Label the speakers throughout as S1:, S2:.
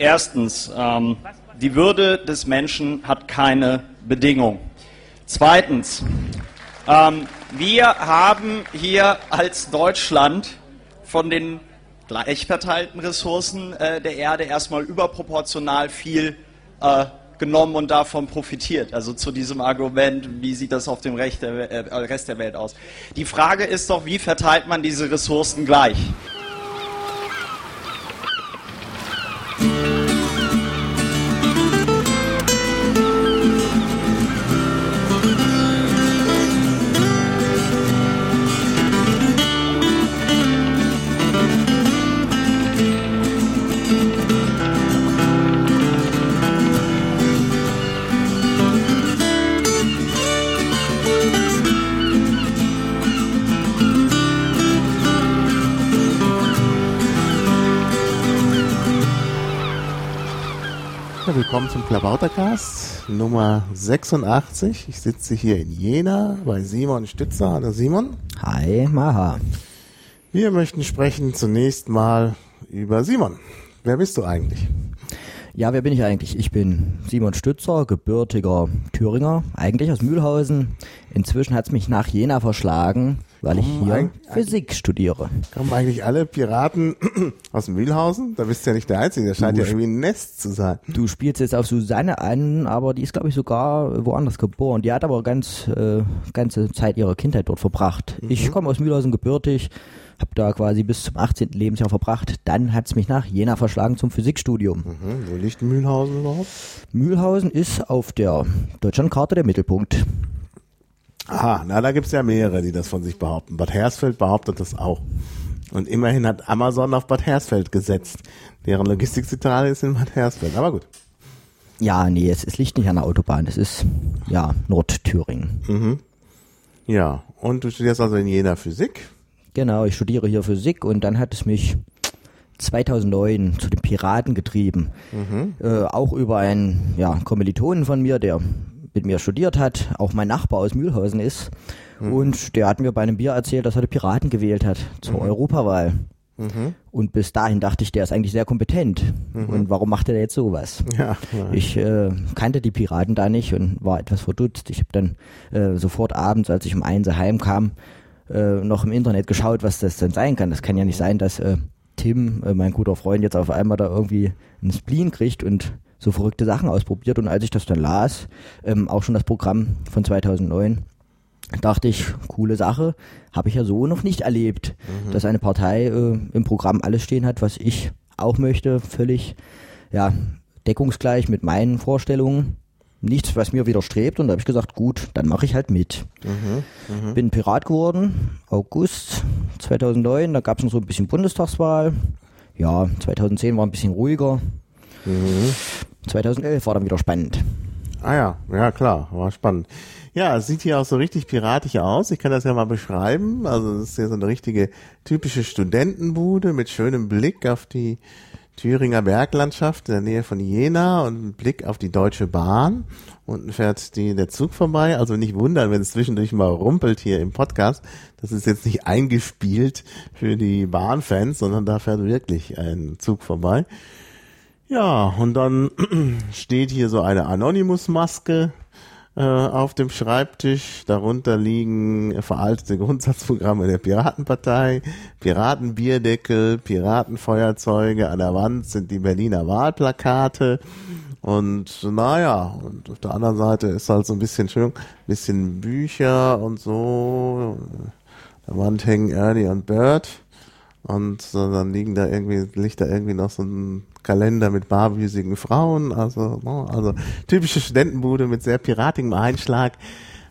S1: Erstens, ähm, die Würde des Menschen hat keine Bedingung. Zweitens, ähm, wir haben hier als Deutschland von den gleich verteilten Ressourcen äh, der Erde erstmal überproportional viel äh, genommen und davon profitiert. Also zu diesem Argument, wie sieht das auf dem der, äh, Rest der Welt aus? Die Frage ist doch, wie verteilt man diese Ressourcen gleich?
S2: Nummer 86. Ich sitze hier in Jena bei Simon Stützer. Hallo Simon.
S3: Hi, Maha.
S2: Wir möchten sprechen zunächst mal über Simon. Wer bist du eigentlich?
S3: Ja, wer bin ich eigentlich? Ich bin Simon Stützer, gebürtiger Thüringer, eigentlich aus Mühlhausen. Inzwischen hat es mich nach Jena verschlagen, weil ich hier Physik studiere.
S2: Kommen eigentlich alle Piraten aus Mühlhausen? Da bist du ja nicht der Einzige, das scheint ja irgendwie ein Nest zu sein.
S3: Du spielst jetzt auf Susanne an, aber die ist, glaube ich, sogar woanders geboren. Die hat aber ganz äh, ganze Zeit ihrer Kindheit dort verbracht. Mhm. Ich komme aus Mühlhausen gebürtig, habe da quasi bis zum 18. Lebensjahr verbracht. Dann hat es mich nach Jena verschlagen zum Physikstudium.
S2: Mhm. Wo liegt Mühlhausen überhaupt?
S3: Mühlhausen ist auf der Deutschlandkarte der Mittelpunkt.
S2: Aha, na, da gibt's ja mehrere, die das von sich behaupten. Bad Hersfeld behauptet das auch. Und immerhin hat Amazon auf Bad Hersfeld gesetzt. Deren Logistikzentrale ist in Bad Hersfeld. Aber gut.
S3: Ja, nee, es, es liegt nicht an der Autobahn. Es ist, ja, Nordthüringen.
S2: Mhm. Ja, und du studierst also in Jena Physik?
S3: Genau, ich studiere hier Physik und dann hat es mich 2009 zu den Piraten getrieben. Mhm. Äh, auch über einen ja, Kommilitonen von mir, der mit mir studiert hat, auch mein Nachbar aus Mühlhausen ist. Mhm. Und der hat mir bei einem Bier erzählt, dass er die Piraten gewählt hat zur mhm. Europawahl. Mhm. Und bis dahin dachte ich, der ist eigentlich sehr kompetent. Mhm. Und warum macht er jetzt sowas? Ja, ich äh, kannte die Piraten da nicht und war etwas verdutzt. Ich habe dann äh, sofort abends, als ich um eins heimkam, äh, noch im Internet geschaut, was das denn sein kann. Das kann ja nicht sein, dass äh, Tim, äh, mein guter Freund, jetzt auf einmal da irgendwie einen Spleen kriegt und so verrückte Sachen ausprobiert. Und als ich das dann las, ähm, auch schon das Programm von 2009, dachte ich, coole Sache, habe ich ja so noch nicht erlebt, mhm. dass eine Partei äh, im Programm alles stehen hat, was ich auch möchte, völlig ja, deckungsgleich mit meinen Vorstellungen. Nichts, was mir widerstrebt und da habe ich gesagt, gut, dann mache ich halt mit. Mhm, mh. Bin Pirat geworden, August 2009, da gab es noch so ein bisschen Bundestagswahl. Ja, 2010 war ein bisschen ruhiger. Mhm. 2011 war dann wieder spannend.
S2: Ah ja, ja klar, war spannend. Ja, es sieht hier auch so richtig piratisch aus. Ich kann das ja mal beschreiben. Also es ist hier so eine richtige typische Studentenbude mit schönem Blick auf die Thüringer Berglandschaft in der Nähe von Jena und Blick auf die Deutsche Bahn. Unten fährt die, der Zug vorbei. Also nicht wundern, wenn es zwischendurch mal rumpelt hier im Podcast. Das ist jetzt nicht eingespielt für die Bahnfans, sondern da fährt wirklich ein Zug vorbei. Ja, und dann steht hier so eine Anonymous-Maske äh, auf dem Schreibtisch. Darunter liegen veraltete Grundsatzprogramme der Piratenpartei, Piratenbierdeckel, Piratenfeuerzeuge. An der Wand sind die Berliner Wahlplakate. Und naja, und auf der anderen Seite ist halt so ein bisschen schön, bisschen Bücher und so. An der Wand hängen Ernie und Bert. Und dann liegen da irgendwie, liegt da irgendwie noch so ein Kalender mit barbüsigen Frauen, also, ne, also typische Studentenbude mit sehr piratigem Einschlag.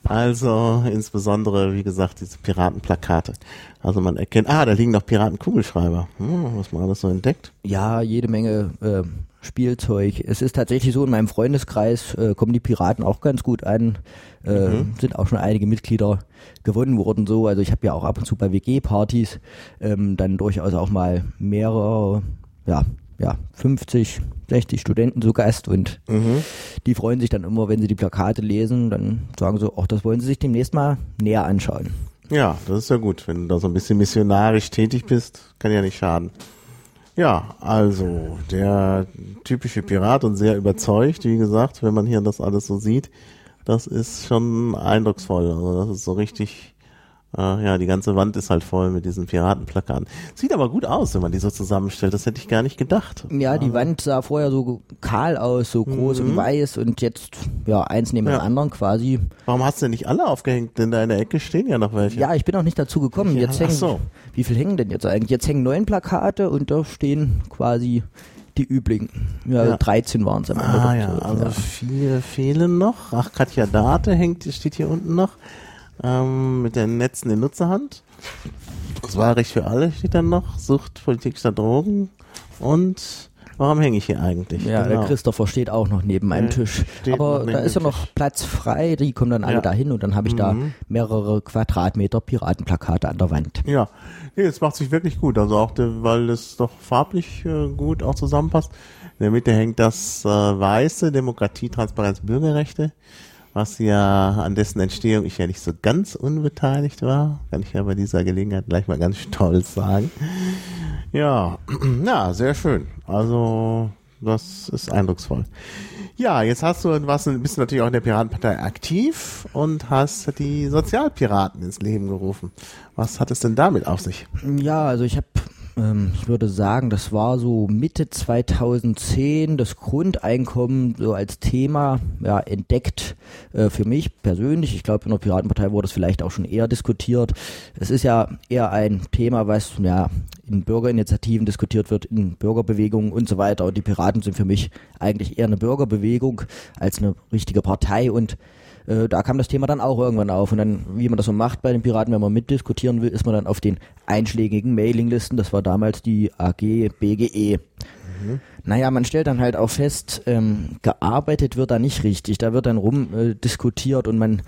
S2: Also insbesondere, wie gesagt, diese Piratenplakate. Also man erkennt, ah, da liegen noch Piratenkugelschreiber. Hm, was man alles so entdeckt.
S3: Ja, jede Menge äh, Spielzeug. Es ist tatsächlich so, in meinem Freundeskreis äh, kommen die Piraten auch ganz gut an. Äh, mhm. Sind auch schon einige Mitglieder gewonnen worden so. Also ich habe ja auch ab und zu bei WG-Partys ähm, dann durchaus auch mal mehrere, ja, ja, 50, 60 Studenten zu Gast und mhm. die freuen sich dann immer, wenn sie die Plakate lesen, dann sagen sie, ach, das wollen sie sich demnächst mal näher anschauen.
S2: Ja, das ist ja gut, wenn du da so ein bisschen missionarisch tätig bist, kann ja nicht schaden. Ja, also der typische Pirat und sehr überzeugt, wie gesagt, wenn man hier das alles so sieht, das ist schon eindrucksvoll. Also das ist so richtig Uh, ja, die ganze Wand ist halt voll mit diesen Piratenplakaten. Sieht aber gut aus, wenn man die so zusammenstellt. Das hätte ich gar nicht gedacht.
S3: Ja, die also. Wand sah vorher so kahl aus, so groß mhm. und weiß und jetzt, ja, eins neben ja. dem anderen quasi.
S2: Warum hast du denn nicht alle aufgehängt? Denn da in der Ecke stehen ja noch welche.
S3: Ja, ich bin auch nicht dazu gekommen.
S2: Ja,
S3: jetzt hängen,
S2: so.
S3: wie viel hängen denn jetzt eigentlich? Jetzt hängen neun Plakate und da stehen quasi die üblichen. Ja, ja. 13 waren es am
S2: Ende. Ah ja, also ja. vier fehlen noch. Ach, Katja Date hängt, steht hier unten noch ähm, mit den Netzen in Nutzerhand. Das war recht für alle, steht dann noch. Sucht, Politik statt Drogen. Und warum hänge ich hier eigentlich?
S3: Ja, genau. der Christopher steht auch noch neben einem Tisch. Aber da ist ja noch Platz frei, die kommen dann alle ja. dahin und dann habe ich mhm. da mehrere Quadratmeter Piratenplakate an der Wand.
S2: Ja, nee, es macht sich wirklich gut. Also auch, weil es doch farblich äh, gut auch zusammenpasst. In der Mitte hängt das äh, weiße Demokratie, Transparenz, Bürgerrechte was ja an dessen Entstehung ich ja nicht so ganz unbeteiligt war, kann ich ja bei dieser Gelegenheit gleich mal ganz stolz sagen. Ja, ja, sehr schön. Also, das ist eindrucksvoll. Ja, jetzt hast du, was, bist du natürlich auch in der Piratenpartei aktiv und hast die Sozialpiraten ins Leben gerufen. Was hat es denn damit auf sich?
S3: Ja, also ich habe ähm, ich würde sagen, das war so Mitte 2010 das Grundeinkommen so als Thema ja, entdeckt äh, für mich persönlich. Ich glaube, in der Piratenpartei wurde es vielleicht auch schon eher diskutiert. Es ist ja eher ein Thema, was ja in Bürgerinitiativen diskutiert wird, in Bürgerbewegungen und so weiter. Und die Piraten sind für mich eigentlich eher eine Bürgerbewegung als eine richtige Partei und äh, da kam das Thema dann auch irgendwann auf. Und dann, wie man das so macht bei den Piraten, wenn man mitdiskutieren will, ist man dann auf den einschlägigen Mailinglisten. Das war damals die AG BGE. Mhm. Naja, man stellt dann halt auch fest, ähm, gearbeitet wird da nicht richtig. Da wird dann rumdiskutiert äh, und man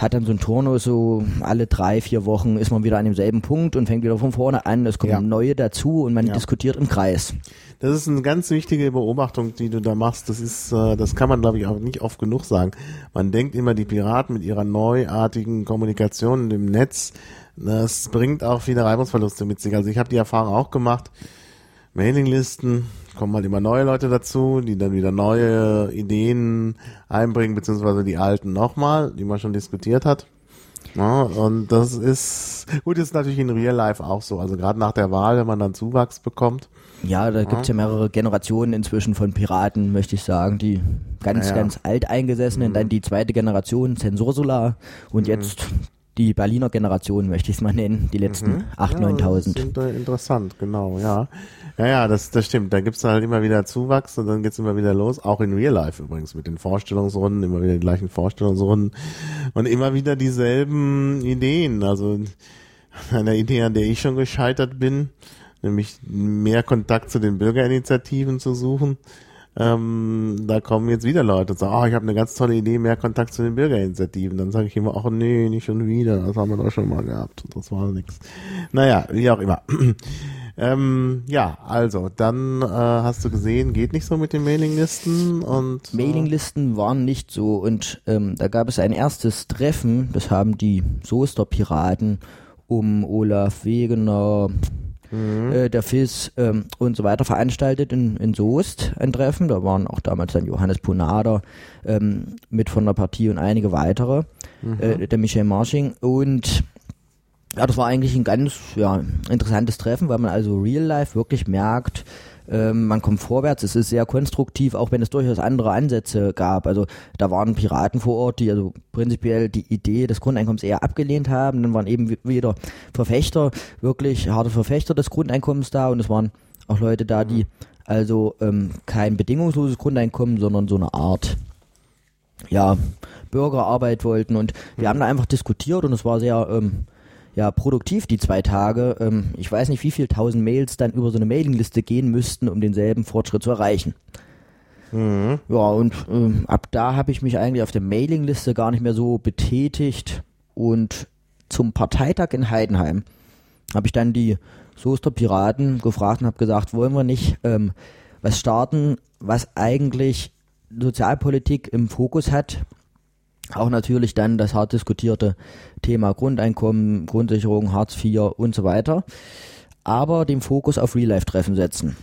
S3: hat dann so ein Turnus, so alle drei, vier Wochen ist man wieder an demselben Punkt und fängt wieder von vorne an. Es kommen ja. neue dazu und man ja. diskutiert im Kreis.
S2: Das ist eine ganz wichtige Beobachtung, die du da machst. Das ist, äh, das kann man, glaube ich, auch nicht oft genug sagen. Man denkt immer, die Piraten mit ihrer neuartigen Kommunikation im Netz, das bringt auch viele Reibungsverluste mit sich. Also ich habe die Erfahrung auch gemacht. Mailinglisten, kommen halt immer neue Leute dazu, die dann wieder neue Ideen einbringen, beziehungsweise die alten nochmal, die man schon diskutiert hat. Ja, und das ist, gut, das ist natürlich in Real Life auch so. Also gerade nach der Wahl, wenn man dann Zuwachs bekommt.
S3: Ja, da gibt's ja mehrere Generationen inzwischen von Piraten, möchte ich sagen. Die ganz, ja. ganz alt eingesessenen, mhm. dann die zweite Generation, Zensursolar und mhm. jetzt die Berliner Generation, möchte ich es mal nennen, die letzten mhm. 8.000, ja, 9.000.
S2: Das ist interessant, genau, ja. Ja, ja, das, das stimmt. Da gibt's halt immer wieder Zuwachs und dann geht's immer wieder los. Auch in Real Life übrigens mit den Vorstellungsrunden, immer wieder die gleichen Vorstellungsrunden und immer wieder dieselben Ideen. Also eine Idee, an der ich schon gescheitert bin, nämlich mehr Kontakt zu den Bürgerinitiativen zu suchen. Ähm, da kommen jetzt wieder Leute und sagen, oh, ich habe eine ganz tolle Idee, mehr Kontakt zu den Bürgerinitiativen. Dann sage ich immer, ach nee, nicht schon wieder, das haben wir doch schon mal gehabt. Das war nichts. Naja, wie auch immer. Ähm, ja, also, dann äh, hast du gesehen, geht nicht so mit den Mailinglisten und.
S3: Äh Mailinglisten waren nicht so und ähm, da gab es ein erstes Treffen, das haben die Soester Piraten um Olaf Wegener, mhm. äh, der FIS ähm, und so weiter veranstaltet in, in Soest ein Treffen. Da waren auch damals dann Johannes Punader ähm, mit von der Partie und einige weitere, mhm. äh, der Michel Marsching und ja, das war eigentlich ein ganz ja, interessantes Treffen, weil man also real life wirklich merkt, ähm, man kommt vorwärts, es ist sehr konstruktiv, auch wenn es durchaus andere Ansätze gab. Also da waren Piraten vor Ort, die also prinzipiell die Idee des Grundeinkommens eher abgelehnt haben. Dann waren eben wieder Verfechter, wirklich harte Verfechter des Grundeinkommens da und es waren auch Leute da, die also ähm, kein bedingungsloses Grundeinkommen, sondern so eine Art ja, Bürgerarbeit wollten. Und wir haben da einfach diskutiert und es war sehr ähm, ja produktiv die zwei Tage. Ähm, ich weiß nicht, wie viel tausend Mails dann über so eine Mailingliste gehen müssten, um denselben Fortschritt zu erreichen. Mhm. Ja, und ähm, ab da habe ich mich eigentlich auf der Mailingliste gar nicht mehr so betätigt. Und zum Parteitag in Heidenheim habe ich dann die Soester Piraten gefragt und habe gesagt, wollen wir nicht ähm, was starten, was eigentlich Sozialpolitik im Fokus hat auch natürlich dann das hart diskutierte Thema Grundeinkommen, Grundsicherung, Hartz IV und so weiter. aber den Fokus auf Real-Life-Treffen setzen.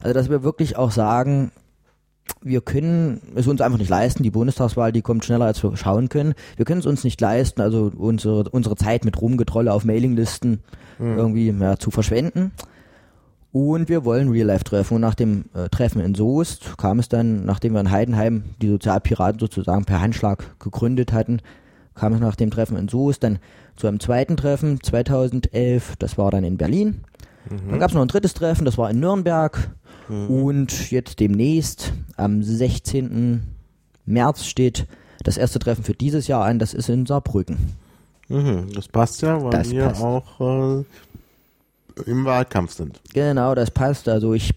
S3: Also dass wir wirklich auch sagen, wir können es uns einfach nicht leisten, die Bundestagswahl, die kommt schneller, als wir schauen können. Wir können es uns nicht leisten, also unsere, unsere Zeit mit Rumgetrolle auf Mailinglisten irgendwie ja, zu verschwenden. Und wir wollen Real-Life-Treffen. Und nach dem äh, Treffen in Soest kam es dann, nachdem wir in Heidenheim die Sozialpiraten sozusagen per Handschlag gegründet hatten, kam es nach dem Treffen in Soest dann zu einem zweiten Treffen 2011. Das war dann in Berlin. Dann gab es noch ein drittes Treffen, das war in Nürnberg. Und jetzt demnächst, am 16. März, steht das erste Treffen für dieses Jahr an. Das ist in Saarbrücken.
S2: Mhm, das passt ja, weil
S3: Das
S2: wir
S3: passt.
S2: auch äh, im Wahlkampf sind.
S3: Genau, das passt. Also ich,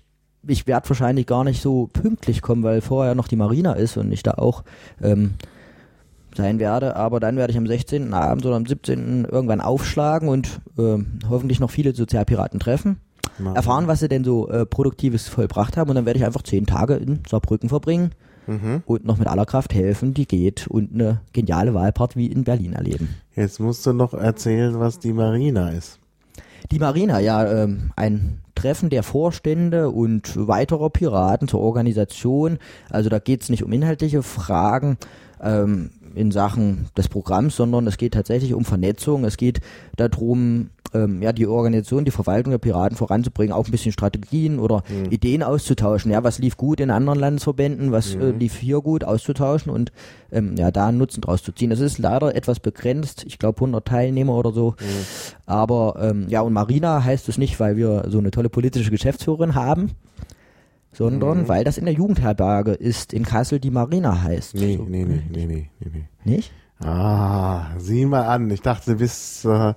S3: ich werde wahrscheinlich gar nicht so pünktlich kommen, weil vorher noch die Marina ist und ich da auch ähm, sein werde. Aber dann werde ich am 16. Abend oder am 17. irgendwann aufschlagen und ähm, hoffentlich noch viele Sozialpiraten treffen.
S2: Machen.
S3: Erfahren, was sie denn so äh, Produktives vollbracht haben und dann werde ich einfach zehn Tage in Saarbrücken verbringen
S2: Mhm.
S3: und noch mit aller Kraft helfen, die geht und eine geniale Wahlpart wie in Berlin erleben.
S2: Jetzt musst du noch erzählen, was die Marina ist.
S3: Die Marina, ja, ähm, ein Treffen der Vorstände und weiterer Piraten zur Organisation. Also da geht es nicht um inhaltliche Fragen ähm, in Sachen des Programms, sondern es geht tatsächlich um Vernetzung. Es geht darum, ähm, ja, die Organisation, die Verwaltung der Piraten voranzubringen, auch ein bisschen Strategien oder Ideen auszutauschen. Ja, was lief gut in anderen Landesverbänden, was äh, lief hier gut auszutauschen und ähm, ja, da einen Nutzen draus zu ziehen. Es ist leider etwas begrenzt, ich glaube 100 Teilnehmer oder so. Aber ähm, ja, und Marina heißt es nicht, weil wir so eine tolle politische Geschäftsführerin haben, sondern weil das in der Jugendherberge ist in Kassel, die Marina heißt.
S2: Nee,
S3: So.
S2: nee, nee, nee, nee, nee, nee.
S3: Nicht?
S2: Ah, sieh mal an. Ich dachte, du bist äh,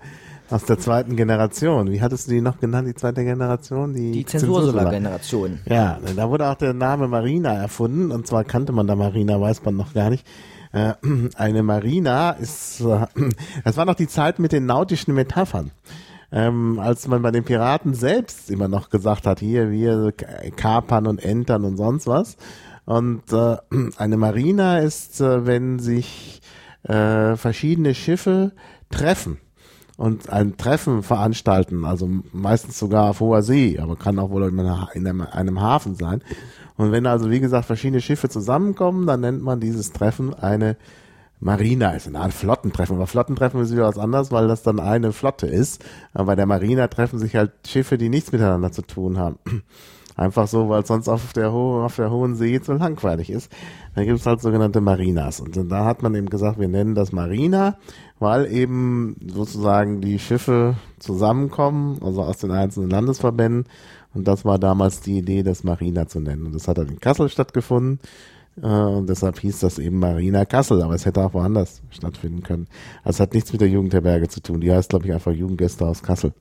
S2: aus der zweiten Generation. Wie hattest du die noch genannt, die zweite Generation? Die,
S3: Die
S2: Zensursolar.
S3: Zensursolar-Generation.
S2: Ja, da wurde auch der Name Marina erfunden. Und zwar kannte man da Marina, weiß man noch gar nicht. Äh, eine Marina ist, äh, das war noch die Zeit mit den nautischen Metaphern. Ähm, als man bei den Piraten selbst immer noch gesagt hat, hier, wir kapern und entern und sonst was. Und äh, eine Marina ist, äh, wenn sich verschiedene Schiffe treffen und ein Treffen veranstalten, also meistens sogar auf hoher See, aber kann auch wohl in, einem Hafen sein. Und wenn also, wie gesagt, verschiedene Schiffe zusammenkommen, dann nennt man dieses Treffen eine Marina, ist eine Art Flottentreffen. Aber Flottentreffen ist wieder was anderes, weil das dann eine Flotte ist. Aber bei der Marina treffen sich halt Schiffe, die nichts miteinander zu tun haben. Einfach so, weil es sonst auf der, Ho auf der hohen See zu langweilig ist. Dann gibt es halt sogenannte Marinas. Und da hat man eben gesagt, wir nennen das Marina, weil eben sozusagen die Schiffe zusammenkommen, also aus den einzelnen Landesverbänden. Und das war damals die Idee, das Marina zu nennen. Und das hat dann in Kassel stattgefunden. Äh, und deshalb hieß das eben Marina Kassel, aber es hätte auch woanders stattfinden können. Also es hat nichts mit der Jugendherberge zu tun. Die heißt, glaube ich, einfach Jugendgäste aus Kassel.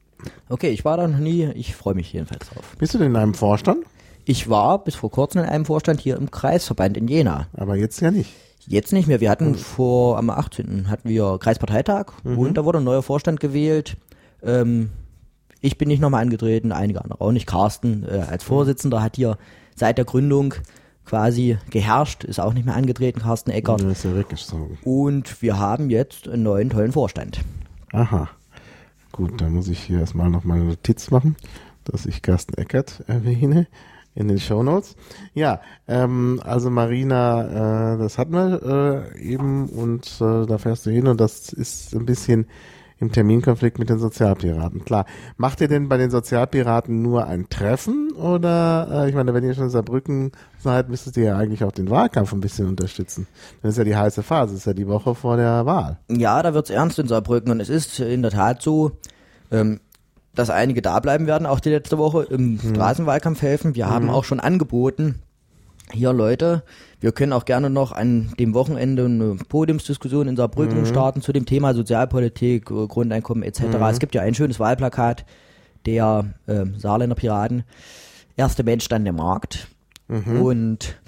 S3: Okay, ich war da noch nie, ich freue mich jedenfalls drauf.
S2: Bist du denn in einem Vorstand?
S3: Ich war bis vor kurzem in einem Vorstand hier im Kreisverband in Jena.
S2: Aber jetzt ja nicht.
S3: Jetzt nicht mehr. Wir hatten vor, am 18. hatten wir Kreisparteitag und da wurde ein neuer Vorstand gewählt. Ähm, ich bin nicht nochmal angetreten, einige andere auch nicht. Carsten äh, als Vorsitzender hat hier seit der Gründung quasi geherrscht, ist auch nicht mehr angetreten, Carsten Eckert.
S2: Das ist ja weggezogen.
S3: Und wir haben jetzt einen neuen tollen Vorstand.
S2: Aha. Gut, dann muss ich hier erstmal noch mal eine Notiz machen, dass ich Carsten Eckert erwähne in den Shownotes. Ja, ähm, also Marina, äh, das hatten wir äh, eben und äh, da fährst du hin und das ist ein bisschen im Terminkonflikt mit den Sozialpiraten. Klar. Macht ihr denn bei den Sozialpiraten nur ein Treffen oder, äh, ich meine, wenn ihr schon in Saarbrücken seid, müsstet ihr ja eigentlich auch den Wahlkampf ein bisschen unterstützen. Das ist ja die heiße Phase, das ist ja die Woche vor der Wahl.
S3: Ja, da wird's ernst in Saarbrücken und es ist in der Tat so, ähm, dass einige da bleiben werden, auch die letzte Woche im Straßenwahlkampf helfen. Wir haben auch schon angeboten, hier Leute, wir können auch gerne noch an dem Wochenende eine Podiumsdiskussion in Saarbrücken starten zu dem Thema Sozialpolitik, äh, Grundeinkommen etc. Es gibt ja ein schönes Wahlplakat der äh, Saarländer Piraten. Erster Mensch, dann der Markt. Und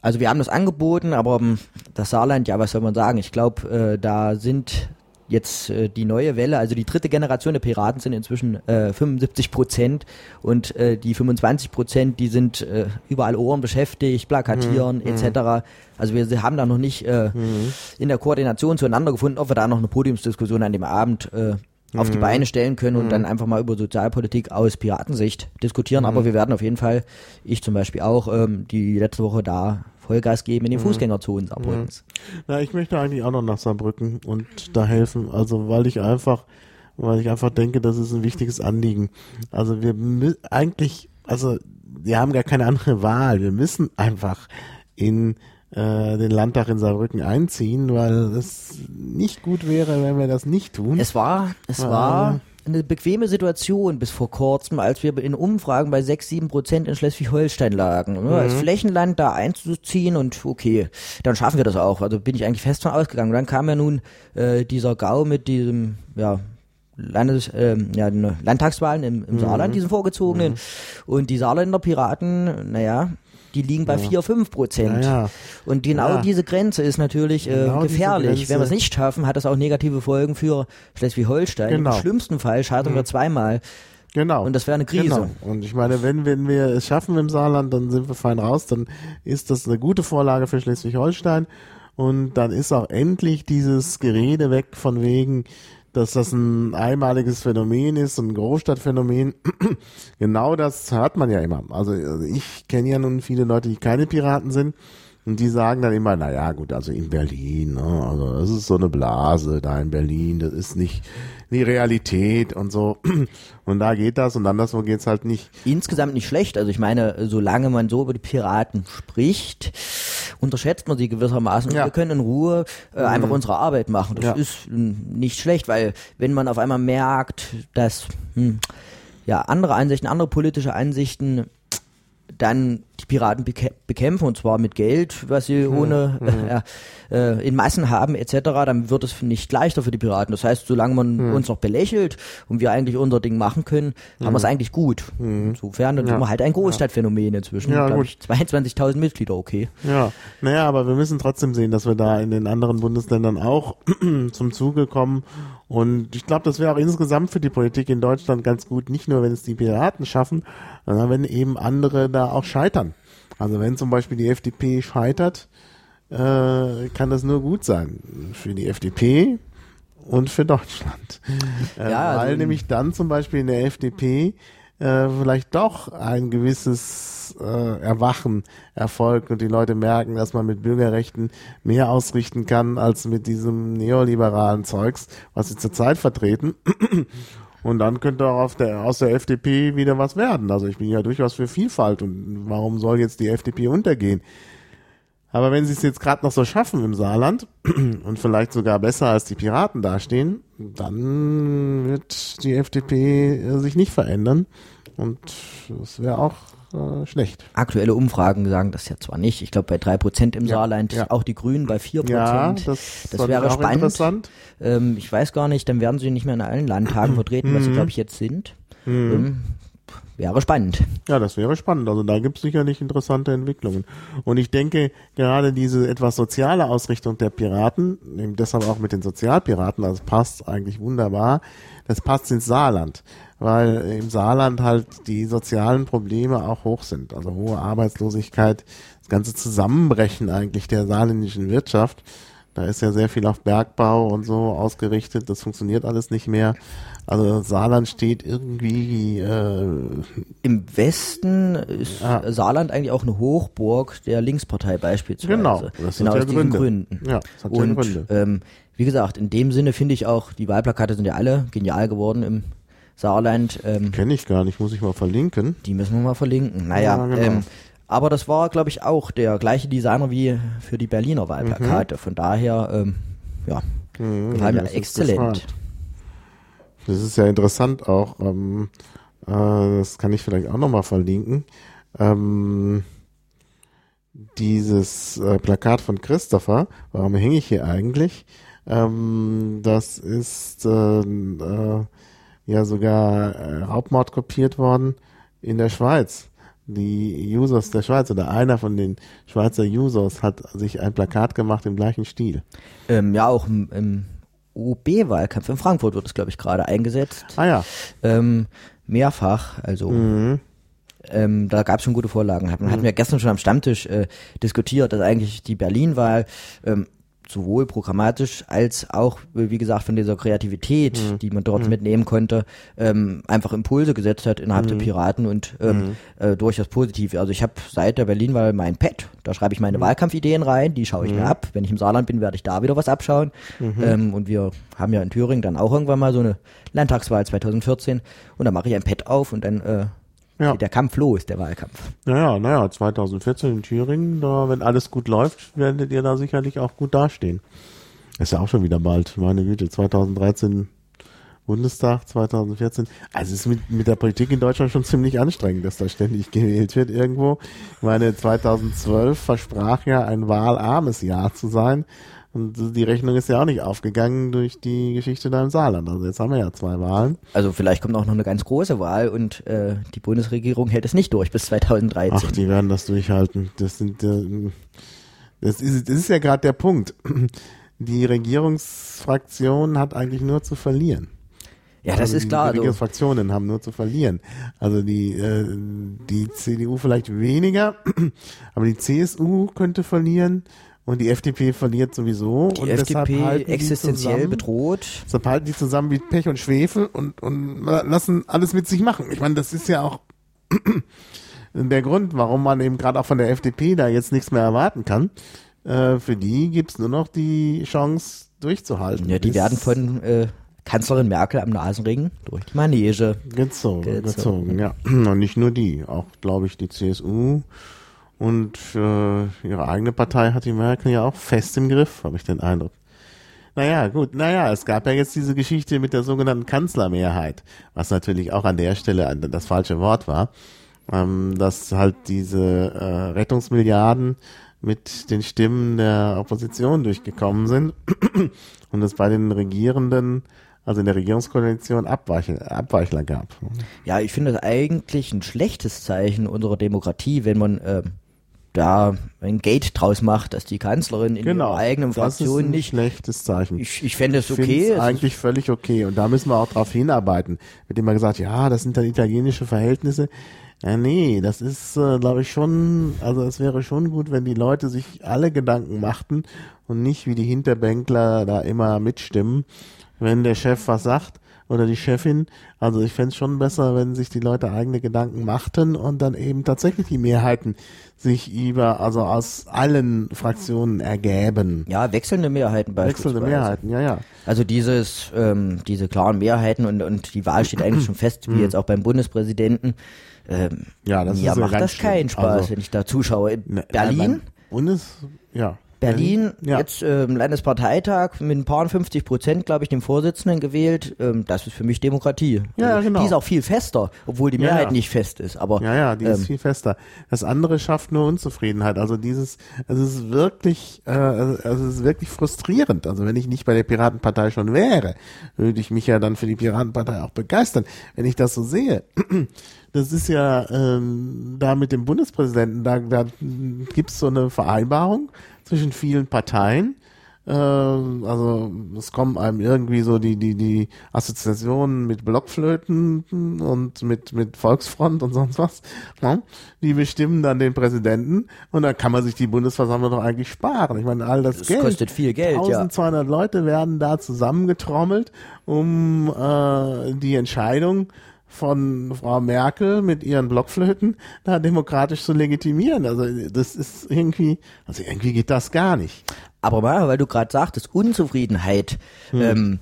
S3: also wir haben das angeboten, aber ähm, das Saarland, ja, was soll man sagen? Ich glaube, äh, da sind jetzt äh, die neue Welle, also die dritte Generation der Piraten sind inzwischen äh, 75 Prozent und äh, die 25 Prozent, die sind äh, überall Ohren beschäftigt, plakatieren etc. Also wir haben da noch nicht äh, in der Koordination zueinander gefunden, ob wir da noch eine Podiumsdiskussion an dem Abend äh, auf die Beine stellen können und dann einfach mal über Sozialpolitik aus Piratensicht diskutieren. Aber wir werden auf jeden Fall, ich zum Beispiel auch, ähm, die letzte Woche da Vollgas geben in den Fußgängerzonen Saarbrückens.
S2: Na, ich möchte eigentlich auch noch nach Saarbrücken und da helfen. Also, weil ich einfach, weil ich einfach denke, das ist ein wichtiges Anliegen. Also, wir eigentlich, also, wir haben gar keine andere Wahl. Wir müssen einfach in äh, den Landtag in Saarbrücken einziehen, weil es nicht gut wäre, wenn wir das nicht tun.
S3: Es war, es war eine bequeme Situation bis vor kurzem, als wir in Umfragen bei 6, 7 Prozent in Schleswig-Holstein lagen. Ne? Als
S2: Mhm.
S3: Flächenland da einzuziehen und okay, dann schaffen wir das auch. Also bin ich eigentlich fest von ausgegangen. Dann kam ja nun äh, dieser GAU mit diesem, ja, Landes, ähm, ja, ne, Landtagswahlen im,
S2: Mhm.
S3: im Saarland, diesen vorgezogenen. Und die Saarländer Piraten, naja, die liegen bei 4, 5 Prozent.
S2: Ja, ja.
S3: Und genau diese Grenze ist natürlich äh,
S2: Genau
S3: gefährlich. Wenn wir es nicht schaffen, hat das auch negative Folgen für Schleswig-Holstein.
S2: Genau.
S3: Im schlimmsten Fall scheitern wir zweimal.
S2: Genau.
S3: Und das wäre eine Krise.
S2: Genau. Und ich meine, wenn, wenn wir es schaffen im Saarland, dann sind wir fein raus, dann ist das eine gute Vorlage für Schleswig-Holstein. Und dann ist auch endlich dieses Gerede weg von wegen, dass das ein einmaliges Phänomen ist, ein Großstadtphänomen. genau das hört man ja immer. Also ich kenne ja nun viele Leute, die keine Piraten sind. Und die sagen dann immer, na ja, gut, also in Berlin, ne, also das ist so eine Blase da in Berlin, das ist nicht die Realität und so. Und da geht das und anderswo geht's halt nicht.
S3: Insgesamt nicht schlecht. Also ich meine, solange man so über die Piraten spricht, unterschätzt man sie gewissermaßen. Und
S2: Ja. Mhm.
S3: wir können in Ruhe äh, einfach unsere Arbeit machen. Das
S2: Ja.
S3: ist mm, nicht schlecht, weil wenn man auf einmal merkt, dass hm, ja andere Ansichten, andere politische Ansichten dann die Piraten bekämpfen und zwar mit Geld, was sie
S2: Mhm.
S3: ohne äh, äh, in Massen haben etc., dann wird es nicht leichter für die Piraten. Das heißt, solange man
S2: Mhm.
S3: uns noch belächelt und wir eigentlich unser Ding machen können, haben wir es eigentlich gut. Insofern dann
S2: Mhm. Ja.
S3: sind wir halt ein Großstadtphänomen inzwischen.
S2: Ja, gut.
S3: ich, 22.000 Mitglieder, okay.
S2: Ja, naja, aber wir müssen trotzdem sehen, dass wir da in den anderen Bundesländern auch zum Zuge kommen. Und ich glaube, das wäre auch insgesamt für die Politik in Deutschland ganz gut, nicht nur wenn es die Piraten schaffen, sondern wenn eben andere da auch scheitern. Also wenn zum Beispiel die FDP scheitert, äh, kann das nur gut sein für die FDP und für Deutschland. Äh,
S3: Ja, also
S2: weil
S3: in-
S2: nämlich dann zum Beispiel in der FDP äh, vielleicht doch ein gewisses äh, Erwachen erfolgt und die Leute merken, dass man mit Bürgerrechten mehr ausrichten kann als mit diesem neoliberalen Zeugs, was sie zurzeit vertreten. Und dann könnte auch der, aus der FDP wieder was werden. Also ich bin ja durchaus für Vielfalt und warum soll jetzt die FDP untergehen? Aber wenn sie es jetzt gerade noch so schaffen im Saarland und vielleicht sogar besser als die Piraten dastehen, dann wird die FDP sich nicht verändern und das wäre auch äh, schlecht.
S3: Aktuelle Umfragen sagen das ja zwar nicht. Ich glaube bei 3% im
S2: Ja,
S3: Saarland,
S2: ja.
S3: auch die Grünen bei 4%.
S2: Ja, das,
S3: das wäre spannend.
S2: interessant.
S3: Ähm, ich weiß gar nicht, dann werden sie nicht mehr in allen Landtagen vertreten, was sie, glaube ich, jetzt sind. Ähm, wäre spannend.
S2: Ja, das wäre spannend. Also da gibt es sicherlich interessante Entwicklungen. Und ich denke, gerade diese etwas soziale Ausrichtung der Piraten, deshalb auch mit den Sozialpiraten, das passt eigentlich wunderbar, das passt ins Saarland. Weil im Saarland halt die sozialen Probleme auch hoch sind. Also hohe Arbeitslosigkeit, das ganze Zusammenbrechen eigentlich der saarländischen Wirtschaft. Da ist ja sehr viel auf Bergbau und so ausgerichtet. Das funktioniert alles nicht mehr. Also Saarland steht irgendwie äh,
S3: Im Westen ist
S2: Ja.
S3: Saarland eigentlich auch eine Hochburg der Linkspartei beispielsweise.
S2: Genau, das
S3: genau
S2: ja
S3: aus diesen
S2: Gründe.
S3: Gründen.
S2: Ja, das hat ja
S3: Und
S2: Gründe.
S3: ähm, wie gesagt, in dem Sinne finde ich auch, die Wahlplakate sind ja alle genial geworden im Saarland. Ähm,
S2: Kenne ich gar nicht, muss ich mal verlinken.
S3: Die müssen wir mal verlinken. Naja,
S2: Ja, genau.
S3: ähm, aber das war, glaube ich, auch der gleiche Designer wie für die Berliner Wahlplakate. Von daher, ähm, ja, gefallen mir
S2: Mhm. das ist
S3: exzellent.
S2: gefragt. Das ist ja interessant auch. Ähm, äh, das kann ich vielleicht auch nochmal verlinken. Ähm, dieses äh, Plakat von Christopher, warum hänge ich hier eigentlich? Ähm, das ist äh, äh, ja sogar äh, Raubmord kopiert worden in der Schweiz. Die Users der Schweiz oder einer von den Schweizer Users hat sich ein Plakat gemacht im gleichen Stil.
S3: Ähm, ja, auch im, im OB-Wahlkampf in Frankfurt wird es, glaube ich, gerade eingesetzt.
S2: Ah ja.
S3: Ähm, mehrfach, also
S2: Mhm.
S3: ähm, da gab es schon gute Vorlagen. Hatten, hatten wir gestern schon am Stammtisch äh, diskutiert, dass eigentlich die Berlin-Wahl ähm, sowohl programmatisch als auch, wie gesagt, von dieser Kreativität, mhm. die man dort mhm. mitnehmen konnte, ähm, einfach Impulse gesetzt hat innerhalb mhm. der Piraten und ähm, mhm. äh, durchaus positiv. Also ich habe seit der Berlin-Wahl mein Pad, da schreibe ich meine mhm. Wahlkampfideen rein, die schaue ich mir mhm. ab. Wenn ich im Saarland bin, werde ich da wieder was abschauen. Ähm, und wir haben ja in Thüringen dann auch irgendwann mal so eine Landtagswahl 2014 und da mache ich ein Pad auf und dann äh, ja. der Kampf los, der Wahlkampf.
S2: Naja, naja, 2014 in Thüringen, da, wenn alles gut läuft, werdet ihr da sicherlich auch gut dastehen. Ist ja auch schon wieder bald, meine Güte, 2013 Bundestag, 2014. Also es ist mit, mit der Politik in Deutschland schon ziemlich anstrengend, dass da ständig gewählt wird irgendwo. Ich meine, 2012 versprach ja ein wahlarmes Jahr zu sein. Und die Rechnung ist ja auch nicht aufgegangen durch die Geschichte da im Saarland. Also jetzt haben wir ja zwei Wahlen.
S3: Also vielleicht kommt auch noch eine ganz große Wahl und äh, die Bundesregierung hält es nicht durch bis 2013.
S2: Ach, die werden das durchhalten. Das sind äh, das ist, das ist ja gerade der Punkt. Die Regierungsfraktion hat eigentlich nur zu verlieren.
S3: Ja, das also ist
S2: die,
S3: klar.
S2: Die Regierungsfraktionen haben nur zu verlieren. Also die, äh, die CDU vielleicht weniger, aber die CSU könnte verlieren und die FDP verliert sowieso.
S3: Die
S2: und
S3: FDP existenziell zusammen,
S2: bedroht. Deshalb halten die zusammen wie Pech und Schwefel und, und lassen alles mit sich machen. Ich meine, das ist ja auch der Grund, warum man eben gerade auch von der FDP da jetzt nichts mehr erwarten kann. Äh, für die gibt's nur noch die Chance durchzuhalten.
S3: Ja, die werden von äh, Kanzlerin Merkel am Nasenring durch die Manege
S2: gezogen. Gezogen, gezogen ja. Und nicht nur die, auch glaube ich die CSU und äh, ihre eigene Partei hat die Merkel ja auch fest im Griff, habe ich den Eindruck. Naja, gut, naja, es gab ja jetzt diese Geschichte mit der sogenannten Kanzlermehrheit, was natürlich auch an der Stelle das falsche Wort war, ähm, dass halt diese äh, Rettungsmilliarden mit den Stimmen der Opposition durchgekommen sind und es bei den Regierenden also in der Regierungskoalition Abweichler, Abweichler gab.
S3: Ja, ich finde das eigentlich ein schlechtes Zeichen unserer Demokratie, wenn man äh, da ein Gate draus macht, dass die Kanzlerin in genau, ihrer eigenen Fraktion das ist ein
S2: nicht. Schlechtes Zeichen.
S3: Ich, ich fände es okay.
S2: Es eigentlich völlig okay. Und da müssen wir auch drauf hinarbeiten. Mit dem man gesagt, ja, das sind dann italienische Verhältnisse. Ja, nee, das ist, äh, glaube ich, schon, also es wäre schon gut, wenn die Leute sich alle Gedanken machten und nicht wie die Hinterbänkler da immer mitstimmen, wenn der Chef was sagt oder die Chefin. Also ich fände es schon besser, wenn sich die Leute eigene Gedanken machten und dann eben tatsächlich die Mehrheiten sich über, also aus allen Fraktionen ergäben.
S3: Ja, wechselnde Mehrheiten
S2: beispielsweise. Wechselnde Mehrheiten, ja, ja.
S3: Also dieses, ähm, diese klaren Mehrheiten und, und die Wahl steht eigentlich schon fest, wie mhm. jetzt auch beim Bundespräsidenten. Ähm,
S2: ja, das
S3: mir
S2: ist
S3: macht das keinen Spaß, also, wenn ich da zuschaue. Ne, Berlin?
S2: Bundes, ja.
S3: Berlin, ja. jetzt ähm, Landesparteitag mit ein paar 50 Prozent, glaube ich, den Vorsitzenden gewählt. Ähm, das ist für mich Demokratie.
S2: Ja,
S3: also,
S2: genau.
S3: Die ist auch viel fester, obwohl die Mehrheit nicht fest ist. Aber
S2: ja, ja, die ähm, ist viel fester. Das andere schafft nur Unzufriedenheit. Also dieses, also es ist wirklich, äh, also es ist wirklich frustrierend. Also wenn ich nicht bei der Piratenpartei schon wäre, würde ich mich ja dann für die Piratenpartei auch begeistern, wenn ich das so sehe. Das ist ja ähm, da mit dem Bundespräsidenten, da, da gibt's so eine Vereinbarung zwischen vielen Parteien. Äh, also es kommen einem irgendwie so die die die Assoziationen mit Blockflöten und mit mit Volksfront und sonst was. Ja? Die bestimmen dann den Präsidenten und dann kann man sich die Bundesversammlung doch eigentlich sparen. Ich meine, all das, das Geld.
S3: kostet viel Geld.
S2: 1200 ja. Leute werden da zusammengetrommelt, um äh, die Entscheidung von Frau Merkel mit ihren Blockflöten da demokratisch zu legitimieren. Also das ist irgendwie, also irgendwie geht das gar nicht.
S3: Aber mal, weil du gerade sagtest, Unzufriedenheit hm. ähm,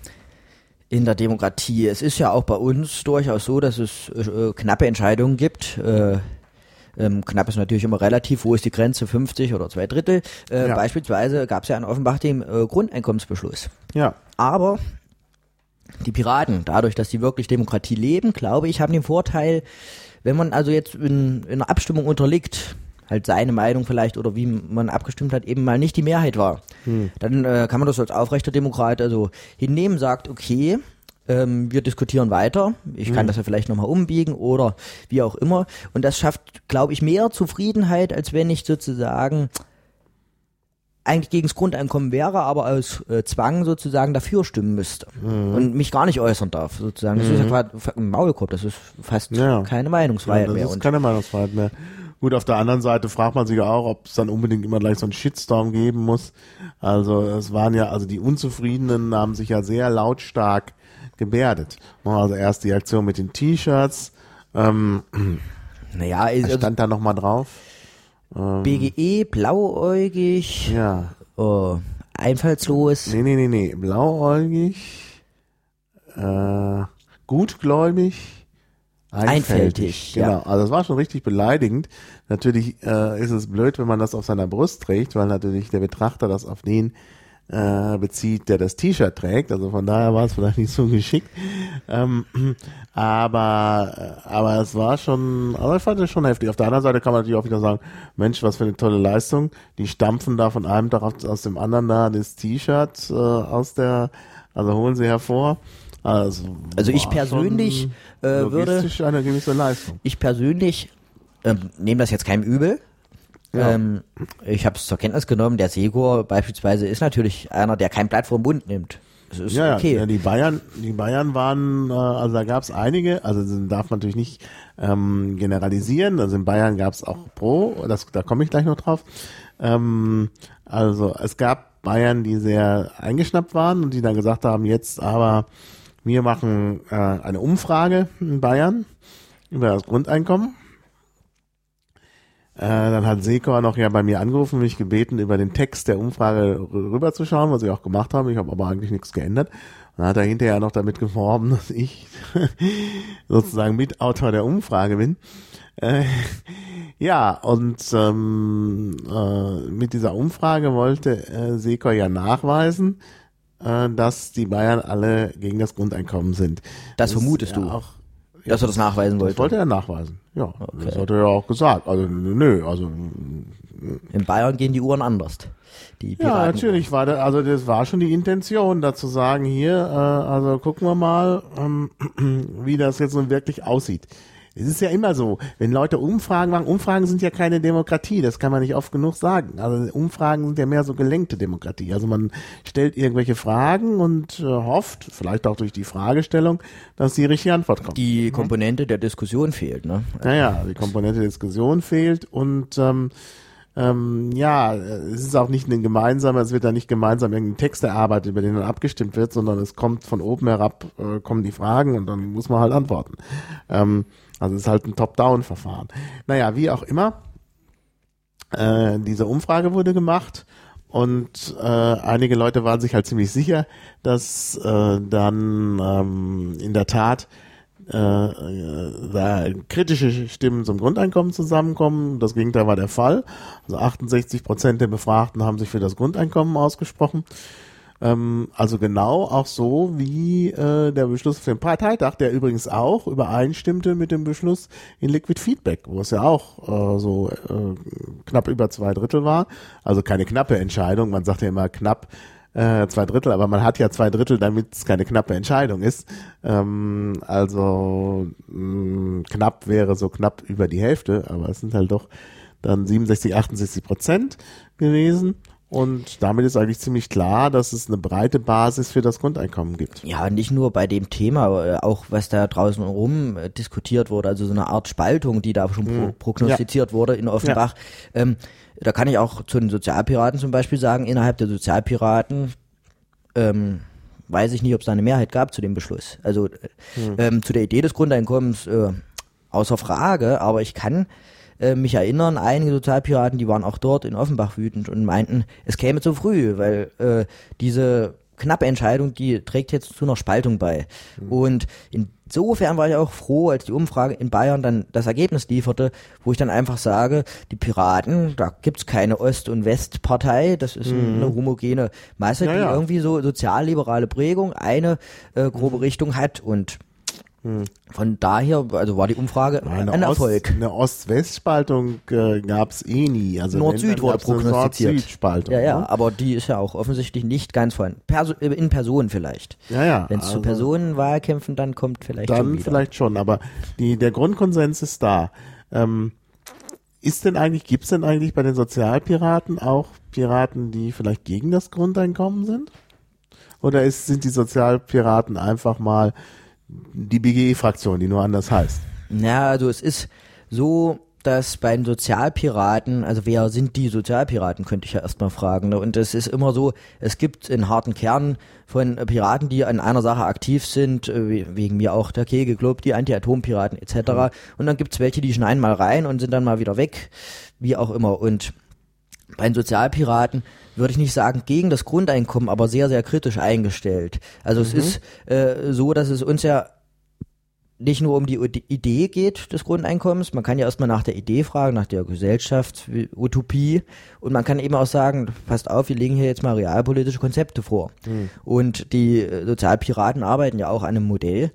S3: in der Demokratie. Es ist ja auch bei uns durchaus so, dass es äh, knappe Entscheidungen gibt. Äh, ähm, knapp ist natürlich immer relativ, wo ist die Grenze, 50 oder zwei Drittel. Äh, ja. Beispielsweise gab es ja in Offenbach den äh, Grundeinkommensbeschluss.
S2: Ja.
S3: Aber die Piraten, dadurch, dass sie wirklich Demokratie leben, glaube ich, haben den Vorteil, wenn man also jetzt in, in einer Abstimmung unterliegt, halt seine Meinung vielleicht oder wie man abgestimmt hat, eben mal nicht die Mehrheit war, hm. dann äh, kann man das als aufrechter Demokrat also hinnehmen, sagt, okay, ähm, wir diskutieren weiter, ich kann hm. das ja vielleicht nochmal umbiegen oder wie auch immer. Und das schafft, glaube ich, mehr Zufriedenheit, als wenn ich sozusagen eigentlich gegen das Grundeinkommen wäre, aber aus äh, Zwang sozusagen dafür stimmen müsste mhm. und mich gar nicht äußern darf, sozusagen. Das mhm. ist ja mhm. quasi ein Maulkorb, das ist fast ja. keine Meinungsfreiheit
S2: ja, das
S3: mehr.
S2: Das ist keine Meinungsfreiheit mehr. Gut, auf der anderen Seite fragt man sich auch, ob es dann unbedingt immer gleich so einen Shitstorm geben muss. Also es waren ja, also die Unzufriedenen haben sich ja sehr lautstark gebärdet. Also erst die Aktion mit den T-Shirts, ähm,
S3: Naja, also
S2: stand da nochmal drauf?
S3: BGE, blauäugig,
S2: Ja,
S3: oh, einfallslos.
S2: nee, nee, nee, nee, blauäugig, äh, gutgläubig, einfältig.
S3: Einfältig,
S2: genau.
S3: ja.
S2: Also das war schon richtig beleidigend. Natürlich äh, ist es blöd, wenn man das auf seiner Brust trägt, weil natürlich der Betrachter das auf den äh, bezieht, der das T-Shirt trägt. Also von daher war es vielleicht nicht so geschickt. Ähm, aber, äh, aber es war schon, also ich fand es schon heftig. Auf der anderen Seite kann man natürlich auch wieder sagen, Mensch, was für eine tolle Leistung. Die stampfen da von einem Tag aus dem anderen da das T-Shirt äh, aus der, also holen sie hervor. Also,
S3: Also ich persönlich, äh, würde-
S2: eine gewisse Leistung.
S3: Ich persönlich ähm, nehme das jetzt keinem übel.
S2: Ja.
S3: Ähm, ich habe es zur Kenntnis genommen, der Segor beispielsweise ist natürlich einer, der kein Blatt vom Mund nimmt. Das ist
S2: Ja,
S3: okay.
S2: ja, die Bayern, die Bayern waren, äh, also da gab es einige, also darf man natürlich nicht ähm, generalisieren. Also in Bayern gab es auch Pro, das, da komme ich gleich noch drauf. Ähm, also es gab Bayern, die sehr eingeschnappt waren und die dann gesagt haben, jetzt aber wir machen äh, eine Umfrage in Bayern über das Grundeinkommen. Äh, dann hat Sekor noch ja bei mir angerufen, mich gebeten, über den Text der Umfrage rü- rüberzuschauen, was ich auch gemacht habe. Ich habe aber eigentlich nichts geändert. Dann hat er hinterher noch damit geworben, dass ich sozusagen Mitautor der Umfrage bin. Äh, ja, und ähm, äh, mit dieser Umfrage wollte äh, Sekor ja nachweisen, äh, dass die Bayern alle gegen das Grundeinkommen sind.
S3: Das
S2: ist
S3: vermutest
S2: ja
S3: du.
S2: Auch,
S3: dass er das nachweisen
S2: das
S3: wollte.
S2: wollte er nachweisen. Ja, das hat er ja auch gesagt. Also nö, also
S3: In Bayern gehen die Uhren anders. Die
S2: ja, natürlich war das, also das war schon die Intention, da zu sagen, hier, äh, also gucken wir mal, ähm, wie das jetzt nun wirklich aussieht. Es ist ja immer so, wenn Leute Umfragen machen, Umfragen sind ja keine Demokratie, das kann man nicht oft genug sagen. Also Umfragen sind ja mehr so gelenkte Demokratie. Also man stellt irgendwelche Fragen und äh, hofft, vielleicht auch durch die Fragestellung, dass die richtige Antwort kommt.
S3: Die Komponente der Diskussion fehlt, ne?
S2: Naja, die Komponente Diskussion fehlt und ähm, ähm, ja, es ist auch nicht ein gemeinsamer, es wird da nicht gemeinsam irgendein Text erarbeitet, über den dann abgestimmt wird, sondern es kommt von oben herab, äh, kommen die Fragen und dann muss man halt antworten. Ähm, also es ist halt ein Top-Down-Verfahren. Naja, wie auch immer, äh, diese Umfrage wurde gemacht und äh, einige Leute waren sich halt ziemlich sicher, dass äh, dann ähm, in der Tat äh, äh, da kritische Stimmen zum Grundeinkommen zusammenkommen. Das Gegenteil war der Fall. Also 68 Prozent der Befragten haben sich für das Grundeinkommen ausgesprochen. Ähm, also genau auch so wie äh, der Beschluss für den Parteitag, der übrigens auch übereinstimmte mit dem Beschluss in Liquid Feedback, wo es ja auch äh, so äh, knapp über zwei Drittel war. Also keine knappe Entscheidung. Man sagt ja immer knapp äh, zwei Drittel, aber man hat ja zwei Drittel, damit es keine knappe Entscheidung ist. Ähm, also mh, knapp wäre so knapp über die Hälfte, aber es sind halt doch dann 67, 68 Prozent gewesen. Und damit ist eigentlich ziemlich klar, dass es eine breite Basis für das Grundeinkommen gibt.
S3: Ja, nicht nur bei dem Thema, äh, auch was da draußen rum äh, diskutiert wurde, also so eine Art Spaltung, die da schon pro prognostiziert wurde in Offenbach. Ähm, da kann ich auch zu den Sozialpiraten zum Beispiel sagen, innerhalb der Sozialpiraten ähm, weiß ich nicht, ob es da eine Mehrheit gab zu dem Beschluss. Also äh, ähm, zu der Idee des Grundeinkommens äh, außer Frage, aber ich kann äh, mich erinnern, einige Sozialpiraten, die waren auch dort in Offenbach wütend und meinten, es käme zu früh, weil äh, diese knappe Entscheidung, die trägt jetzt zu einer Spaltung bei. Und insofern war ich auch froh, als die Umfrage in Bayern dann das Ergebnis lieferte, wo ich dann einfach sage, die Piraten, da gibt's keine Ost- und Westpartei, das ist eine homogene Masse,
S2: Ja,
S3: die
S2: ja.
S3: irgendwie so sozialliberale Prägung, eine äh, grobe Richtung hat und von daher, also war die Umfrage
S2: Eine,
S3: ein
S2: Ost,
S3: Erfolg.
S2: eine Ost-West-Spaltung äh, gab es eh nie. Also
S3: Nord-Süd
S2: dann
S3: wurde prognostiziert.
S2: Nord-Süd-Spaltung.
S3: Ja, ja,
S2: ne?
S3: aber die ist ja auch offensichtlich nicht ganz vorhanden. Perso äh, in Person vielleicht.
S2: ja, ja.
S3: Wenn es zu
S2: also-
S3: Personenwahlkämpfen dann kommt, vielleicht schon
S2: Dann vielleicht schon, aber die, der Grundkonsens ist da. Ähm, ist denn eigentlich, gibt's denn eigentlich bei den Sozialpiraten auch Piraten, die vielleicht gegen das Grundeinkommen sind? Oder ist, sind die Sozialpiraten einfach mal die BGE-Fraktion, die nur anders heißt?
S3: Ja, also es ist so, dass bei den Sozialpiraten, also wer sind die Sozialpiraten, könnte ich ja erstmal fragen. Ne? Und es ist immer so, es gibt einen harten Kern von Piraten, die an einer Sache aktiv sind, äh, wegen mir auch der Kegelclub, die Anti-Atom-Piraten etc. Mhm. Und dann gibt's welche, die schneiden mal rein und sind dann mal wieder weg, wie auch immer. Und bei den Sozialpiraten würde ich nicht sagen gegen das Grundeinkommen, aber sehr, sehr kritisch eingestellt. Also mhm. es ist äh, so, dass es uns ja nicht nur um die Idee geht des Grundeinkommens, man kann ja erstmal nach der Idee fragen, nach der Gesellschaftsutopie und man kann eben auch sagen, passt auf, wir legen hier jetzt mal realpolitische Konzepte vor. Mhm. Und die äh, Sozialpiraten arbeiten ja auch an einem Modell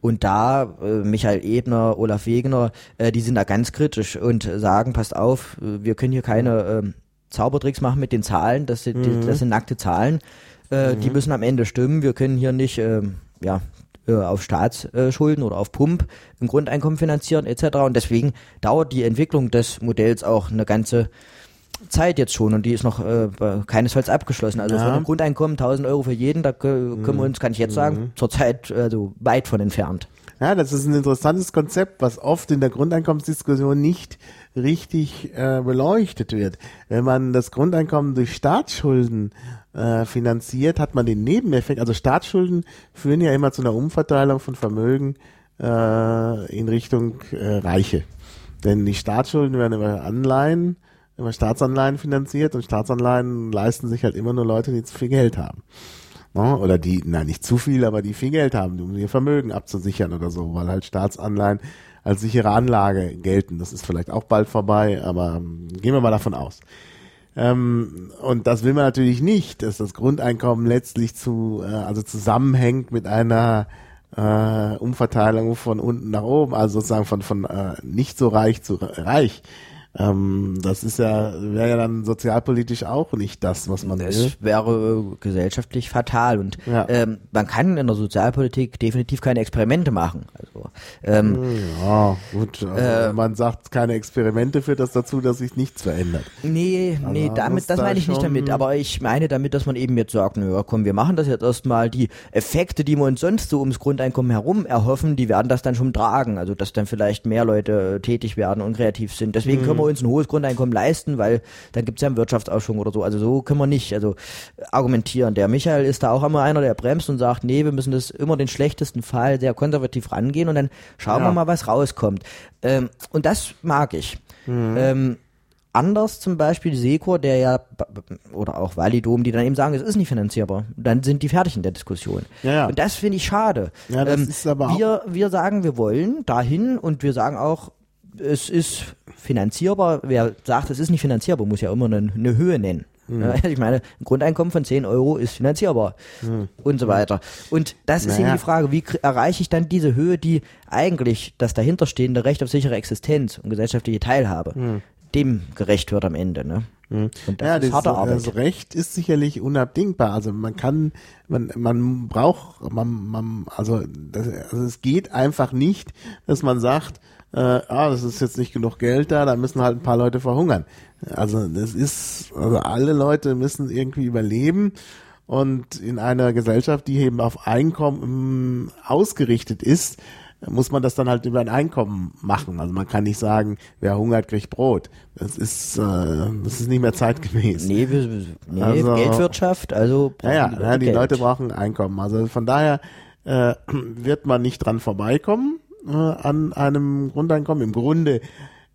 S3: und da äh, Michael Ebner, Olaf Wegener, äh, die sind da ganz kritisch und sagen, passt auf, wir können hier keine äh, Zaubertricks machen mit den Zahlen, das sind, mhm. das sind nackte Zahlen, äh, mhm. die müssen am Ende stimmen, wir können hier nicht äh, ja, äh, auf Staatsschulden oder auf Pump im Grundeinkommen finanzieren etc. Und deswegen dauert die Entwicklung des Modells auch eine ganze Zeit jetzt schon und die ist noch äh, keinesfalls abgeschlossen. Also ja. einem Grundeinkommen 1000 Euro für jeden, da können wir mhm. uns, kann ich jetzt sagen, mhm. zurzeit also weit von entfernt.
S2: Ja, das ist ein interessantes Konzept, was oft in der Grundeinkommensdiskussion nicht richtig äh, beleuchtet wird. Wenn man das Grundeinkommen durch Staatsschulden äh, finanziert, hat man den Nebeneffekt, also Staatsschulden führen ja immer zu einer Umverteilung von Vermögen äh, in Richtung äh, Reiche. Denn die Staatsschulden werden über Anleihen, über Staatsanleihen finanziert und Staatsanleihen leisten sich halt immer nur Leute, die zu viel Geld haben. No? Oder die, nein, nicht zu viel, aber die viel Geld haben, um ihr Vermögen abzusichern oder so, weil halt Staatsanleihen als sichere Anlage gelten. Das ist vielleicht auch bald vorbei, aber ähm, gehen wir mal davon aus. Ähm, und das will man natürlich nicht, dass das Grundeinkommen letztlich zu, äh, also zusammenhängt mit einer äh, Umverteilung von unten nach oben, also sozusagen von, von äh, nicht so reich zu reich. Ähm, das ist ja, wäre ja dann sozialpolitisch auch nicht das, was man
S3: das will. Das wäre äh, gesellschaftlich fatal und ja. ähm, man kann in der Sozialpolitik definitiv keine Experimente machen. Also, ähm,
S2: ja, gut, also äh, man sagt, keine Experimente führt das dazu, dass sich nichts verändert.
S3: Nee, also nee, damit, das da meine ich nicht damit, aber ich meine damit, dass man eben jetzt sagt, naja, komm, wir machen das jetzt erstmal, die Effekte, die wir uns sonst so ums Grundeinkommen herum erhoffen, die werden das dann schon tragen, also dass dann vielleicht mehr Leute tätig werden und kreativ sind. Deswegen mhm. können wir wir uns ein hohes Grundeinkommen leisten, weil dann gibt es ja einen Wirtschaftsausschwung oder so. Also so können wir nicht also argumentieren. Der Michael ist da auch immer einer, der bremst und sagt, nee, wir müssen das immer den schlechtesten Fall sehr konservativ rangehen und dann schauen ja. wir mal, was rauskommt. Ähm, und das mag ich. Mhm. Ähm, anders zum Beispiel Sekor, der ja, oder auch Validom, die dann eben sagen, es ist nicht finanzierbar. Dann sind die fertig in der Diskussion. Ja, ja. Und das finde ich schade. Ja, das ähm, ist aber wir, wir sagen, wir wollen dahin und wir sagen auch, es ist finanzierbar. Wer sagt, es ist nicht finanzierbar, muss ja immer eine, eine Höhe nennen. Mhm. Ich meine, ein Grundeinkommen von 10 Euro ist finanzierbar mhm. und so weiter. Und das ist naja. eben die Frage, wie erreiche ich dann diese Höhe, die eigentlich das dahinterstehende Recht auf sichere Existenz und gesellschaftliche Teilhabe mhm. dem gerecht wird am Ende. Ne?
S2: Mhm. Und das ja, ist das, harte Arbeit. Das Recht ist sicherlich unabdingbar. Also man kann, man, man braucht, man, man, also, das, also es geht einfach nicht, dass man sagt, äh, ah, das ist jetzt nicht genug Geld da, da müssen halt ein paar Leute verhungern. Also das ist, also alle Leute müssen irgendwie überleben und in einer Gesellschaft, die eben auf Einkommen ausgerichtet ist, muss man das dann halt über ein Einkommen machen. Also man kann nicht sagen, wer hungert, kriegt Brot. Das ist, äh, das ist nicht mehr zeitgemäß.
S3: Nee, wir, nee also, Geldwirtschaft, also
S2: ja, die, Leute, ja, die Leute brauchen Einkommen. Also von daher äh, wird man nicht dran vorbeikommen an einem Grundeinkommen. Im Grunde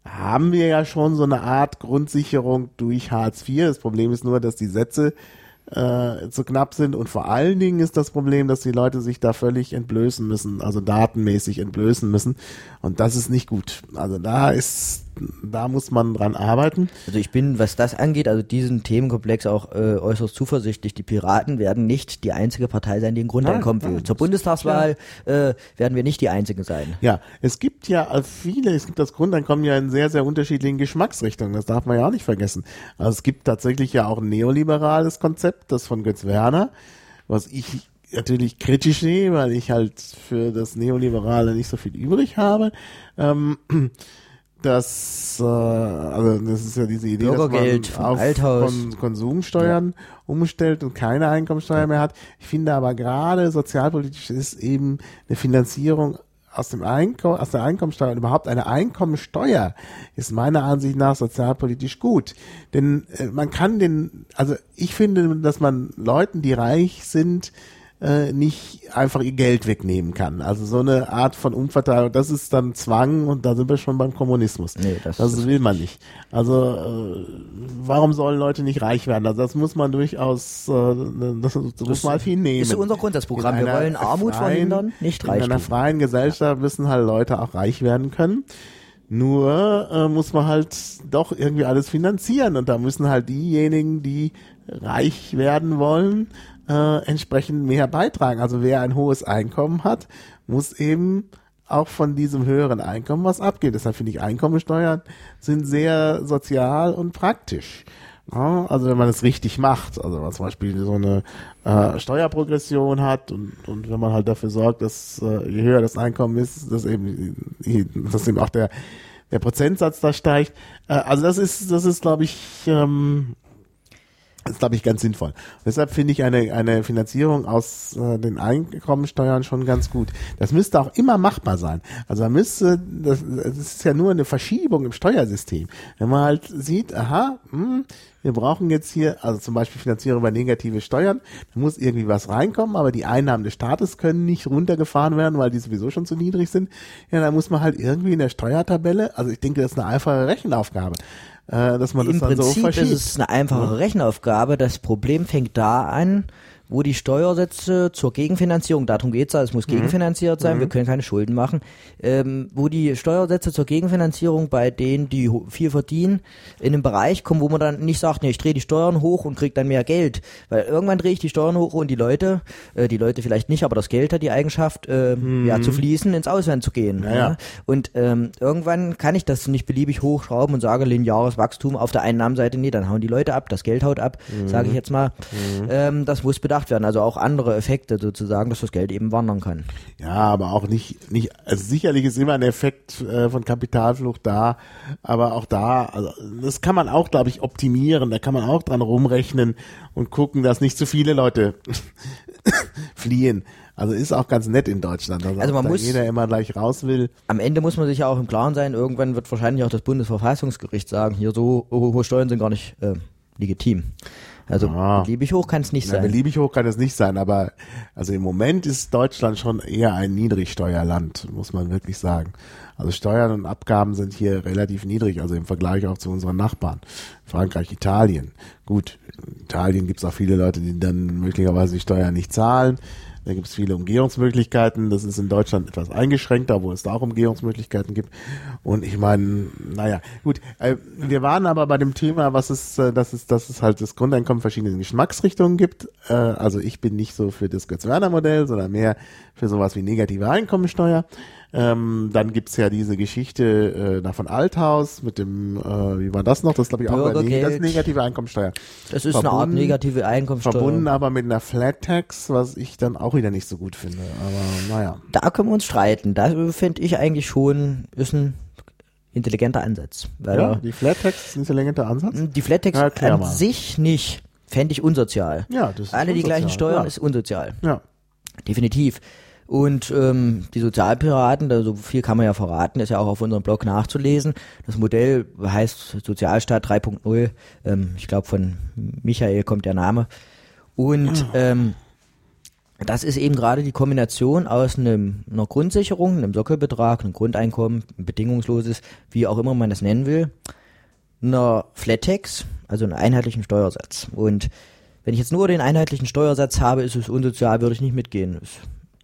S2: haben wir ja schon so eine Art Grundsicherung durch Hartz IV. Das Problem ist nur, dass die Sätze äh, zu knapp sind und vor allen Dingen ist das Problem, dass die Leute sich da völlig entblößen müssen, also datenmäßig entblößen müssen und das ist nicht gut. Also da ist da muss man dran arbeiten.
S3: Also ich bin, was das angeht, also diesen Themenkomplex auch äh, äußerst zuversichtlich. Die Piraten werden nicht die einzige Partei sein, die ein Grundeinkommen will. Zur Bundestagswahl äh, werden wir nicht die einzigen sein.
S2: Ja, es gibt ja viele, es gibt das Grundeinkommen ja in sehr, sehr unterschiedlichen Geschmacksrichtungen. Das darf man ja auch nicht vergessen. Also es gibt tatsächlich ja auch ein neoliberales Konzept, das von Götz Werner, was ich natürlich kritisch sehe, weil ich halt für das Neoliberale nicht so viel übrig habe. Ähm, dass äh, also das ist ja diese Idee,
S3: Bürgergeld
S2: dass man auf
S3: Althaus.
S2: Kon Konsumsteuern ja. umstellt und keine Einkommensteuer ja. mehr hat. Ich finde aber gerade sozialpolitisch ist eben eine Finanzierung aus dem Einkommen, aus der Einkommensteuer und überhaupt eine Einkommensteuer ist meiner Ansicht nach sozialpolitisch gut. Denn äh, man kann den, also ich finde, dass man Leuten, die reich sind, äh, nicht einfach ihr Geld wegnehmen kann. Also so eine Art von Umverteilung, das ist dann Zwang und da sind wir schon beim Kommunismus. Nee, das, das will man nicht. Also äh, warum sollen Leute nicht reich werden? Also das muss man durchaus, äh, das, das, das muss man halt hinnehmen.
S3: Ist unser Grundsatzprogramm. Wir wollen Armut freien, verhindern, nicht reich.
S2: In einer freien Gesellschaft müssen halt Leute auch reich werden können. Nur äh, muss man halt doch irgendwie alles finanzieren und da müssen halt diejenigen, die reich werden wollen, äh, entsprechend mehr beitragen. Also wer ein hohes Einkommen hat, muss eben auch von diesem höheren Einkommen was abgeben. Deshalb finde ich Einkommensteuern sind sehr sozial und praktisch. Ja, also wenn man es richtig macht, also wenn man zum Beispiel so eine äh, Steuerprogression hat und, und wenn man halt dafür sorgt, dass äh, je höher das Einkommen ist, dass eben, dass eben auch der, der Prozentsatz da steigt. Äh, also das ist, das ist, glaube ich, ähm, ist, glaube ich, ganz sinnvoll. Deshalb finde ich eine, eine Finanzierung aus äh, den Einkommensteuern schon ganz gut. Das müsste auch immer machbar sein. Also da müsste, das, das ist ja nur eine Verschiebung im Steuersystem. Wenn man halt sieht, aha, hm, wir brauchen jetzt hier, also zum Beispiel Finanzierung über negative Steuern, da muss irgendwie was reinkommen, aber die Einnahmen des Staates können nicht runtergefahren werden, weil die sowieso schon zu niedrig sind. Ja, da muss man halt irgendwie in der Steuertabelle, also ich denke, das ist eine einfache Rechenaufgabe äh, dass man
S3: Im
S2: das dann
S3: Prinzip
S2: so verschiebt.
S3: ist es eine einfache Rechenaufgabe. Das Problem fängt da an, wo die Steuersätze zur Gegenfinanzierung, darum geht's ja, es muss mhm. gegenfinanziert sein, mhm. wir können keine Schulden machen, ähm, wo die Steuersätze zur Gegenfinanzierung bei denen, die viel verdienen, in einen Bereich kommen, wo man dann nicht sagt, nee, ich drehe die Steuern hoch und krieg dann mehr Geld, weil irgendwann drehe ich die Steuern hoch und die Leute, äh, die Leute vielleicht nicht, aber das Geld hat die Eigenschaft, äh, mhm. ja, zu fließen, ins Ausland zu gehen. Ja, ja. Und ähm, irgendwann kann ich das nicht beliebig hochschrauben und sage lineares Wachstum auf der Einnahmenseite, nee, dann hauen die Leute ab, das Geld haut ab, mhm. sage ich jetzt mal. Mhm. Ähm, das muss bedacht bedacht werden, also auch andere Effekte sozusagen, dass das Geld eben wandern kann.
S2: Ja, aber auch nicht, nicht, also sicherlich ist immer ein Effekt äh, von Kapitalflucht da, aber auch da, also das kann man auch, glaube ich, optimieren, da kann man auch dran rumrechnen und gucken, dass nicht zu viele Leute fliehen. Also ist auch ganz nett in Deutschland. Also,
S3: also man muss
S2: jeder immer gleich raus will.
S3: Am Ende muss man sich ja auch im Klaren sein, irgendwann wird wahrscheinlich auch das Bundesverfassungsgericht sagen, hier so hohe Steuern sind gar nicht äh, legitim. Also ah. beliebig hoch kann es nicht
S2: ja,
S3: sein.
S2: Beliebig hoch kann es nicht sein, aber also im Moment ist Deutschland schon eher ein Niedrigsteuerland, muss man wirklich sagen. Also Steuern und Abgaben sind hier relativ niedrig, also im Vergleich auch zu unseren Nachbarn. Frankreich, Italien. Gut, in Italien gibt es auch viele Leute, die dann möglicherweise die Steuern nicht zahlen. Da gibt es viele Umgehungsmöglichkeiten. Das ist in Deutschland etwas eingeschränkter, wo es da auch Umgehungsmöglichkeiten gibt. Und ich meine, naja, gut. Äh, wir waren aber bei dem Thema, was ist, äh, dass es, dass es halt das Grundeinkommen verschiedene Geschmacksrichtungen gibt. Äh, also ich bin nicht so für das Götz-Werner-Modell, sondern mehr für sowas wie negative Einkommensteuer. Ähm, dann gibt's ja diese Geschichte äh, da von Althaus mit dem, äh, wie war das noch? Das glaube ich auch
S3: ne
S2: das negative Einkommensteuer.
S3: Das ist verbunden, eine Art negative Einkommensteuer.
S2: Verbunden aber mit einer Flat Tax, was ich dann auch wieder nicht so gut finde. Aber naja.
S3: Da können wir uns streiten. Da finde ich eigentlich schon, ist ein intelligenter Ansatz.
S2: ja, die Flat Tax ist ein intelligenter Ansatz?
S3: Die Flat Tax ja, an mal. sich nicht. Fände ich unsozial.
S2: Ja, das ist
S3: Alle
S2: unsozial.
S3: die gleichen Steuern ja. ist unsozial.
S2: Ja.
S3: Definitiv. Und ähm, die Sozialpiraten, so viel kann man ja verraten, ist ja auch auf unserem Blog nachzulesen. Das Modell heißt Sozialstaat 3.0. Ähm, ich glaube, von Michael kommt der Name. Und ähm, das ist eben gerade die Kombination aus einem, einer Grundsicherung, einem Sockelbetrag, einem Grundeinkommen, ein bedingungsloses, wie auch immer man das nennen will, einer Flat Tax, also einem einheitlichen Steuersatz. Und wenn ich jetzt nur den einheitlichen Steuersatz habe, ist es unsozial, würde ich nicht mitgehen. Ist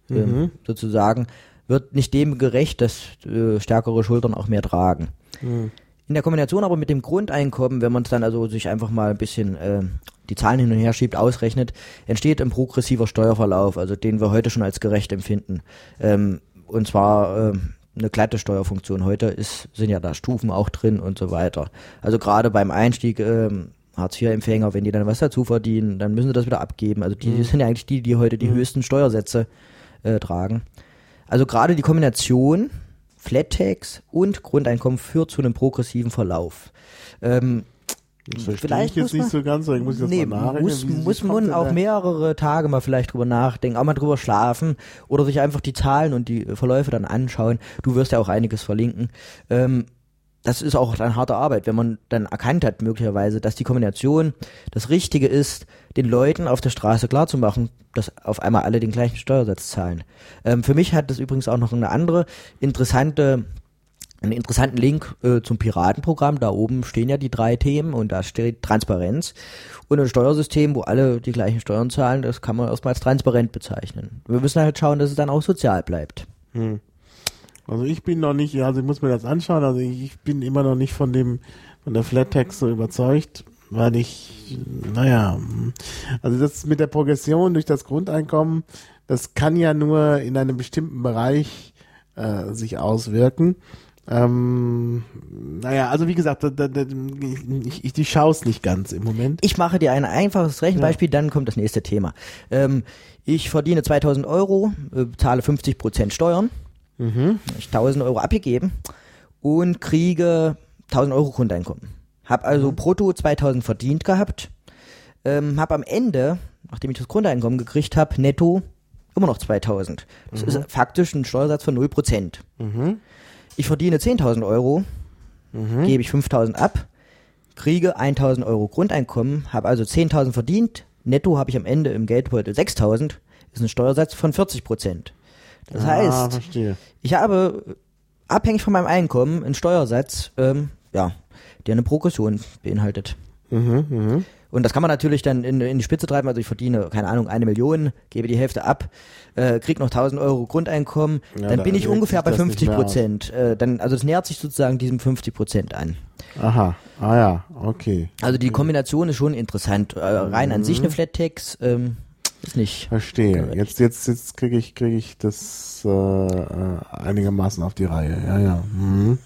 S3: mhm. sozusagen, wird nicht dem gerecht, dass äh, stärkere Schultern auch mehr tragen. Mhm. In der Kombination aber mit dem Grundeinkommen, wenn man es dann also sich einfach mal ein bisschen äh, die Zahlen hin und her schiebt, ausrechnet, entsteht ein progressiver Steuerverlauf, also den wir heute schon als gerecht empfinden. Ähm, und zwar äh, eine glatte Steuerfunktion. Heute ist, sind ja da Stufen auch drin und so weiter. Also gerade beim Einstieg ähm, Hartz-IV-Empfänger, wenn die dann was dazu verdienen, dann müssen sie das wieder abgeben. Also die, mhm. sind ja eigentlich die, die heute die mhm. höchsten Steuersätze äh, tragen. Also gerade die Kombination Flat Tax und Grundeinkommen führt zu einem progressiven Verlauf. Ähm,
S2: Das
S3: Vielleicht
S2: ich
S3: muss
S2: jetzt nicht
S3: man-
S2: so ganz, ich muss das
S3: Nee,
S2: mal nachrechnen.
S3: muss, muss man auch mehrere Tage mal vielleicht drüber nachdenken, auch mal drüber schlafen oder sich einfach die Zahlen und die Verläufe dann anschauen. Du wirst ja auch einiges verlinken. Ähm, das ist auch dann harte Arbeit, wenn man dann erkannt hat, möglicherweise, dass die Kombination das Richtige ist, den Leuten auf der Straße klarzumachen, dass auf einmal alle den gleichen Steuersatz zahlen. Ähm, für mich hat das übrigens auch noch eine andere interessante einen interessanten Link äh, zum Piratenprogramm. Da oben stehen ja die drei Themen und da steht Transparenz und ein Steuersystem, wo alle die gleichen Steuern zahlen, das kann man erstmal als transparent bezeichnen. Wir müssen halt schauen, dass es dann auch sozial bleibt.
S2: Also ich bin noch nicht, also ich muss mir das anschauen, also ich, bin immer noch nicht von dem, von der Flat Tax so überzeugt, weil ich, naja, also das mit der Progression durch das Grundeinkommen, das kann ja nur in einem bestimmten Bereich äh, sich auswirken. Ähm, naja, also wie gesagt, da, da, ich, ich, ich schaue es nicht ganz im Moment.
S3: Ich mache dir ein einfaches Rechenbeispiel, dann kommt das nächste Thema. Ähm, ich verdiene 2000 Euro, äh, zahle 50 Prozent Steuern,
S2: Mhm.
S3: ich 1000 Euro abgegeben und kriege 1000 Euro Grundeinkommen. Hab also
S2: Mhm.
S3: brutto 2000 verdient gehabt, ähm, hab am Ende, nachdem ich das Grundeinkommen gekriegt habe, netto immer noch 2000. Das ist faktisch ein Steuersatz von 0 Prozent.
S2: Mhm.
S3: Ich verdiene 10.000 Euro, gebe ich 5.000 ab, kriege 1.000 Euro Grundeinkommen, habe also 10.000 verdient, netto habe ich am Ende im Geldbeutel 6.000, ist ein Steuersatz von 40 Prozent. Das
S2: ah,
S3: heißt,
S2: verstehe.
S3: ich habe abhängig von meinem Einkommen einen Steuersatz, ähm, ja, der eine Progression beinhaltet.
S2: Mhm, mhm.
S3: Und das kann man natürlich dann in, in die Spitze treiben. Also ich verdiene, keine Ahnung, eine Million, gebe die Hälfte ab, äh, krieg noch 1000 Euro Grundeinkommen,
S2: Ja,
S3: dann
S2: da
S3: bin ich ungefähr bei
S2: das nicht
S3: 50
S2: mehr aus.
S3: Prozent. Äh, dann, also es nähert sich sozusagen diesem 50 Prozent an.
S2: Aha, ah ja, okay.
S3: Also die Kombination ist schon interessant. Äh, rein an
S2: Mhm.
S3: sich eine Flat Tax ähm, ist nicht.
S2: Verstehe. Jetzt, jetzt, jetzt kriege ich, kriege ich das äh, äh, einigermaßen auf die Reihe. Ja, ja. Mhm.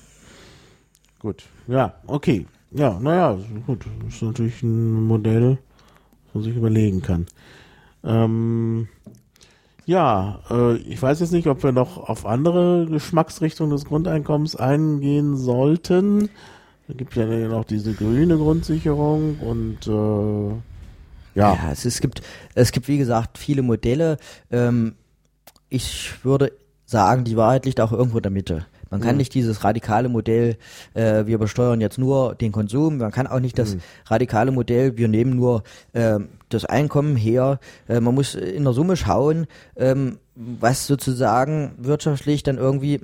S2: Gut. Ja, okay. Ja, naja, gut. Das ist natürlich ein Modell, das man sich überlegen kann. Ähm, ja, äh, ich weiß jetzt nicht, ob wir noch auf andere Geschmacksrichtungen des Grundeinkommens eingehen sollten. Da gibt ja noch diese grüne Grundsicherung und äh, ja.
S3: Ja, es, es gibt, es gibt wie gesagt viele Modelle. Ähm, ich würde sagen, die Wahrheit liegt auch irgendwo in der Mitte. Man kann nicht dieses radikale Modell, äh, wir besteuern jetzt nur den Konsum, man kann auch nicht das radikale Modell, wir nehmen nur ähm, das Einkommen her. Äh, man muss in der Summe schauen, ähm, was sozusagen wirtschaftlich dann irgendwie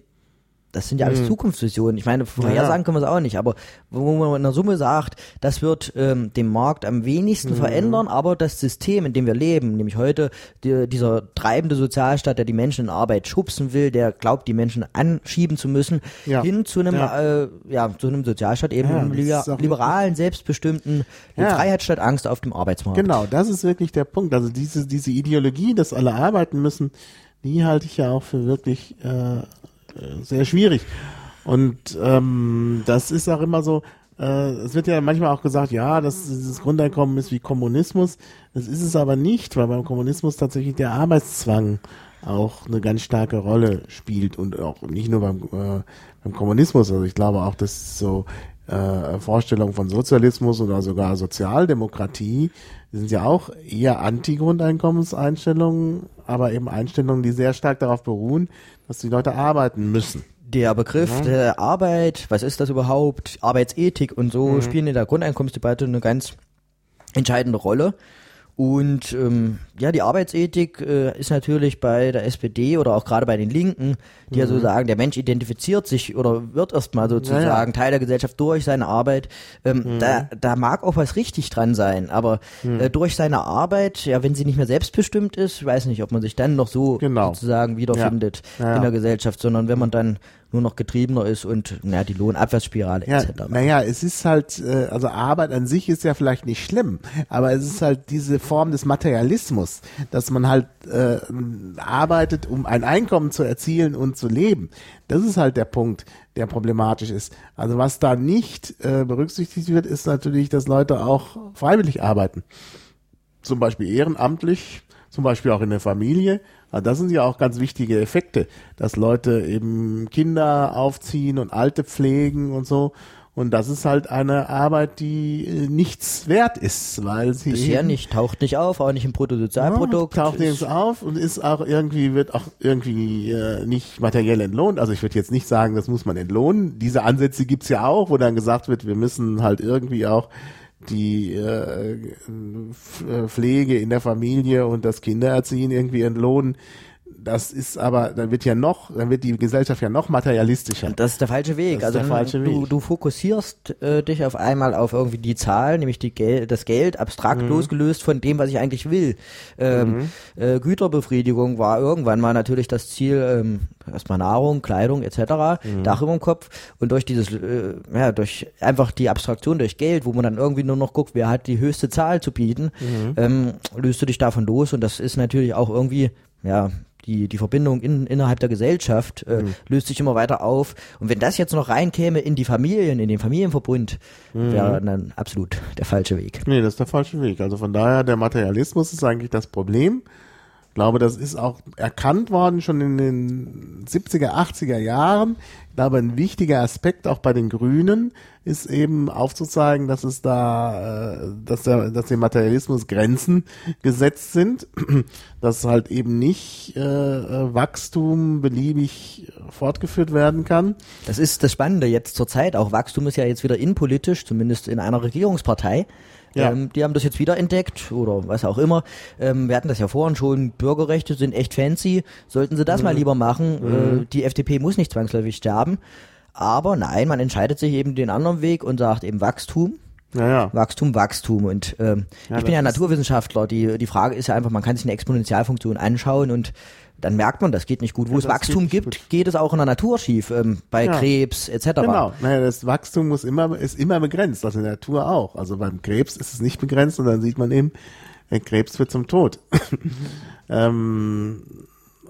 S3: das sind ja alles Zukunftsvisionen. Ich meine, vorhersagen können wir es auch nicht, aber wo man in der Summe sagt, das wird ähm, den Markt am wenigsten verändern, aber das System, in dem wir leben, nämlich heute die, dieser treibende Sozialstaat, der die Menschen in Arbeit schubsen will, der glaubt, die Menschen anschieben zu müssen,
S2: Ja.
S3: hin zu einem,
S2: Ja.
S3: Äh, ja, zu einem Sozialstaat, eben
S2: Ja,
S3: einem liberalen, selbstbestimmten,
S2: Ja.
S3: Freiheit statt Angst auf dem Arbeitsmarkt.
S2: Genau, das ist wirklich der Punkt. Also diese, diese Ideologie, dass alle arbeiten müssen, die halte ich ja auch für wirklich äh, sehr schwierig. Und ähm, das ist auch immer so, äh, es wird ja manchmal auch gesagt, ja, dass dieses Grundeinkommen ist wie Kommunismus. Das ist es aber nicht, weil beim Kommunismus tatsächlich der Arbeitszwang auch eine ganz starke Rolle spielt und auch nicht nur beim, äh, beim Kommunismus. Also ich glaube auch, dass so äh, Vorstellungen von Sozialismus oder sogar Sozialdemokratie sind ja auch eher Anti-Grundeinkommenseinstellungen, aber eben Einstellungen, die sehr stark darauf beruhen, dass die Leute arbeiten müssen.
S3: Der Begriff der Arbeit, was ist das überhaupt? Arbeitsethik und so spielen in der Grundeinkommensdebatte eine ganz entscheidende Rolle. Und ähm, ja, die Arbeitsethik äh, ist natürlich bei der SPD oder auch gerade bei den Linken, die ja so sagen, der Mensch identifiziert sich oder wird erstmal sozusagen Teil der Gesellschaft durch seine Arbeit. Ähm, da, da mag auch was richtig dran sein, aber äh, durch seine Arbeit, ja, wenn sie nicht mehr selbstbestimmt ist, ich weiß nicht, ob man sich dann noch so
S2: Genau.
S3: sozusagen wiederfindet
S2: Ja. Ja, ja.
S3: in der Gesellschaft, sondern wenn man dann nur noch getriebener ist und naja, die Lohnabwärtsspirale
S2: Ja,
S3: etc.
S2: naja, es ist halt, äh, also Arbeit an sich ist ja vielleicht nicht schlimm, aber es ist halt diese Form des Materialismus, dass man halt äh, arbeitet, um ein Einkommen zu erzielen und zu leben. Das ist halt der Punkt, der problematisch ist. Also was da nicht äh, berücksichtigt wird, ist natürlich, dass Leute auch freiwillig arbeiten. Zum Beispiel ehrenamtlich, zum Beispiel auch in der Familie. Also das sind ja auch ganz wichtige Effekte, dass Leute eben Kinder aufziehen und Alte pflegen und so. Und das ist halt eine Arbeit, die äh, nichts wert ist, weil sie
S3: Bisher nicht, taucht nicht auf, auch nicht im Bruttosozialprodukt.
S2: ja, taucht nirgends auf und ist auch irgendwie, wird auch irgendwie äh, nicht materiell entlohnt. Also ich würde jetzt nicht sagen, das muss man entlohnen. Diese Ansätze gibt's ja auch, wo dann gesagt wird, wir müssen halt irgendwie auch die äh, äh, Pflege in der Familie und das Kindererziehen irgendwie entlohnen. Das ist aber, dann wird ja noch, dann wird die Gesellschaft ja noch materialistischer.
S3: Das ist der falsche Weg.
S2: Das
S3: also
S2: der falsche
S3: du,
S2: Weg.
S3: du fokussierst äh, dich auf einmal auf irgendwie die Zahl, nämlich die Gel das Geld abstrakt
S2: Mhm.
S3: losgelöst von dem, was ich eigentlich will. Ähm, äh, Güterbefriedigung war irgendwann mal natürlich das Ziel, ähm, erstmal Nahrung, Kleidung etc.,
S2: Mhm.
S3: Dach über dem Kopf und durch dieses, äh, ja, durch einfach die Abstraktion durch Geld, wo man dann irgendwie nur noch guckt, wer hat die höchste Zahl zu bieten,
S2: Mhm.
S3: ähm, löst du dich davon los und das ist natürlich auch irgendwie, ja, die, die Verbindung in, innerhalb der Gesellschaft äh,
S2: Mhm.
S3: löst sich immer weiter auf. Und wenn das jetzt noch reinkäme in die Familien, in den Familienverbund,
S2: Mhm.
S3: wäre dann absolut der falsche Weg.
S2: Nee, das ist der falsche Weg. Also von daher, der Materialismus ist eigentlich das Problem. Ich glaube, das ist auch erkannt worden schon in den 70er, 80er Jahren. Glaube, ein wichtiger Aspekt auch bei den Grünen ist eben aufzuzeigen, dass es da, äh, dass der, dass dem Materialismus Grenzen gesetzt sind, dass halt eben nicht äh, Wachstum beliebig fortgeführt werden kann.
S3: Das ist das Spannende jetzt zur Zeit. Auch Wachstum ist ja jetzt wieder innenpolitisch, zumindest in einer Regierungspartei.
S2: Ja.
S3: Ähm, die haben das jetzt wieder entdeckt oder was auch immer. Ähm, wir hatten das ja vorhin schon. Bürgerrechte sind echt fancy. Sollten sie das mal lieber machen. Äh, die FDP muss nicht zwangsläufig sterben. Aber nein, man entscheidet sich eben den anderen Weg und sagt eben Wachstum.
S2: Naja.
S3: Wachstum, Wachstum. Und ähm,
S2: Ja,
S3: ich bin ja
S2: das
S3: Naturwissenschaftler. Die, die Frage ist ja einfach, man kann sich eine Exponentialfunktion anschauen und dann merkt man, das geht nicht gut. Wo
S2: Ja,
S3: es
S2: das
S3: Wachstum gibt,
S2: nicht
S3: geht es auch in der Natur schief, ähm, bei
S2: Ja.
S3: Krebs etc.
S2: Genau, naja, das Wachstum muss immer, ist immer begrenzt, also in der Natur auch. Also beim Krebs ist es nicht begrenzt und dann sieht man eben, der Krebs wird zum Tod. ähm,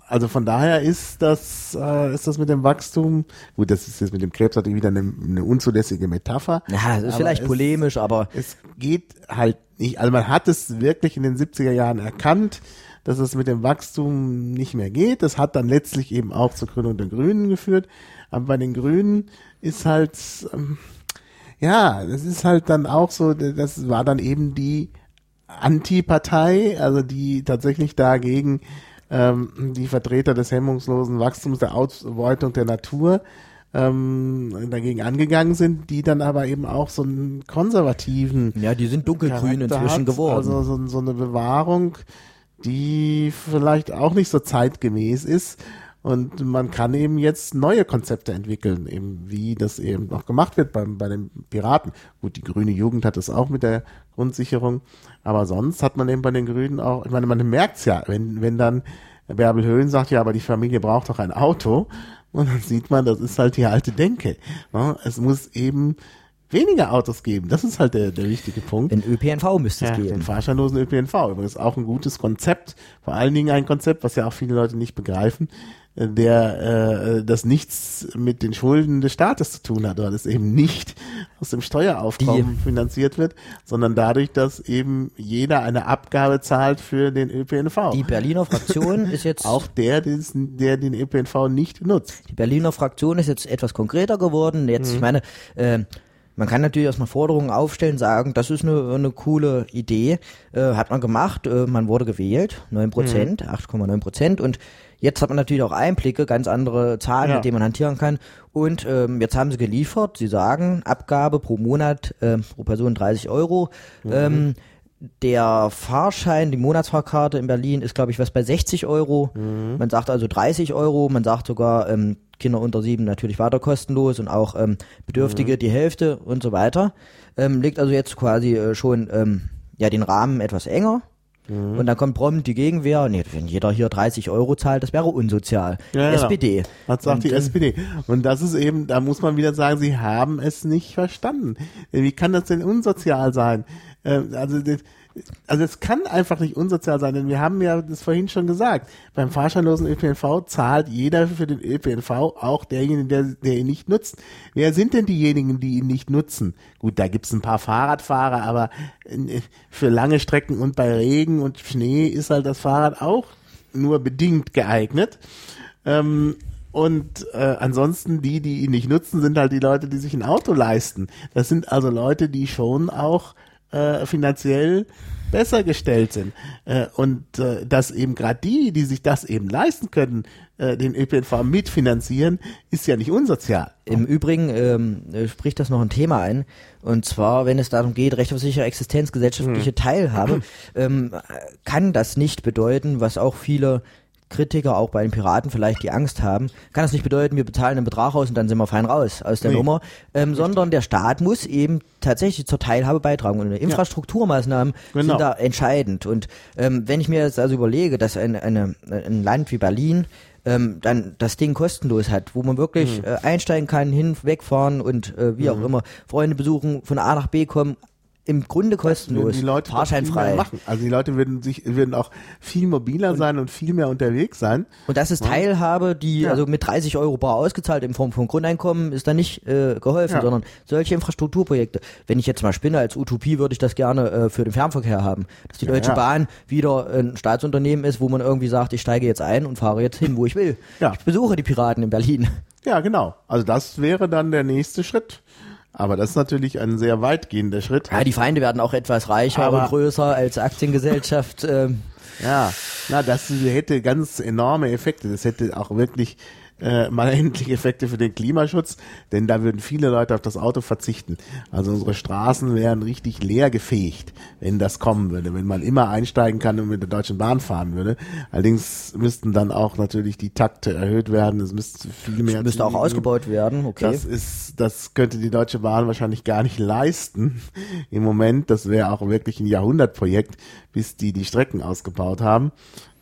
S2: also von daher ist das, äh, ist das mit dem Wachstum, gut, das ist jetzt mit dem Krebs natürlich wieder eine, eine unzulässige Metapher.
S3: Ja, ist vielleicht
S2: es-
S3: polemisch, aber
S2: es geht halt nicht, also man hat es wirklich in den 70er Jahren erkannt, dass es mit dem Wachstum nicht mehr geht. Das hat dann letztlich eben auch zur Gründung der Grünen geführt. Aber bei den Grünen ist halt, ähm, ja, das ist halt dann auch so, das war dann eben die Antipartei, also die tatsächlich dagegen ähm, die Vertreter des hemmungslosen Wachstums, der Ausbeutung der Natur ähm, dagegen angegangen sind, die dann aber eben auch so einen konservativen
S3: ja, die sind dunkelgrün
S2: Charakter
S3: inzwischen
S2: hat,
S3: geworden.
S2: Also so, so eine Bewahrung, die vielleicht auch nicht so zeitgemäß ist. Und man kann eben jetzt neue Konzepte entwickeln, eben wie das eben auch gemacht wird beim, bei den Piraten. Gut, die grüne Jugend hat das auch mit der Grundsicherung, aber sonst hat man eben bei den Grünen auch, ich meine, man merkt's ja, wenn, wenn dann Bärbel Höhlen sagt, ja, aber die Familie braucht doch ein Auto, und dann sieht man, das ist halt die alte Denke. ne? Es muss eben weniger Autos geben. Das ist halt der, der wichtige Punkt.
S3: in ÖPNV müsste es
S2: Ja, den
S3: geben.
S2: fahrscheinlosen ÖPNV. Übrigens auch ein gutes Konzept. Vor allen Dingen ein Konzept, was ja auch viele Leute nicht begreifen, der äh, das nichts mit den Schulden des Staates zu tun hat, weil es eben nicht aus dem Steueraufkommen finanziert wird, sondern dadurch, dass eben jeder eine Abgabe zahlt für den ÖPNV.
S3: Die Berliner Fraktion ist jetzt
S2: auch der, der den ÖPNV nicht nutzt.
S3: Die Berliner Fraktion ist jetzt etwas konkreter geworden. Jetzt,
S2: Mhm.
S3: ich meine, äh, man kann natürlich erstmal Forderungen aufstellen, sagen, das ist eine, eine coole Idee. Äh, hat man gemacht, äh, man wurde gewählt, 9 Prozent,
S2: Mhm.
S3: 8,9 Prozent. Und jetzt hat man natürlich auch Einblicke, ganz andere Zahlen,
S2: Ja.
S3: mit denen man hantieren kann. Und ähm, jetzt haben sie geliefert, sie sagen, Abgabe pro Monat äh, pro Person 30 Euro.
S2: Mhm.
S3: Ähm, der Fahrschein, die Monatsfahrkarte in Berlin ist, glaube ich, was bei 60 Euro.
S2: Mhm.
S3: Man sagt also 30 Euro. Man sagt sogar ähm, Kinder unter sieben natürlich weiter kostenlos und auch ähm, Bedürftige
S2: Mhm.
S3: die Hälfte und so weiter. Ähm, legt also jetzt quasi äh, schon ähm, ja den Rahmen etwas enger.
S2: Mhm.
S3: Und dann kommt prompt die Gegenwehr. Nee, wenn jeder hier 30 Euro zahlt, das wäre unsozial.
S2: Ja.
S3: SPD.
S2: Was sagt
S3: Und,
S2: die
S3: ähm,
S2: SPD? Und das ist eben, da muss man wieder sagen, sie haben es nicht verstanden. Wie kann das denn unsozial sein? Ähm, Also, das- also es kann einfach nicht unsozial sein, denn wir haben ja das vorhin schon gesagt. Beim fahrscheinlosen ÖPNV zahlt jeder für den ÖPNV, auch derjenige, der, der ihn nicht nutzt. Wer sind denn diejenigen, die ihn nicht nutzen? Gut, da gibt's ein paar Fahrradfahrer, aber äh, für lange Strecken und bei Regen und Schnee ist halt das Fahrrad auch nur bedingt geeignet. Ähm, Und äh, ansonsten die, die ihn nicht nutzen, sind halt die Leute, die sich ein Auto leisten. Das sind also Leute, die schon auch äh, finanziell besser gestellt sind. Äh, und äh, dass eben gerade die, die sich das eben leisten können, äh, den ÖPNV mitfinanzieren, ist ja nicht unsozial.
S3: Im Übrigen ähm, äh, spricht das noch ein Thema ein. Und zwar, wenn es darum geht, recht auf sichere Existenz, gesellschaftliche hm. Teilhabe, ähm, kann das nicht bedeuten, was auch viele Kritiker, auch bei den Piraten vielleicht, die Angst haben, kann das nicht bedeuten, wir bezahlen einen Betrag aus und dann sind wir fein raus aus der nee. Nummer, ähm, sondern der Staat muss eben tatsächlich zur Teilhabe beitragen und Infrastrukturmaßnahmen ja. genau. sind da entscheidend. Und ähm, wenn ich mir jetzt also überlege, dass ein, eine, ein Land wie Berlin ähm, dann das Ding kostenlos hat, wo man wirklich mhm. äh, einsteigen kann, hin, wegfahren und äh, wie mhm. auch immer, Freunde besuchen, von A nach B kommen, im Grunde kostenlos,
S2: die Leute
S3: fahrscheinfrei.
S2: Machen. Also die Leute würden sich würden auch viel mobiler und, sein und viel mehr unterwegs sein.
S3: Und das ist Teilhabe, die ja. also mit 30 Euro bar ausgezahlt in Form von Grundeinkommen ist da nicht äh, geholfen, ja. sondern solche Infrastrukturprojekte. Wenn ich jetzt mal spinne als Utopie, würde ich das gerne äh, für den Fernverkehr haben, dass die Deutsche Bahn wieder ein Staatsunternehmen ist, wo man irgendwie sagt, ich steige jetzt ein und fahre jetzt hin, wo ich will. Ja. Ich besuche die Piraten in Berlin.
S2: Ja, genau. Also das wäre dann der nächste Schritt. Aber das ist natürlich ein sehr weitgehender Schritt.
S3: Ja, die Feinde werden auch etwas reicher Aber und größer als Aktiengesellschaft. Ähm.
S2: Ja, na, das hätte ganz enorme Effekte. Das hätte auch wirklich äh, mal endlich Effekte für den Klimaschutz, denn da würden viele Leute auf das Auto verzichten. Also unsere Straßen wären richtig leer gefegt, wenn das kommen würde, wenn man immer einsteigen kann und mit der Deutschen Bahn fahren würde. Allerdings müssten dann auch natürlich die Takte erhöht werden. Es müsste viel mehr. Es
S3: müsste auch ausgebaut werden. Okay.
S2: Das ist, das könnte die Deutsche Bahn wahrscheinlich gar nicht leisten im Moment. Das wäre auch wirklich ein Jahrhundertprojekt, bis die die Strecken ausgebaut haben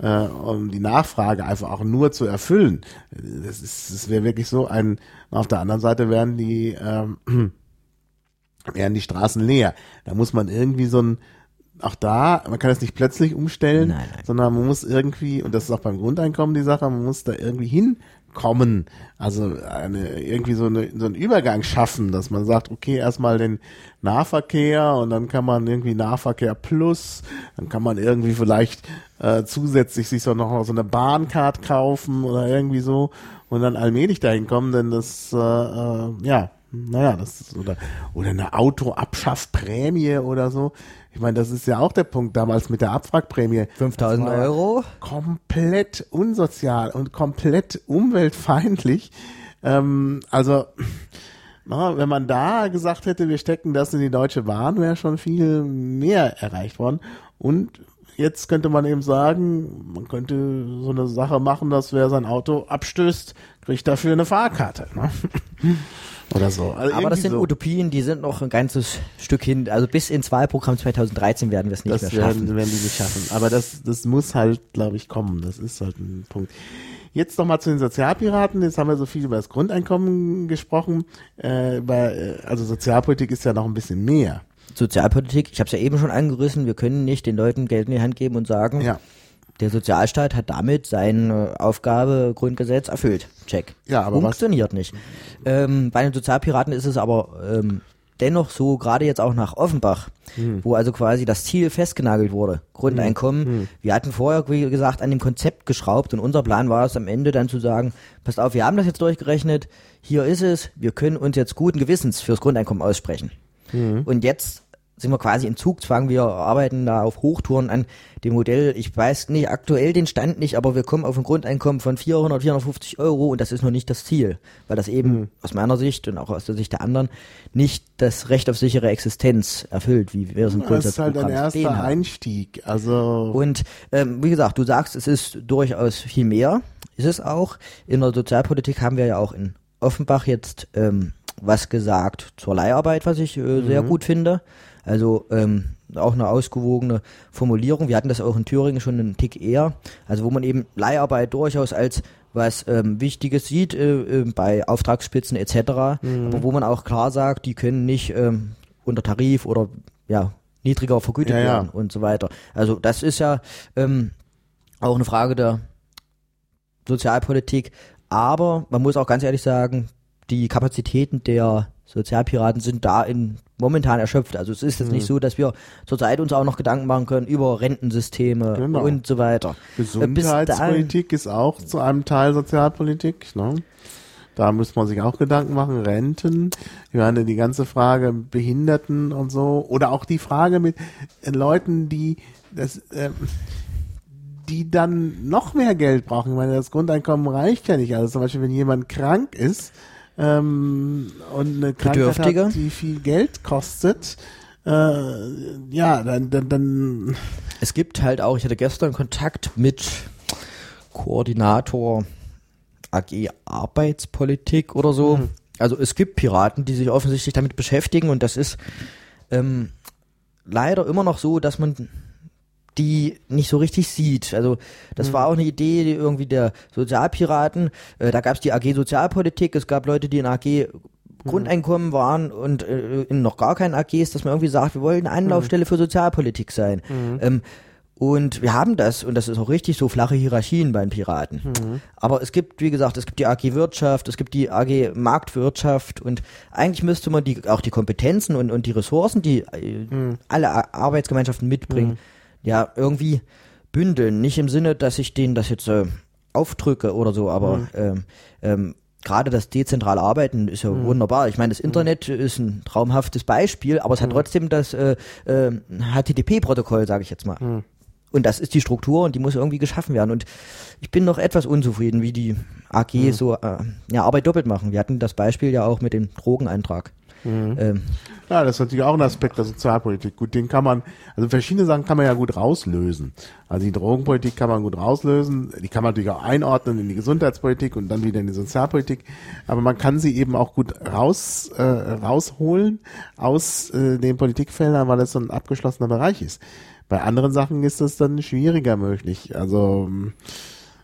S2: äh, um die Nachfrage einfach auch nur zu erfüllen. Das ist, das wäre wirklich so ein. Auf der anderen Seite wären die ähm, wären die Straßen leer. Da muss man irgendwie so ein auch da, man kann das nicht plötzlich umstellen, nein, nein. sondern man muss irgendwie, und das ist auch beim Grundeinkommen die Sache, man muss da irgendwie hin kommen. Also eine, irgendwie so, eine, so einen Übergang schaffen, dass man sagt, okay, erstmal den Nahverkehr und dann kann man irgendwie Nahverkehr plus, dann kann man irgendwie vielleicht äh, zusätzlich sich so noch so eine Bahncard kaufen oder irgendwie so und dann allmählich dahin kommen, denn das, äh, äh, ja, naja, das ist, oder, oder eine Autoabschaffprämie oder so. Ich meine, das ist ja auch der Punkt damals mit der Abwrackprämie.
S3: 5000 Euro?
S2: Komplett unsozial und komplett umweltfeindlich. Ähm, also, na, wenn man da gesagt hätte, wir stecken das in die Deutsche Bahn, wäre schon viel mehr erreicht worden. Und jetzt könnte man eben sagen, man könnte so eine Sache machen, dass wer sein Auto abstößt, kriegt dafür eine Fahrkarte. Ne? Oder so.
S3: Also Aber das sind so. Utopien, die sind noch ein ganzes Stück hin. Also bis ins Wahlprogramm 2013 werden wir es nicht
S2: das
S3: mehr
S2: schaffen. Das werden die nicht schaffen. Aber das, das muss halt, glaube ich, kommen. Das ist halt ein Punkt. Jetzt nochmal zu den Sozialpiraten. Jetzt haben wir so viel über das Grundeinkommen gesprochen. Äh, bei, äh, also Sozialpolitik ist ja noch ein bisschen mehr.
S3: Sozialpolitik, ich habe es ja eben schon angerissen, wir können nicht den Leuten Geld in die Hand geben und sagen, ja. Der Sozialstaat hat damit seine Aufgabe Grundgesetz erfüllt. Check.
S2: Ja, aber
S3: Funktioniert
S2: was?
S3: nicht. Ähm, bei den Sozialpiraten ist es aber ähm, dennoch so, gerade jetzt auch nach Offenbach, hm. wo also quasi das Ziel festgenagelt wurde, Grundeinkommen. Hm. Hm. Wir hatten vorher, wie gesagt, an dem Konzept geschraubt und unser Plan war es am Ende dann zu sagen, passt auf, wir haben das jetzt durchgerechnet, hier ist es, wir können uns jetzt guten Gewissens fürs Grundeinkommen aussprechen. Hm. Und jetzt sind wir quasi in Zugzwang. Wir arbeiten da auf Hochtouren an dem Modell. Ich weiß nicht aktuell den Stand nicht, aber wir kommen auf ein Grundeinkommen von 400, 450 Euro und das ist noch nicht das Ziel, weil das eben mhm. aus meiner Sicht und auch aus der Sicht der anderen nicht das Recht auf sichere Existenz erfüllt, wie wir es im ja,
S2: Das ist halt ein erster Einstieg. Also
S3: und ähm, wie gesagt, du sagst, es ist durchaus viel mehr. Ist es auch. In der Sozialpolitik haben wir ja auch in Offenbach jetzt ähm, was gesagt zur Leiharbeit, was ich äh, sehr mhm. gut finde. Also ähm, auch eine ausgewogene Formulierung. Wir hatten das auch in Thüringen schon einen Tick eher. Also wo man eben Leiharbeit durchaus als was ähm, Wichtiges sieht äh, äh, bei Auftragsspitzen etc. Mhm. Aber wo man auch klar sagt, die können nicht ähm, unter Tarif oder ja niedriger vergütet ja, werden ja. und so weiter. Also das ist ja ähm, auch eine Frage der Sozialpolitik. Aber man muss auch ganz ehrlich sagen, die Kapazitäten der Sozialpiraten sind da in momentan erschöpft. Also es ist jetzt nicht so, dass wir zurzeit uns auch noch Gedanken machen können über Rentensysteme
S2: Genau.
S3: und so weiter. Äh,
S2: Gesundheitspolitik ist auch zu einem Teil Sozialpolitik. Ne? Da muss man sich auch Gedanken machen. Renten, ich meine, die ganze Frage Behinderten und so. Oder auch die Frage mit äh, Leuten, die das, ähm, die dann noch mehr Geld brauchen. Ich meine, das Grundeinkommen reicht ja nicht. Also zum Beispiel, wenn jemand krank ist ähm, und eine Krankheit hat, die viel Geld kostet, äh, ja, dann, dann, dann.
S3: Es gibt halt auch, ich hatte gestern Kontakt mit Koordinator AG Arbeitspolitik oder so. Also es gibt Piraten, die sich offensichtlich damit beschäftigen und das ist ähm, leider immer noch so, dass man die nicht so richtig sieht. Also das war auch eine Idee irgendwie der Sozialpiraten. Äh, da gab es die AG Sozialpolitik, es gab Leute, die in AG Grundeinkommen waren und äh, in noch gar keinen AGs, dass man irgendwie sagt, wir wollen eine Anlaufstelle für Sozialpolitik sein. Ähm, und wir haben das, und das ist auch richtig, so flache Hierarchien bei den Piraten. Aber es gibt, wie gesagt, es gibt die AG Wirtschaft, es gibt die AG Marktwirtschaft und eigentlich müsste man die, auch die Kompetenzen und, und die Ressourcen, die äh, alle A- Arbeitsgemeinschaften mitbringen, ja, irgendwie bündeln. Nicht im Sinne, dass ich denen das jetzt äh, aufdrücke oder so, aber ähm, ähm, gerade das dezentrale Arbeiten ist ja wunderbar. Ich meine, das Internet ist ein traumhaftes Beispiel, aber es hat trotzdem das äh, äh, HTTP-Protokoll, sage ich jetzt mal. Und das ist die Struktur und die muss irgendwie geschaffen werden. Und ich bin noch etwas unzufrieden, wie die AG so äh, ja, Arbeit doppelt machen. Wir hatten das Beispiel ja auch mit dem Drogeneintrag. Ähm,
S2: Ja, das ist natürlich auch ein Aspekt der Sozialpolitik. Gut, den kann man, also verschiedene Sachen kann man ja gut rauslösen. Also die Drogenpolitik kann man gut rauslösen, die kann man natürlich auch einordnen in die Gesundheitspolitik und dann wieder in die Sozialpolitik. Aber man kann sie eben auch gut raus, äh, rausholen aus äh, den Politikfeldern, weil es so ein abgeschlossener Bereich ist. Bei anderen Sachen ist das dann schwieriger möglich. Also,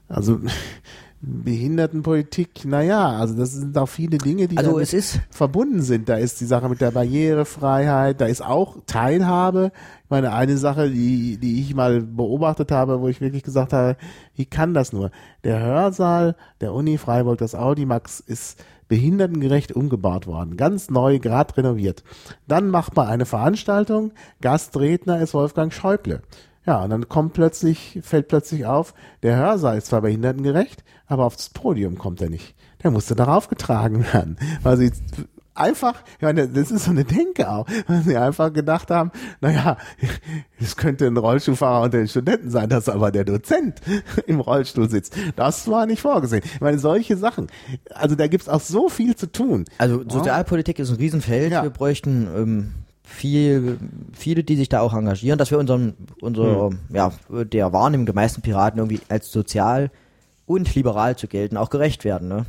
S2: also Behindertenpolitik, naja, also das sind auch viele Dinge, die
S3: Also es ist-
S2: verbunden sind. Da ist die Sache mit der Barrierefreiheit, da ist auch Teilhabe. Ich meine, eine Sache, die, die ich mal beobachtet habe, wo ich wirklich gesagt habe, wie kann das nur? Der Hörsaal der Uni Freiburg, das Audimax, ist behindertengerecht umgebaut worden. Ganz neu, gerade renoviert. Dann macht man eine Veranstaltung, Gastredner ist Wolfgang Schäuble. Ja, und dann kommt plötzlich, fällt plötzlich auf, der Hörsaal ist zwar behindertengerecht, aber aufs Podium kommt er nicht. Der musste darauf getragen werden. Weil sie einfach, ich meine, das ist so eine Denke auch, weil sie einfach gedacht haben, naja, es könnte ein Rollstuhlfahrer unter den Studenten sein, dass aber der Dozent im Rollstuhl sitzt. Das war nicht vorgesehen. Ich meine, solche Sachen. Also da gibt's auch so viel zu tun.
S3: Also Sozialpolitik ist ein Riesenfeld.
S2: Ja.
S3: Wir bräuchten ähm, viel, viele, die sich da auch engagieren, dass wir unseren, unser,
S2: Hm.
S3: ja, der Wahrnehmung der meisten Piraten irgendwie als sozial und liberal zu gelten, auch gerecht werden. Ne?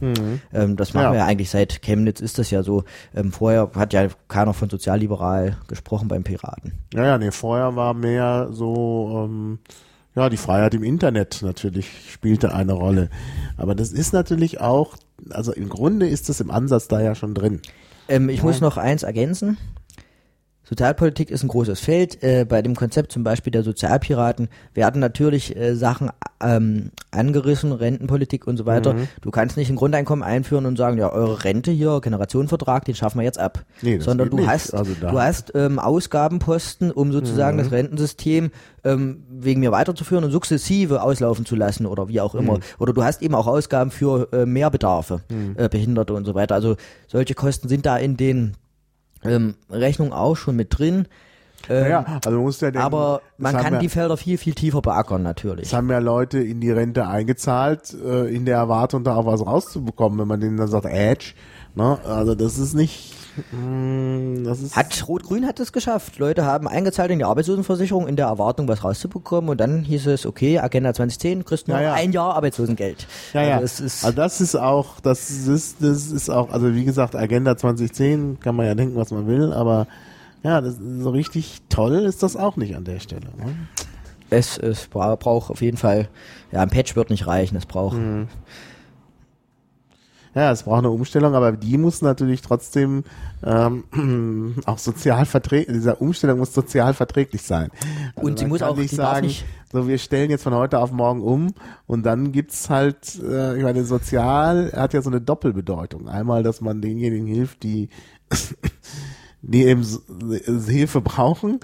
S3: Ähm, das machen.
S2: Ja.
S3: wir ja eigentlich seit Chemnitz ist das ja so. Ähm, vorher hat ja keiner von sozialliberal gesprochen beim Piraten.
S2: Ja, ja, nee, vorher war mehr so, ähm, ja, die Freiheit im Internet natürlich spielte eine Rolle. Aber das ist natürlich auch, also im Grunde ist das im Ansatz da ja schon drin.
S3: Ähm, ich muss noch eins ergänzen. Sozialpolitik ist ein großes Feld. Äh, bei dem Konzept zum Beispiel der Sozialpiraten werden natürlich äh, Sachen ähm, angerissen, Rentenpolitik und so weiter.
S2: Mhm.
S3: Du kannst nicht ein Grundeinkommen einführen und sagen, ja, eure Rente hier, Generationenvertrag, den schaffen wir jetzt ab.
S2: Nee, das
S3: Sondern du
S2: nicht.
S3: hast,
S2: Also
S3: du hast ähm, Ausgabenposten, um sozusagen
S2: Mhm.
S3: das Rentensystem ähm, wegen mir weiterzuführen und sukzessive auslaufen zu lassen oder wie auch
S2: Mhm.
S3: immer. Oder du hast eben auch Ausgaben für äh, Mehrbedarfe,
S2: Mhm.
S3: äh, Behinderte und so weiter. Also solche Kosten sind da in den ähm, Rechnungen auch schon mit drin. Ähm,
S2: Ja, also man muss ja denken,
S3: aber man kann
S2: ja,
S3: die Felder viel, viel tiefer beackern natürlich.
S2: Es haben ja Leute in die Rente eingezahlt, äh, in der Erwartung, da auch was rauszubekommen, wenn man denen dann sagt, Edge, ne? Also das ist nicht,
S3: Hat Rot-Grün hat es geschafft. Leute haben eingezahlt in die Arbeitslosenversicherung in der Erwartung, was rauszubekommen. Und dann hieß es, okay, Agenda 2010, kriegst du
S2: Ja, ja.
S3: ein Jahr Arbeitslosengeld.
S2: ja, ja.
S3: Also ist,
S2: also das ist auch, das ist, das ist auch, also wie gesagt, Agenda 2010 kann man ja denken, was man will, aber ja, das, so richtig toll ist das auch nicht an der Stelle. Ne?
S3: es, es bra braucht auf jeden Fall, ja, ein Patch wird nicht reichen. Es braucht,
S2: Mhm. Ja, es braucht eine Umstellung, aber die muss natürlich trotzdem ähm, auch sozial verträglich, diese Umstellung muss sozial verträglich sein. Also
S3: Und sie muss auch-
S2: nicht sagen,
S3: nicht-
S2: so wir stellen jetzt von heute auf morgen um und dann gibt's halt, äh, ich meine, sozial hat ja so eine Doppelbedeutung. Einmal, dass man denjenigen hilft, die die eben Hilfe brauchen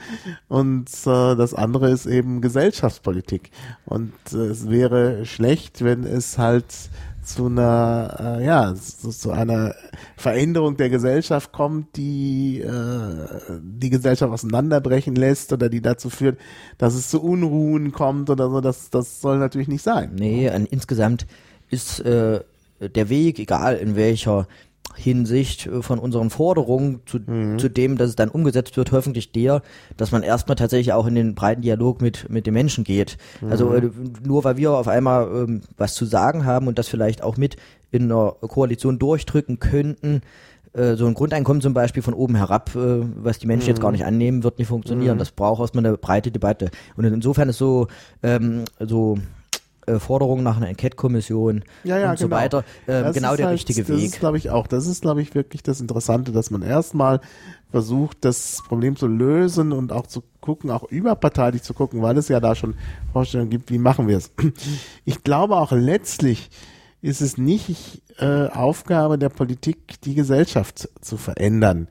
S2: und äh, das andere ist eben Gesellschaftspolitik und äh, es wäre schlecht, wenn es halt zu einer, äh, ja, zu, zu, einer Veränderung der Gesellschaft kommt, die äh, die Gesellschaft auseinanderbrechen lässt oder die dazu führt, dass es zu Unruhen kommt oder so. Das, das soll natürlich nicht sein.
S3: Nee, insgesamt ist äh, der Weg, egal in welcher Hinsicht äh, von unseren Forderungen zu, mhm. zu dem, dass es dann umgesetzt wird, hoffentlich der, dass man erstmal tatsächlich auch in den breiten Dialog mit, mit den Menschen geht. Mhm. Also nur weil wir auf einmal ähm, was zu sagen haben und das vielleicht auch mit in einer Koalition durchdrücken könnten, äh, so ein Grundeinkommen zum Beispiel von oben herab, was die Menschen mhm. jetzt gar nicht annehmen, wird nicht funktionieren. Mhm. Das braucht erstmal eine breite Debatte. Und insofern ist so, ähm, so äh, Forderungen nach einer Enquete-Kommission
S2: ja, ja,
S3: und so
S2: genau.
S3: weiter äh, genau der
S2: halt,
S3: richtige
S2: das
S3: Weg.
S2: Das ist, glaube ich, auch. Das ist, glaube ich, wirklich das Interessante, dass man erstmal versucht, das Problem zu lösen und auch zu gucken, auch überparteilich zu gucken, weil es ja da schon Vorstellungen gibt, wie machen wir es. Ich glaube auch letztlich ist es nicht äh, Aufgabe der Politik, die Gesellschaft zu verändern.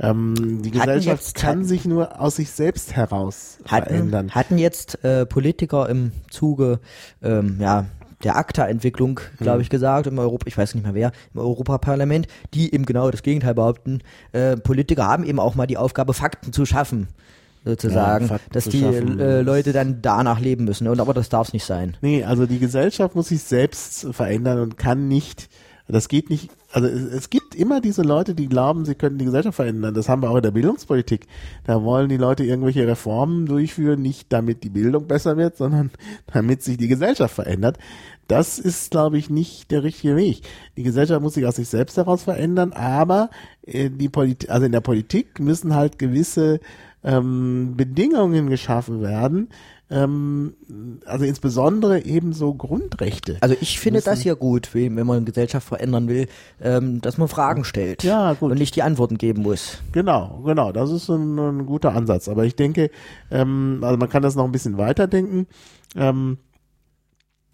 S2: Ähm, die Gesellschaft jetzt, kann sich nur aus sich selbst heraus
S3: hatten,
S2: verändern.
S3: Hatten jetzt äh, Politiker im Zuge ähm, ja, der ACTA-Entwicklung, glaube hm. ich, gesagt, im Europa, ich weiß nicht mehr wer, im Europaparlament, die eben genau das Gegenteil behaupten. Äh, Politiker haben eben auch mal die Aufgabe, Fakten zu schaffen sozusagen, ja, dass die äh, Leute dann danach leben müssen. Und aber das darf es nicht sein.
S2: Nee, also die Gesellschaft muss sich selbst verändern und kann nicht das geht nicht, also es, es, gibt immer diese Leute, die glauben, sie könnten die Gesellschaft verändern. Das haben wir auch in der Bildungspolitik. Da wollen die Leute irgendwelche Reformen durchführen, nicht damit die Bildung besser wird, sondern damit sich die Gesellschaft verändert. Das ist, glaube ich, nicht der richtige Weg. Die Gesellschaft muss sich aus sich selbst heraus verändern, aber äh, die Politik, also in der Politik müssen halt gewisse ähm, Bedingungen geschaffen werden, ähm, also insbesondere eben so Grundrechte.
S3: Also ich finde das ja gut, wenn man eine Gesellschaft verändern will, ähm, dass man Fragen stellt
S2: ja, gut.
S3: und nicht die Antworten geben muss.
S2: Genau, genau, das ist ein, ein guter Ansatz. Aber ich denke, ähm, also man kann das noch ein bisschen weiterdenken.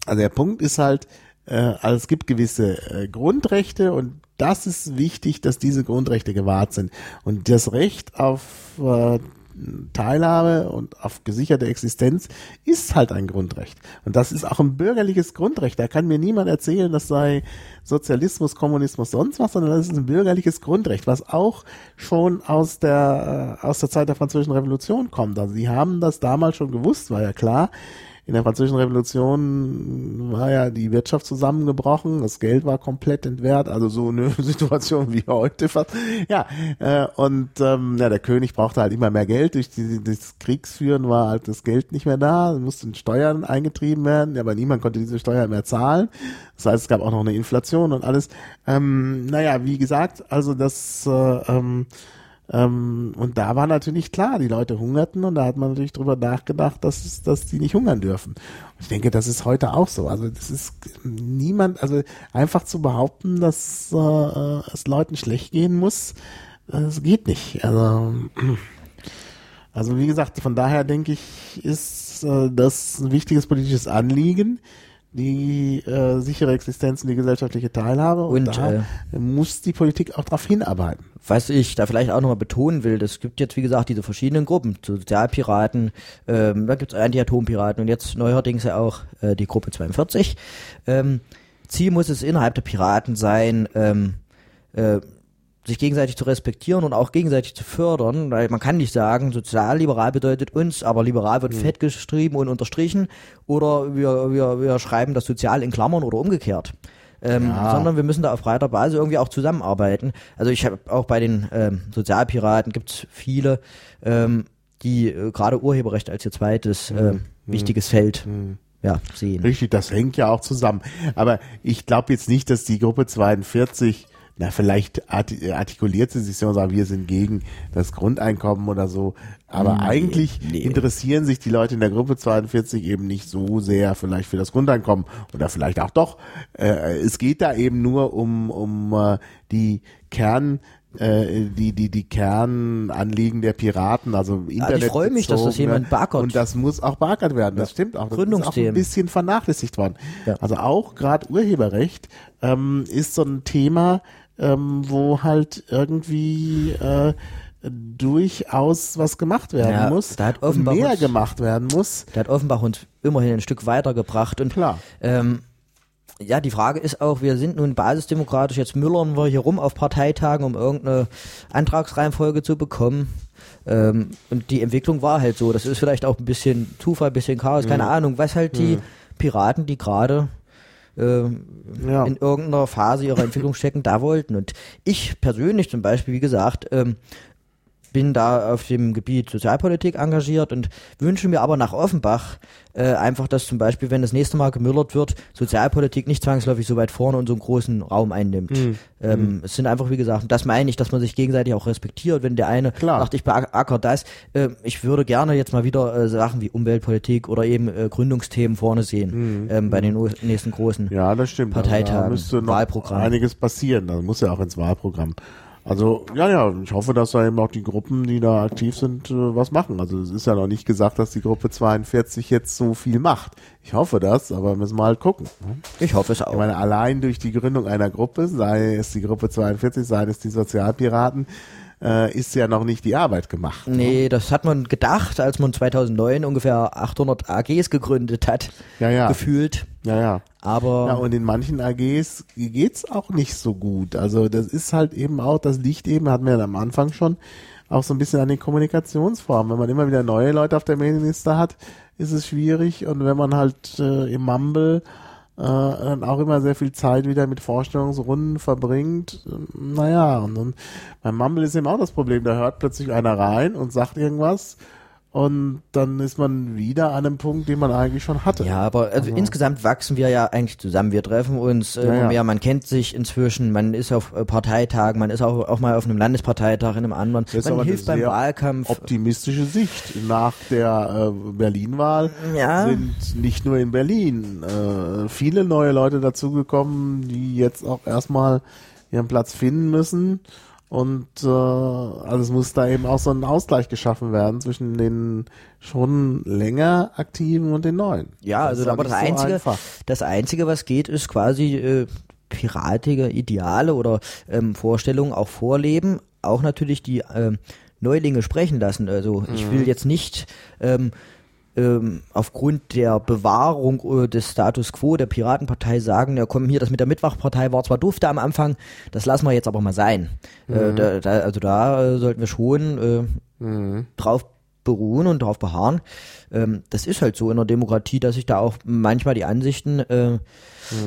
S2: Also der Punkt ist halt, also es gibt gewisse äh, Grundrechte und das ist wichtig, dass diese Grundrechte gewahrt sind. Und das Recht auf äh, Teilhabe und auf gesicherte Existenz ist halt ein Grundrecht. Und das ist auch ein bürgerliches Grundrecht. Da kann mir niemand erzählen, das sei Sozialismus, Kommunismus, sonst was, sondern das ist ein bürgerliches Grundrecht, was auch schon aus der, äh, aus der Zeit der Französischen Revolution kommt. Also sie haben das damals schon gewusst, war ja klar in der französischen Revolution war ja die Wirtschaft zusammengebrochen, das Geld war komplett entwehrt, also so eine Situation wie heute fast. Ja, äh, und ähm, ja, der König brauchte halt immer mehr Geld. Durch die, das Kriegsführen war halt das Geld nicht mehr da, mussten Steuern eingetrieben werden, aber niemand konnte diese Steuern mehr zahlen. Das heißt, es gab auch noch eine Inflation und alles. Ähm, naja, wie gesagt, also das äh, ähm, ähm, und da war natürlich klar, die Leute hungerten und da hat man natürlich drüber nachgedacht, dass, dass die nicht hungern dürfen. Und ich denke, das ist heute auch so. Also das ist niemand, also einfach zu behaupten, dass äh, es Leuten schlecht gehen muss, das geht nicht. Also, also wie gesagt, von daher denke ich, ist äh, das ein wichtiges politisches Anliegen die äh, sichere Existenz und die gesellschaftliche Teilhabe. Und, und da äh, muss die Politik auch darauf hinarbeiten.
S3: Was ich da vielleicht auch nochmal betonen will, es gibt jetzt, wie gesagt, diese verschiedenen Gruppen, Sozialpiraten, ähm, da gibt es Anti-Atom-Piraten und jetzt neuerdings ja auch äh, die Gruppe 42. Ähm, Ziel muss es innerhalb der Piraten sein, ähm, äh, sich gegenseitig zu respektieren und auch gegenseitig zu fördern, weil man kann nicht sagen, sozialliberal bedeutet uns, aber liberal wird mhm. fett geschrieben und unterstrichen oder wir, wir, wir schreiben das sozial in Klammern oder umgekehrt. Ähm, ja. sondern wir müssen da auf breiter Basis irgendwie auch zusammenarbeiten. Also ich habe auch bei den ähm, Sozialpiraten gibt es viele, ähm, die äh, gerade Urheberrecht als ihr zweites äh, mhm. wichtiges Feld mhm. ja, sehen.
S2: Richtig, das hängt ja auch zusammen. Aber ich glaube jetzt nicht, dass die Gruppe 42 na, vielleicht artikuliert sie sich so und sagt, wir sind gegen das Grundeinkommen oder so. Aber nee, eigentlich nee. interessieren sich die Leute in der Gruppe 42 eben nicht so sehr vielleicht für das Grundeinkommen oder vielleicht auch doch. Äh, es geht da eben nur um, um äh, die Kern, äh, die, die, die Kernanliegen der Piraten, also Internet.
S3: Ja, ich freue mich, dass das jemand barkert.
S2: Und das muss auch barkert werden, das ja. stimmt auch. Das ist auch ein bisschen vernachlässigt worden. Ja. Also auch gerade Urheberrecht ähm, ist so ein Thema, ähm, wo halt irgendwie äh, durchaus was gemacht werden
S3: Ja,
S2: muss,
S3: da hat
S2: und
S3: Offenbach
S2: mehr
S3: uns-
S2: gemacht werden muss.
S3: Der hat Offenbach uns immerhin ein Stück weitergebracht und
S2: Klar.
S3: Ähm, ja, die Frage ist auch, wir sind nun basisdemokratisch, jetzt müllern wir hier rum auf Parteitagen, um irgendeine Antragsreihenfolge zu bekommen. Ähm, und die Entwicklung war halt so. Das ist vielleicht auch ein bisschen Zufall, ein bisschen Chaos, keine Ahnung, was halt die Piraten, die gerade ähm,
S2: Ja.
S3: in irgendeiner Phase ihrer Entwicklung stecken, da wollten. Und ich persönlich zum Beispiel, wie gesagt, ähm, bin da auf dem Gebiet Sozialpolitik engagiert und wünsche mir aber nach Offenbach äh, einfach, dass zum Beispiel, wenn das nächste Mal gemüllert wird, Sozialpolitik nicht zwangsläufig so weit vorne und so einen großen Raum einnimmt.
S2: Mhm.
S3: Ähm, Es sind einfach, wie gesagt, das meine ich, dass man sich gegenseitig auch respektiert. Wenn der eine
S2: Klar.
S3: sagt, ich beacker das, äh, ich würde gerne jetzt mal wieder äh, Sachen wie Umweltpolitik oder eben äh, Gründungsthemen vorne sehen ähm, bei den no- nächsten großen.
S2: Mhm. Ja, das stimmt. Also
S3: Parteitagen,
S2: da müsste noch
S3: Wahlprogramm.
S2: einiges passieren. Da muss ja auch ins Wahlprogramm. Also, ja, ja, ich hoffe, dass da eben auch die Gruppen, die da aktiv sind, äh, was machen. Also, es ist ja noch nicht gesagt, dass die Gruppe 42 jetzt so viel macht. Ich hoffe das, aber müssen wir halt gucken. ne?
S3: Ich hoffe es
S2: Ich
S3: auch.
S2: meine, allein durch die Gründung einer Gruppe, sei es die Gruppe 42, sei es die Sozialpiraten, äh, ist ja noch nicht die Arbeit gemacht.
S3: Nee, das hat man gedacht, als man 2009 ungefähr 800 AGs gegründet hat,
S2: Ja, ja.
S3: gefühlt.
S2: Ja, ja.
S3: Aber
S2: Ja, und in manchen AGs geht's auch nicht so gut. Also das ist halt eben auch, das liegt eben, hatten wir ja am Anfang schon, auch so ein bisschen an den Kommunikationsformen. Wenn man immer wieder neue Leute auf der Mailingliste hat, ist es schwierig. Und wenn man halt äh, im Mumble äh, dann auch immer sehr viel Zeit wieder mit Vorstellungsrunden verbringt, naja, und dann beim Mumble ist eben auch das Problem, da hört plötzlich einer rein und sagt irgendwas und dann ist man wieder an einem Punkt, den man eigentlich schon hatte.
S3: ja, aber also insgesamt wachsen wir ja eigentlich zusammen. Wir treffen uns äh,
S2: Ja, ja.
S3: mehr, man kennt sich inzwischen, man ist auf äh, Parteitagen, man ist auch, auch mal auf einem Landesparteitag in einem anderen.
S2: Das
S3: man hilft beim Wahlkampf.
S2: optimistische Sicht. Nach der äh, Berlin-Wahl
S3: Ja.
S2: sind nicht nur in Berlin äh, viele neue Leute dazugekommen, die jetzt auch erstmal ihren Platz finden müssen. Und äh, also es muss da eben auch so ein Ausgleich geschaffen werden zwischen den schon länger aktiven und den neuen.
S3: Ja,
S2: Das
S3: also aber das
S2: so
S3: einzige,
S2: einfach.
S3: das einzige, was geht, ist quasi äh, piratige Ideale oder ähm, Vorstellungen auch vorleben, auch natürlich die ähm, Neulinge sprechen lassen. Also ich
S2: Mhm.
S3: will jetzt nicht ähm, ähm, aufgrund der Bewahrung äh, des Status quo der Piratenpartei sagen, ja komm hier, das mit der Mittwochpartei war zwar dufte am Anfang, das lassen wir jetzt aber mal sein. Äh,
S2: Mhm.
S3: da, da, also da äh, sollten wir schon äh, drauf beruhen und darauf beharren. Ähm, das ist halt so in der Demokratie, dass sich da auch manchmal die Ansichten äh,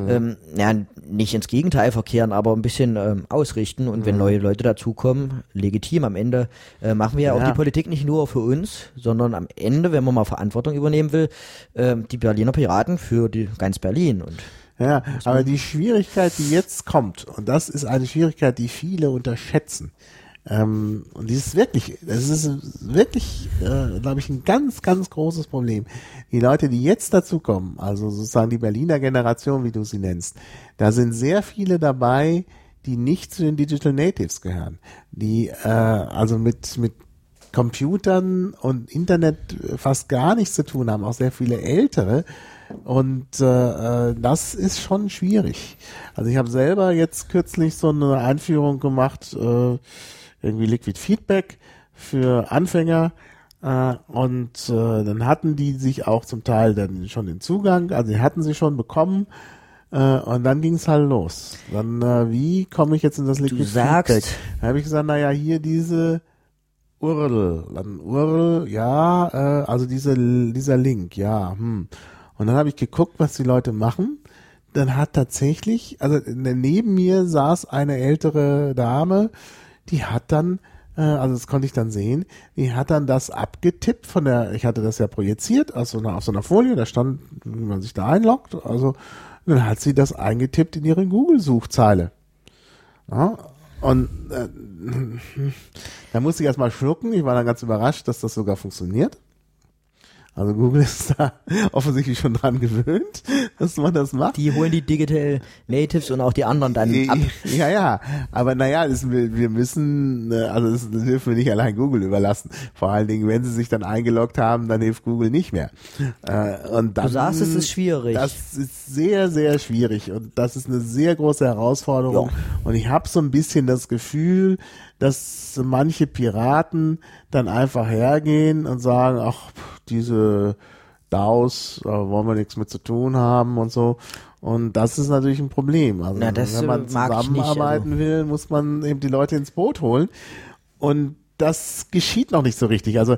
S3: ähm, ja, nicht ins Gegenteil verkehren, aber ein bisschen ähm, ausrichten. Und wenn neue Leute dazukommen, legitim am Ende, äh, machen wir ja, auch
S2: Ja.
S3: die Politik nicht nur für uns, sondern am Ende, wenn man mal Verantwortung übernehmen will, ähm, die Berliner Piraten für die ganz Berlin. Und
S2: Ja, aber die Schwierigkeit, die jetzt kommt, und das ist eine Schwierigkeit, die viele unterschätzen, ähm, und die ist wirklich, das ist wirklich, äh, glaube ich, ein ganz, ganz großes Problem. Die Leute, die jetzt dazukommen, also sozusagen die Berliner Generation, wie du sie nennst, da sind sehr viele dabei, die nicht zu den Digital Natives gehören, die äh, also mit mit Computern und Internet fast gar nichts zu tun haben, auch sehr viele Ältere. Und äh, äh, das ist schon schwierig. Also ich habe selber jetzt kürzlich so eine Einführung gemacht, äh, irgendwie Liquid Feedback für Anfänger. Äh, und äh, dann hatten die sich auch zum Teil dann schon den Zugang, also die hatten sie schon bekommen. Äh, und dann ging es halt los. Dann, äh, wie komme ich jetzt in das Liquid
S3: sagst-
S2: Feedback? Da habe ich gesagt, naja, hier diese URL, dann URL, ja, äh, also diese, dieser Link, ja, hm. Und dann habe ich geguckt, was die Leute machen. Dann hat tatsächlich, also neben mir saß eine ältere Dame, die hat dann, äh, also das konnte ich dann sehen, die hat dann das abgetippt von der, ich hatte das ja projiziert auf so einer, auf so einer Folie, da stand, wie man sich da einloggt, also dann hat sie das eingetippt in ihre Google-Suchzeile. Ja, und äh, da musste ich erstmal schlucken. Ich war dann ganz überrascht, dass das sogar funktioniert. Also Google ist da offensichtlich schon dran gewöhnt, dass man das macht.
S3: Die holen die Digital Natives und auch die anderen dann ab.
S2: Ja, ja, aber naja, das, wir müssen, äh, also das dürfen wir nicht allein Google überlassen. Vor allen Dingen, wenn sie sich dann eingeloggt haben, dann hilft Google nicht mehr. Äh, Und dann,
S3: Du sagst, es ist schwierig.
S2: Das ist sehr, sehr schwierig und das ist eine sehr große Herausforderung.
S3: Ja.
S2: Und ich habe so ein bisschen das Gefühl, dass manche Piraten dann einfach hergehen und sagen, ach, diese DAOs, da wollen wir nichts mit zu tun haben und so. Und das ist natürlich ein Problem. Also
S3: Na,
S2: wenn man
S3: äh, ich nicht,
S2: zusammenarbeiten will, muss man eben die Leute ins Boot holen. Und das geschieht noch nicht so richtig. Also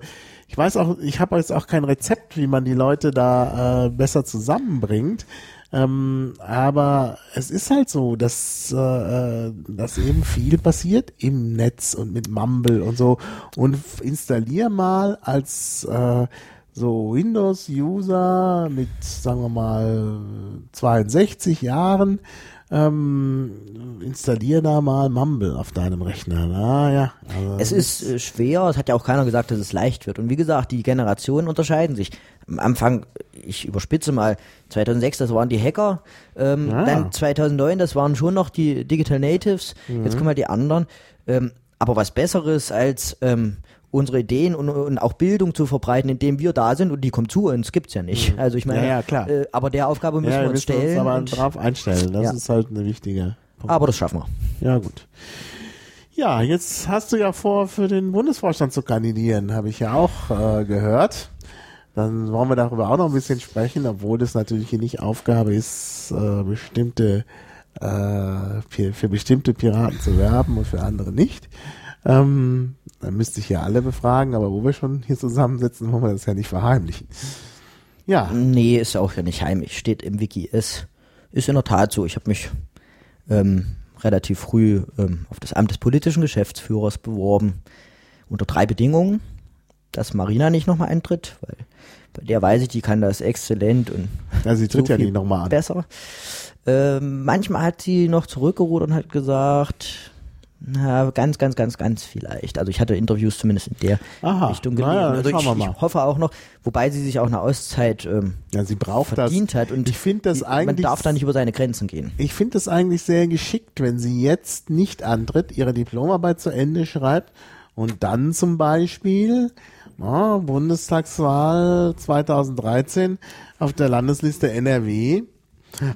S2: ich weiß auch, ich habe jetzt auch kein Rezept, wie man die Leute da äh, besser zusammenbringt. Ähm, aber es ist halt so, dass, äh, dass eben viel passiert im Netz und mit Mumble und so. Und installier mal als äh, so Windows-User mit, sagen wir mal, 62 Jahren, ähm, installier da mal Mumble auf deinem Rechner. Na ja. Also
S3: Es ist äh, schwer, es hat ja auch keiner gesagt, dass es leicht wird. Und wie gesagt, die Generationen unterscheiden sich. Am Anfang, ich überspitze mal, 2006, das waren die Hacker, ähm,
S2: Ah.
S3: dann 2009, das waren schon noch die Digital Natives, jetzt kommen halt die anderen. Ähm, aber was Besseres als ähm, unsere Ideen und, und auch Bildung zu verbreiten, indem wir da sind und die kommt zu uns, gibt's ja nicht. Also ich meine,
S2: Ja, ja, klar.
S3: Äh, aber der Aufgabe müssen
S2: ja,
S3: wir uns
S2: müssen
S3: stellen.
S2: uns aber drauf einstellen. Das
S3: Ja.
S2: ist halt eine wichtige Punkt.
S3: aber das schaffen wir.
S2: Ja, gut. Ja, jetzt hast du ja vor, für den Bundesvorstand zu kandidieren, habe ich ja auch äh, gehört. Dann wollen wir darüber auch noch ein bisschen sprechen, obwohl das natürlich hier nicht Aufgabe ist, äh, bestimmte äh, für, für bestimmte Piraten zu werben und für andere nicht. Ähm, dann müsste ich ja alle befragen, aber wo wir schon hier zusammensitzen, wollen wir das ja nicht verheimlichen. Ja,
S3: Nee, ist auch ja nicht heimisch. Steht im Wiki. Es ist in der Tat so. Ich habe mich ähm, relativ früh ähm, auf das Amt des politischen Geschäftsführers beworben. Unter drei Bedingungen. Dass Marina nicht nochmal eintritt, weil bei der weiß ich, die kann das exzellent und
S2: also sie tritt
S3: so
S2: ja nicht nochmal an.
S3: besser. Ähm, manchmal hat sie noch zurückgerudert und hat gesagt, na, ganz, ganz, ganz, ganz vielleicht. Also ich hatte Interviews zumindest in der
S2: Aha,
S3: Richtung
S2: na
S3: gelesen.
S2: ja,
S3: also ich, ich hoffe auch noch, wobei sie sich auch eine Auszeit ähm,
S2: Ja, sie braucht
S3: verdient
S2: das.
S3: hat und
S2: ich finde das
S3: man
S2: eigentlich
S3: darf da nicht über seine Grenzen gehen.
S2: Ich finde es eigentlich sehr geschickt, wenn sie jetzt nicht antritt, ihre Diplomarbeit zu Ende schreibt und dann zum Beispiel ah, Bundestagswahl 2013 auf der Landesliste NRW.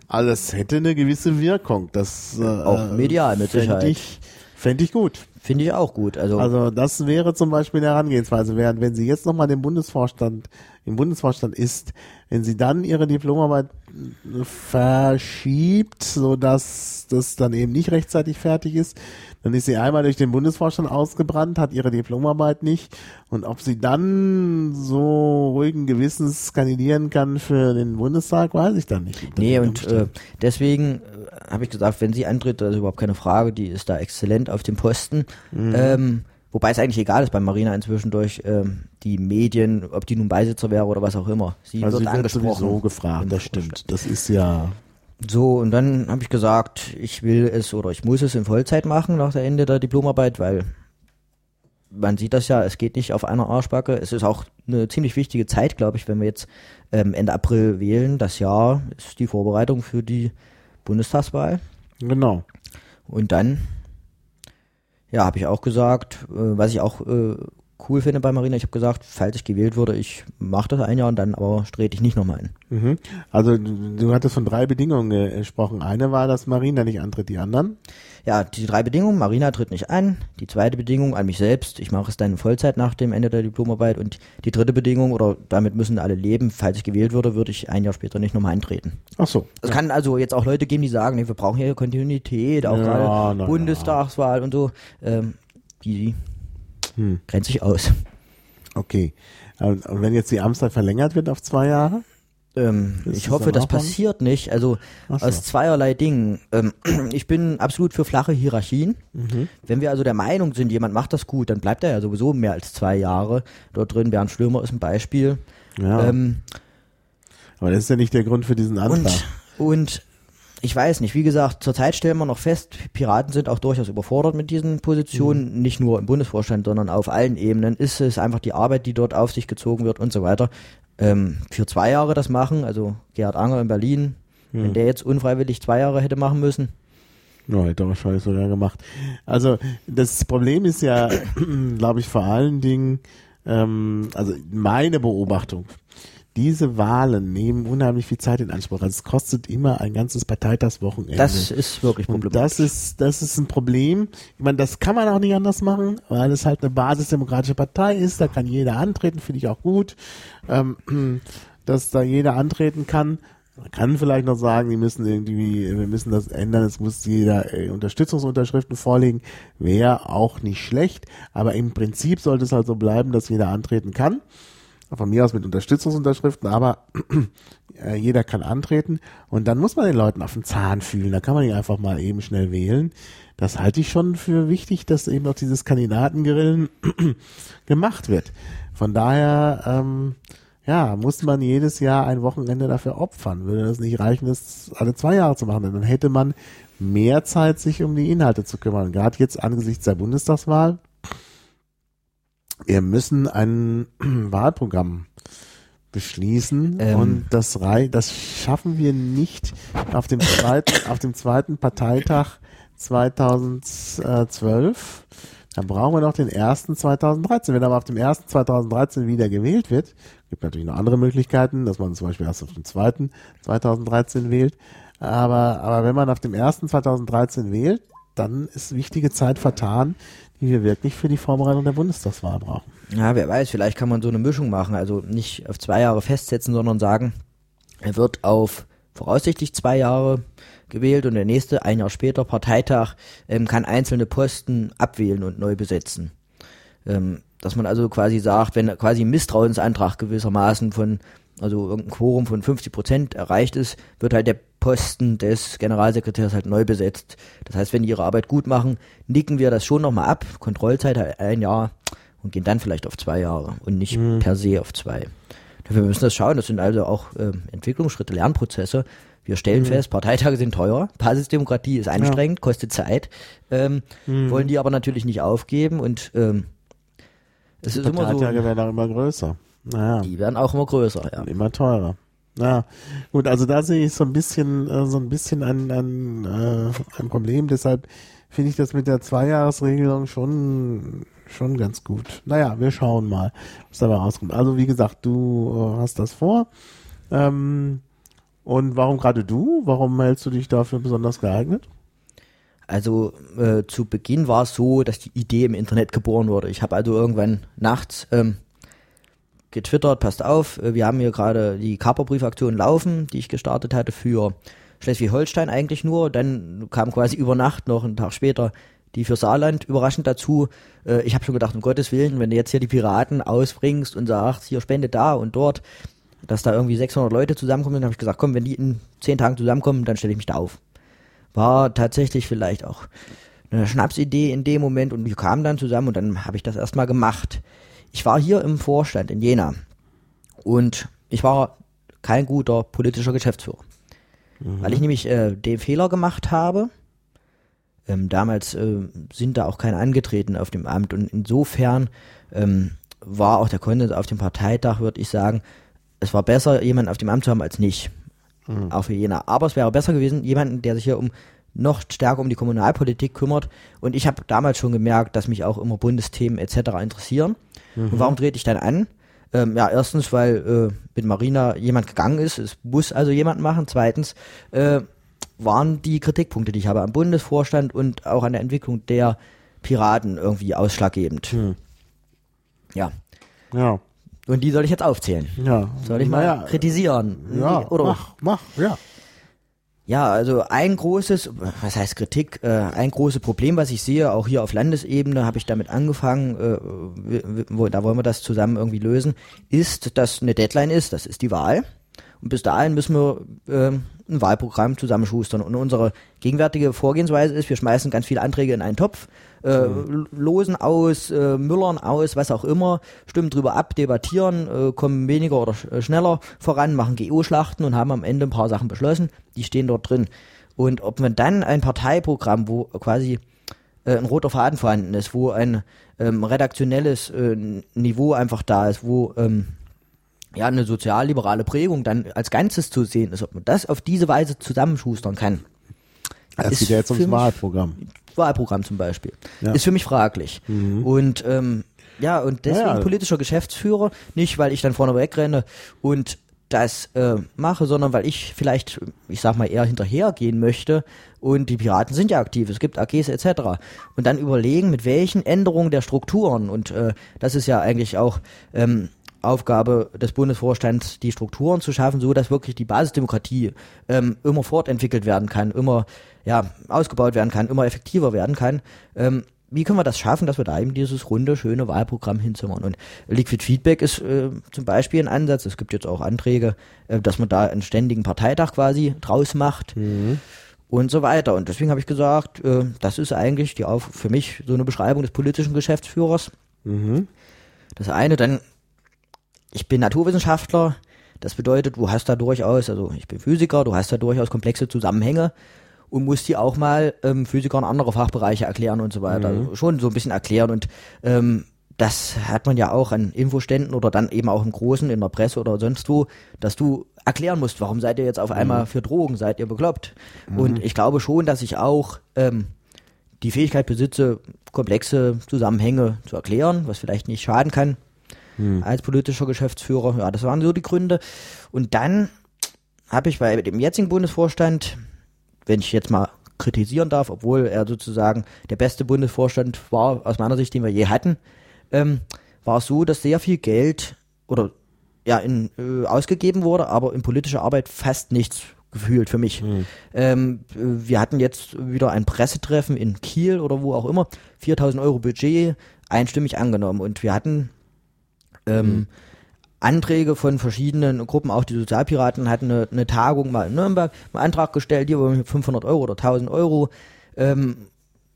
S2: Alles hätte eine gewisse Wirkung. Das äh,
S3: Auch medial mit Sicherheit.
S2: Ich, Fände ich gut.
S3: Finde ich auch gut. Also,
S2: Also das wäre zum Beispiel eine Herangehensweise, während wenn sie jetzt nochmal den Bundesvorstand, im Bundesvorstand ist, wenn sie dann ihre Diplomarbeit verschiebt, so dass das dann eben nicht rechtzeitig fertig ist, dann ist sie einmal durch den Bundesvorstand ausgebrannt, hat ihre Diplomarbeit nicht und ob sie dann so ruhigen Gewissens kandidieren kann für den Bundestag, weiß ich dann nicht.
S3: nee, und äh, deswegen äh, habe ich gesagt, wenn sie antritt, das ist überhaupt keine Frage, die ist da exzellent auf dem Posten.
S2: Mhm.
S3: Ähm, wobei es eigentlich egal ist bei Marina inzwischen durch ähm, die Medien, ob die nun Beisitzer wäre oder was auch immer. Sie
S2: also
S3: wird
S2: sie wird
S3: angesprochen.
S2: sowieso gefragt, das stimmt. Das ist ja
S3: So, und dann habe ich gesagt, ich will es oder ich muss es in Vollzeit machen nach der Ende der Diplomarbeit, weil man sieht das ja, es geht nicht auf einer Arschbacke. Es ist auch eine ziemlich wichtige Zeit, glaube ich, wenn wir jetzt ähm, Ende April wählen. Das Jahr ist die Vorbereitung für die Bundestagswahl.
S2: genau.
S3: Und dann, ja, habe ich auch gesagt, äh, was ich auch äh, cool finde bei Marina, ich habe gesagt, falls ich gewählt würde, ich mache das ein Jahr und dann aber trete ich nicht nochmal ein.
S2: Mhm. Also du, du hattest von drei Bedingungen äh, gesprochen. Eine war, dass Marina nicht antritt, die anderen.
S3: Ja, die drei Bedingungen, Marina tritt nicht an. Die zweite Bedingung an mich selbst, ich mache es dann in Vollzeit nach dem Ende der Diplomarbeit. Und die dritte Bedingung, oder damit müssen alle leben, falls ich gewählt würde, würde ich ein Jahr später nicht nochmal eintreten.
S2: Ach so.
S3: Es kann also jetzt auch Leute geben, die sagen, nee, wir brauchen hier Kontinuität, auch
S2: Ja,
S3: gerade
S2: na ja.
S3: Bundestagswahl und so. Ähm, die
S2: Hm.
S3: grenzt sich aus.
S2: Okay. Und wenn jetzt die Amtszeit verlängert wird auf zwei Jahre?
S3: Ähm, ich hoffe, das passiert nicht. Also
S2: so.
S3: aus zweierlei Dingen. Ähm, ich bin absolut für flache Hierarchien.
S2: Mhm.
S3: Wenn wir also der Meinung sind, jemand macht das gut, dann bleibt er ja sowieso mehr als zwei Jahre dort drin. Bernd Schlömer ist ein Beispiel.
S2: Ja.
S3: Ähm,
S2: Aber das ist ja nicht der Grund für diesen Antrag.
S3: und, und ich weiß nicht, wie gesagt, zurzeit stellen wir noch fest, Piraten sind auch durchaus überfordert mit diesen Positionen, mhm. nicht nur im Bundesvorstand, sondern auf allen Ebenen ist es einfach die Arbeit, die dort auf sich gezogen wird und so weiter. Ähm, für zwei Jahre das machen, also Gerhard Anger in Berlin, mhm. wenn der jetzt unfreiwillig zwei Jahre hätte machen müssen.
S2: Ja, hätte er wahrscheinlich sogar gemacht. Also das Problem ist ja, glaube ich, vor allen Dingen, ähm, also meine Beobachtung, diese Wahlen nehmen unheimlich viel Zeit in Anspruch. Also es kostet immer ein ganzes Parteitagswochenende.
S3: Das ist wirklich problematisch.
S2: Und das ist, das ist ein Problem. Ich meine, das kann man auch nicht anders machen, weil es halt eine basisdemokratische Partei ist. Da kann jeder antreten, finde ich auch gut, ähm, dass da jeder antreten kann. Man kann vielleicht noch sagen, die müssen irgendwie, wir müssen das ändern, es muss jeder äh, Unterstützungsunterschriften vorlegen, wäre auch nicht schlecht, aber im Prinzip sollte es halt so bleiben, dass jeder antreten kann von mir aus mit Unterstützungsunterschriften, aber äh, jeder kann antreten und dann muss man den Leuten auf den Zahn fühlen. Da kann man ihn einfach mal eben schnell wählen. Das halte ich schon für wichtig, dass eben auch dieses Kandidatengerillen gemacht wird. Von daher, ähm, ja, muss man jedes Jahr ein Wochenende dafür opfern. Würde das nicht reichen, das alle zwei Jahre zu machen, dann hätte man mehr Zeit, sich um die Inhalte zu kümmern. Gerade jetzt angesichts der Bundestagswahl wir müssen ein Wahlprogramm beschließen ähm. und das rei das schaffen wir nicht auf dem zweiten auf dem zweiten Parteitag 2012. Dann brauchen wir noch den ersten 2013. Wenn aber auf dem ersten 2013 wieder gewählt wird, gibt natürlich noch andere Möglichkeiten, dass man zum Beispiel erst auf dem zweiten 2013 wählt. Aber, aber wenn man auf dem ersten 2013 wählt, dann ist wichtige Zeit vertan, die wir wirklich für die Vorbereitung der Bundestagswahl brauchen.
S3: Ja, wer weiß, vielleicht kann man so eine Mischung machen. Also nicht auf zwei Jahre festsetzen, sondern sagen, er wird auf voraussichtlich zwei Jahre gewählt und der nächste, ein Jahr später, Parteitag, ähm, kann einzelne Posten abwählen und neu besetzen. Ähm, dass man also quasi sagt, wenn quasi ein Misstrauensantrag gewissermaßen von, also irgendein Quorum von 50 Prozent erreicht ist, wird halt der Posten des Generalsekretärs halt neu besetzt. Das heißt, wenn die ihre Arbeit gut machen, nicken wir das schon nochmal ab. Kontrollzeit halt ein Jahr und gehen dann vielleicht auf zwei Jahre und nicht mhm. per se auf zwei. Wir müssen das schauen. Das sind also auch äh, Entwicklungsschritte, Lernprozesse. Wir stellen mhm. fest, Parteitage sind teuer, Basisdemokratie ist anstrengend, ja. kostet Zeit, ähm, mhm. wollen die aber natürlich nicht aufgeben und ähm,
S2: es ist immer so. werden auch immer größer.
S3: Naja. Die werden auch immer größer, ja.
S2: Immer teurer. Ja, gut, also da sehe ich so ein bisschen, äh, so ein bisschen ein, ein, äh, ein Problem. Deshalb finde ich das mit der Zweijahresregelung schon, schon ganz gut. Naja, wir schauen mal, was dabei rauskommt. Also wie gesagt, du äh, hast das vor. Ähm, und warum gerade du? Warum hältst du dich dafür besonders geeignet?
S3: Also äh, zu Beginn war es so, dass die Idee im Internet geboren wurde. Ich habe also irgendwann nachts ähm, getwittert, passt auf, äh, wir haben hier gerade die Kaperbriefaktion laufen, die ich gestartet hatte für Schleswig-Holstein eigentlich nur. Dann kam quasi über Nacht noch einen Tag später die für Saarland überraschend dazu. Äh, ich habe schon gedacht, um Gottes Willen, wenn du jetzt hier die Piraten ausbringst und sagst, hier spende da und dort, dass da irgendwie 600 Leute zusammenkommen, dann habe ich gesagt, komm, wenn die in 10 Tagen zusammenkommen, dann stelle ich mich da auf. War tatsächlich vielleicht auch eine Schnapsidee in dem Moment und wir kamen dann zusammen und dann habe ich das erstmal gemacht. Ich war hier im Vorstand in Jena und ich war kein guter politischer Geschäftsführer. Mhm. Weil ich nämlich äh, den Fehler gemacht habe. Ähm, damals äh, sind da auch keine angetreten auf dem Amt und insofern ähm, war auch der Konsens auf dem Parteitag, würde ich sagen, es war besser, jemanden auf dem Amt zu haben als nicht. Mhm. Auch für Jena. Aber es wäre besser gewesen, jemanden, der sich hier um noch stärker um die Kommunalpolitik kümmert. Und ich habe damals schon gemerkt, dass mich auch immer Bundesthemen etc. interessieren. Mhm. Und warum trete ich dann an? Ähm, ja, erstens, weil äh, mit Marina jemand gegangen ist, es muss also jemand machen. Zweitens äh, waren die Kritikpunkte, die ich habe am Bundesvorstand und auch an der Entwicklung der Piraten irgendwie ausschlaggebend. Mhm. Ja.
S2: Ja.
S3: Und die soll ich jetzt aufzählen.
S2: Ja.
S3: Soll ich mal
S2: naja,
S3: kritisieren?
S2: Ja,
S3: Oder?
S2: mach, mach, ja.
S3: Ja, also ein großes, was heißt Kritik, äh, ein großes Problem, was ich sehe, auch hier auf Landesebene habe ich damit angefangen, äh, wo, da wollen wir das zusammen irgendwie lösen, ist, dass eine Deadline ist, das ist die Wahl. Und bis dahin müssen wir äh, ein Wahlprogramm zusammenschustern. Und unsere gegenwärtige Vorgehensweise ist, wir schmeißen ganz viele Anträge in einen Topf, äh, mhm. losen aus, äh, müllern aus, was auch immer, stimmen drüber ab, debattieren, äh, kommen weniger oder sch äh, schneller voran, machen GO-Schlachten und haben am Ende ein paar Sachen beschlossen, die stehen dort drin. Und ob man dann ein Parteiprogramm, wo quasi äh, ein roter Faden vorhanden ist, wo ein ähm, redaktionelles äh, Niveau einfach da ist, wo ähm, ja eine sozialliberale Prägung dann als Ganzes zu sehen ist, ob man das auf diese Weise zusammenschustern kann.
S2: Es
S3: ist
S2: geht ja jetzt ums Wahlprogramm.
S3: Wahlprogramm zum Beispiel.
S2: Ja.
S3: Ist für mich fraglich. Und ähm, ja, und deswegen
S2: Ja, ja.
S3: politischer Geschäftsführer, nicht weil ich dann vorne wegrenne und das äh, mache, sondern weil ich vielleicht, ich sag mal, eher hinterhergehen möchte und die Piraten sind ja aktiv, es gibt AGs etc. Und dann überlegen, mit welchen Änderungen der Strukturen und äh, das ist ja eigentlich auch ähm, Aufgabe des Bundesvorstands, die Strukturen zu schaffen, so dass wirklich die Basisdemokratie ähm, immer fortentwickelt werden kann, immer ja ausgebaut werden kann, immer effektiver werden kann. Ähm, wie können wir das schaffen, dass wir da eben dieses runde, schöne Wahlprogramm hinzimmern? Und Liquid Feedback ist äh, zum Beispiel ein Ansatz. Es gibt jetzt auch Anträge, äh, dass man da einen ständigen Parteitag quasi draus macht und so weiter. Und deswegen habe ich gesagt, äh, das ist eigentlich die auf für mich so eine Beschreibung des politischen Geschäftsführers. Das eine, dann, ich bin Naturwissenschaftler, das bedeutet, du hast da durchaus, also ich bin Physiker, du hast da durchaus komplexe Zusammenhänge und musst die auch mal ähm, Physikern andere Fachbereiche erklären und so weiter. Also schon so ein bisschen erklären und ähm, das hat man ja auch an Infoständen oder dann eben auch im Großen, in der Presse oder sonst wo, dass du erklären musst, warum seid ihr jetzt auf einmal für Drogen, seid ihr bekloppt? Und ich glaube schon, dass ich auch ähm, die Fähigkeit besitze, komplexe Zusammenhänge zu erklären, was vielleicht nicht schaden kann als politischer Geschäftsführer. Ja, das waren so die Gründe. Und dann habe ich bei dem jetzigen Bundesvorstand, wenn ich jetzt mal kritisieren darf, obwohl er sozusagen der beste Bundesvorstand war, aus meiner Sicht, den wir je hatten, ähm, war es so, dass sehr viel Geld oder ja in, äh, ausgegeben wurde, aber in politischer Arbeit fast nichts gefühlt für mich. Ähm, äh, wir hatten jetzt wieder ein Pressetreffen in Kiel oder wo auch immer, 4000 Euro Budget einstimmig angenommen und wir hatten ähm, Anträge von verschiedenen Gruppen, auch die Sozialpiraten hatten eine, eine Tagung mal in Nürnberg, einen Antrag gestellt, hier wollen wir 500 Euro oder 1000 Euro, ähm,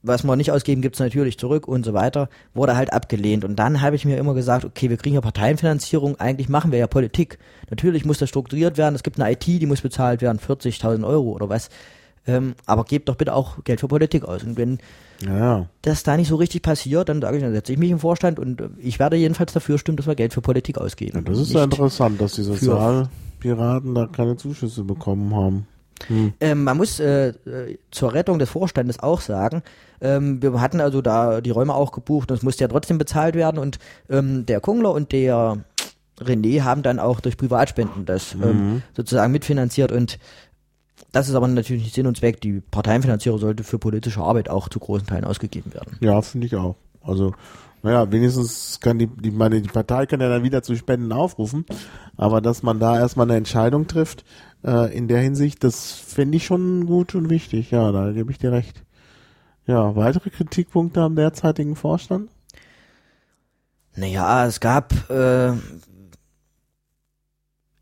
S3: was wir nicht ausgeben, gibt's natürlich zurück und so weiter, wurde halt abgelehnt. Und dann habe ich mir immer gesagt, okay, wir kriegen ja Parteienfinanzierung, eigentlich machen wir ja Politik. Natürlich muss das strukturiert werden, es gibt eine IT, die muss bezahlt werden, 40.000 Euro oder was. Ähm, aber gebt doch bitte auch Geld für Politik aus. Und wenn
S2: Ja, ja.
S3: das da nicht so richtig passiert, dann sage ich, dann setze ich mich im Vorstand und äh, ich werde jedenfalls dafür stimmen, dass wir Geld für Politik ausgeben.
S2: Das ist ja interessant, dass die Sozialpiraten da keine Zuschüsse bekommen haben.
S3: Ähm, man muss äh, zur Rettung des Vorstandes auch sagen, ähm, wir hatten also da die Räume auch gebucht und es musste ja trotzdem bezahlt werden und ähm, der Kungler und der René haben dann auch durch Privatspenden das ähm, sozusagen mitfinanziert und das ist aber natürlich nicht Sinn und Zweck. Die Parteienfinanzierung sollte für politische Arbeit auch zu großen Teilen ausgegeben werden.
S2: Ja, finde ich auch. Also, naja, wenigstens kann die, die, meine, die Partei kann ja dann wieder zu Spenden aufrufen, aber dass man da erstmal eine Entscheidung trifft, äh, in der Hinsicht, das finde ich schon gut und wichtig. Ja, da gebe ich dir recht. Ja, weitere Kritikpunkte am derzeitigen Vorstand?
S3: Naja, es gab, äh,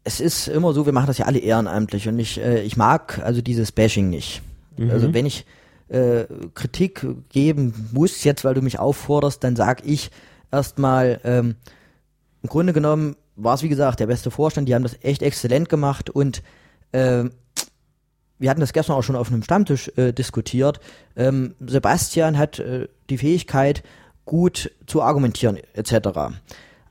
S3: es ist immer so, wir machen das ja alle ehrenamtlich und ich, äh, ich mag also dieses Bashing nicht. Also wenn ich äh, Kritik geben muss, jetzt weil du mich aufforderst, dann sag ich erstmal, ähm, im Grunde genommen war es wie gesagt der beste Vorstand, die haben das echt exzellent gemacht und ähm, wir hatten das gestern auch schon auf einem Stammtisch äh, diskutiert. Ähm, Sebastian hat äh, die Fähigkeit, gut zu argumentieren etc.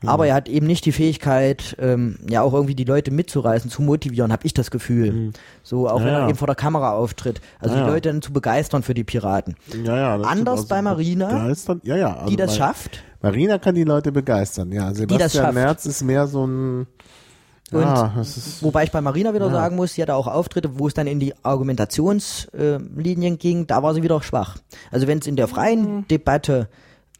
S3: Aber er hat eben nicht die Fähigkeit, ähm, ja auch irgendwie die Leute mitzureißen, zu motivieren, habe ich das Gefühl. So auch
S2: Ja,
S3: wenn er
S2: ja.
S3: eben vor der Kamera auftritt. Also
S2: Ja,
S3: die
S2: ja.
S3: Leute dann zu begeistern für die Piraten.
S2: Ja, ja.
S3: Anders
S2: stimmt.
S3: bei Marina,
S2: begeistern. Ja, ja. Also
S3: die das schafft.
S2: Marina kann die Leute begeistern. Ja, Sebastian. Merz ist mehr so ein, ja, das ist,
S3: Wobei ich bei Marina wieder
S2: Ja.
S3: sagen muss, sie hatte auch Auftritte, wo es dann in die Argumentationslinien ging, da war sie wieder schwach. Also wenn es in der freien Debatte,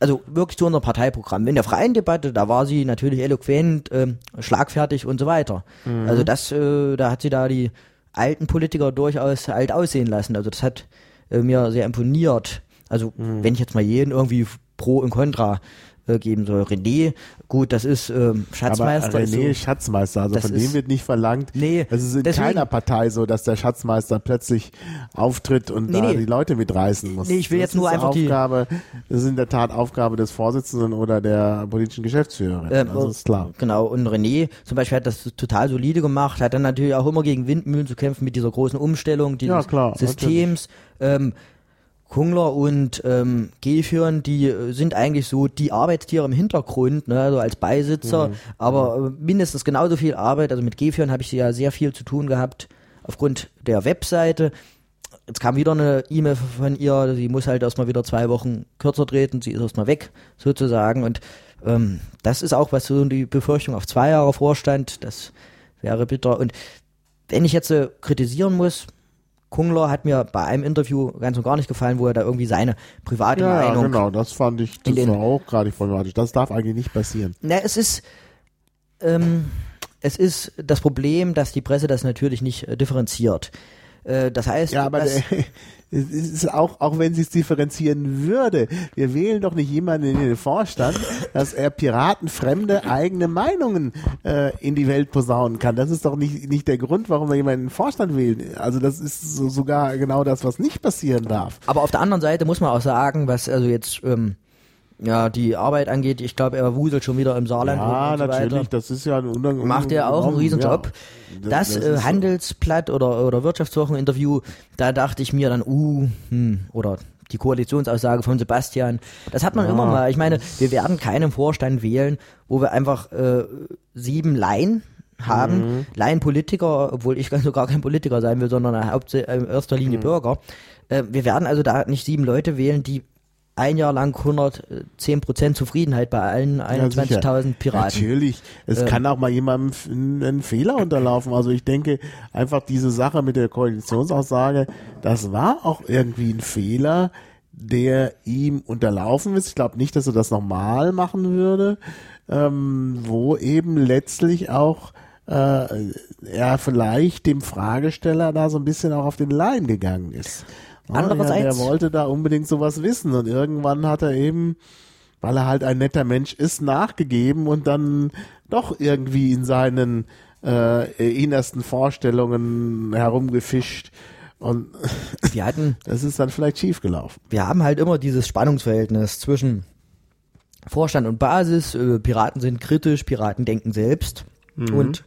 S3: also wirklich zu unserem Parteiprogramm, in der freien Debatte, da war sie natürlich eloquent, ähm, schlagfertig und so weiter. Also das, äh, da hat sie da die alten Politiker durchaus alt aussehen lassen. Also das hat äh, mir sehr imponiert. Also wenn ich jetzt mal jeden irgendwie pro und contra äh, geben soll. René, gut, das ist ähm, Schatzmeister.
S2: Aber René
S3: ist
S2: so, Schatzmeister, also von dem wird nicht verlangt.
S3: Nee,
S2: es ist in deswegen, keiner Partei so, dass der Schatzmeister plötzlich auftritt und nee, da nee. die Leute mitreißen muss.
S3: Nee, ich will
S2: das
S3: jetzt nur einfach
S2: Aufgabe, die Das ist in der Tat Aufgabe des Vorsitzenden oder der politischen Geschäftsführerin. Ähm, also ist klar.
S3: Genau, und René zum Beispiel hat das total solide gemacht, hat dann natürlich auch immer gegen Windmühlen zu kämpfen mit dieser großen Umstellung dieses ja, klar, Systems. Ähm, Kungler und ähm, Geführen, die äh, sind eigentlich so die Arbeitstiere im Hintergrund, ne, also als Beisitzer, mhm. aber äh, mindestens genauso viel Arbeit. Also mit Geführen habe ich ja sehr viel zu tun gehabt aufgrund der Webseite. Jetzt kam wieder eine E-Mail von ihr, sie muss halt erstmal wieder zwei Wochen kürzer treten, sie ist erstmal weg, sozusagen. Und ähm, das ist auch was so die Befürchtung auf zwei Jahre Vorstand, das wäre bitter. Und wenn ich jetzt äh, kritisieren muss, Kungler hat mir bei einem Interview ganz und gar nicht gefallen, wo er da irgendwie seine private ja, Meinung.
S2: Ja, genau, das fand ich das war auch gerade problematisch. Das darf eigentlich nicht passieren.
S3: Na, es ist, ähm, es ist das Problem, dass die Presse das natürlich nicht äh, differenziert. Äh, das heißt,
S2: ja, aber der, es ist auch, auch wenn sie es differenzieren würde, wir wählen doch nicht jemanden in den Vorstand, dass er piratenfremde eigene Meinungen äh, in die Welt posaunen kann. Das ist doch nicht, nicht der Grund, warum wir jemanden in den Vorstand wählen. Also das ist so, sogar genau das, was nicht passieren darf.
S3: Aber auf der anderen Seite muss man auch sagen, was also jetzt ähm, ja, die Arbeit angeht, ich glaube, er wuselt schon wieder im Saarland.
S2: Ja,
S3: und
S2: so natürlich,
S3: weiter.
S2: das ist ja ein Unang
S3: Macht er auch einen Riesenjob. Ja, das, das äh, Handelsblatt oder, oder Wirtschaftswocheninterview, da dachte ich mir dann, uh, hm, oder die Koalitionsaussage von Sebastian, das hat man ja. immer mal. Ich meine, wir werden keinen Vorstand wählen, wo wir einfach äh, sieben Laien haben, mhm. Laienpolitiker, obwohl ich so gar kein Politiker sein will, sondern in erster Linie mhm. Bürger. Äh, wir werden also da nicht sieben Leute wählen, die ein Jahr lang 110 Prozent Zufriedenheit bei allen 21.000 ja, Piraten.
S2: Natürlich, es ähm, kann auch mal jemandem einen Fehler unterlaufen. Also ich denke, einfach diese Sache mit der Koalitionsaussage, das war auch irgendwie ein Fehler, der ihm unterlaufen ist. Ich glaube nicht, dass er das nochmal machen würde, ähm, wo eben letztlich auch äh, er vielleicht dem Fragesteller da so ein bisschen auch auf den Leim gegangen ist.
S3: Andererseits.
S2: Ja, der wollte da unbedingt sowas wissen und irgendwann hat er eben, weil er halt ein netter Mensch ist, nachgegeben und dann doch irgendwie in seinen äh, innersten Vorstellungen herumgefischt. Und
S3: wir hatten,
S2: das ist dann vielleicht schief gelaufen.
S3: Wir haben halt immer dieses Spannungsverhältnis zwischen Vorstand und Basis. Äh, Piraten sind kritisch, Piraten denken selbst. Mhm. Und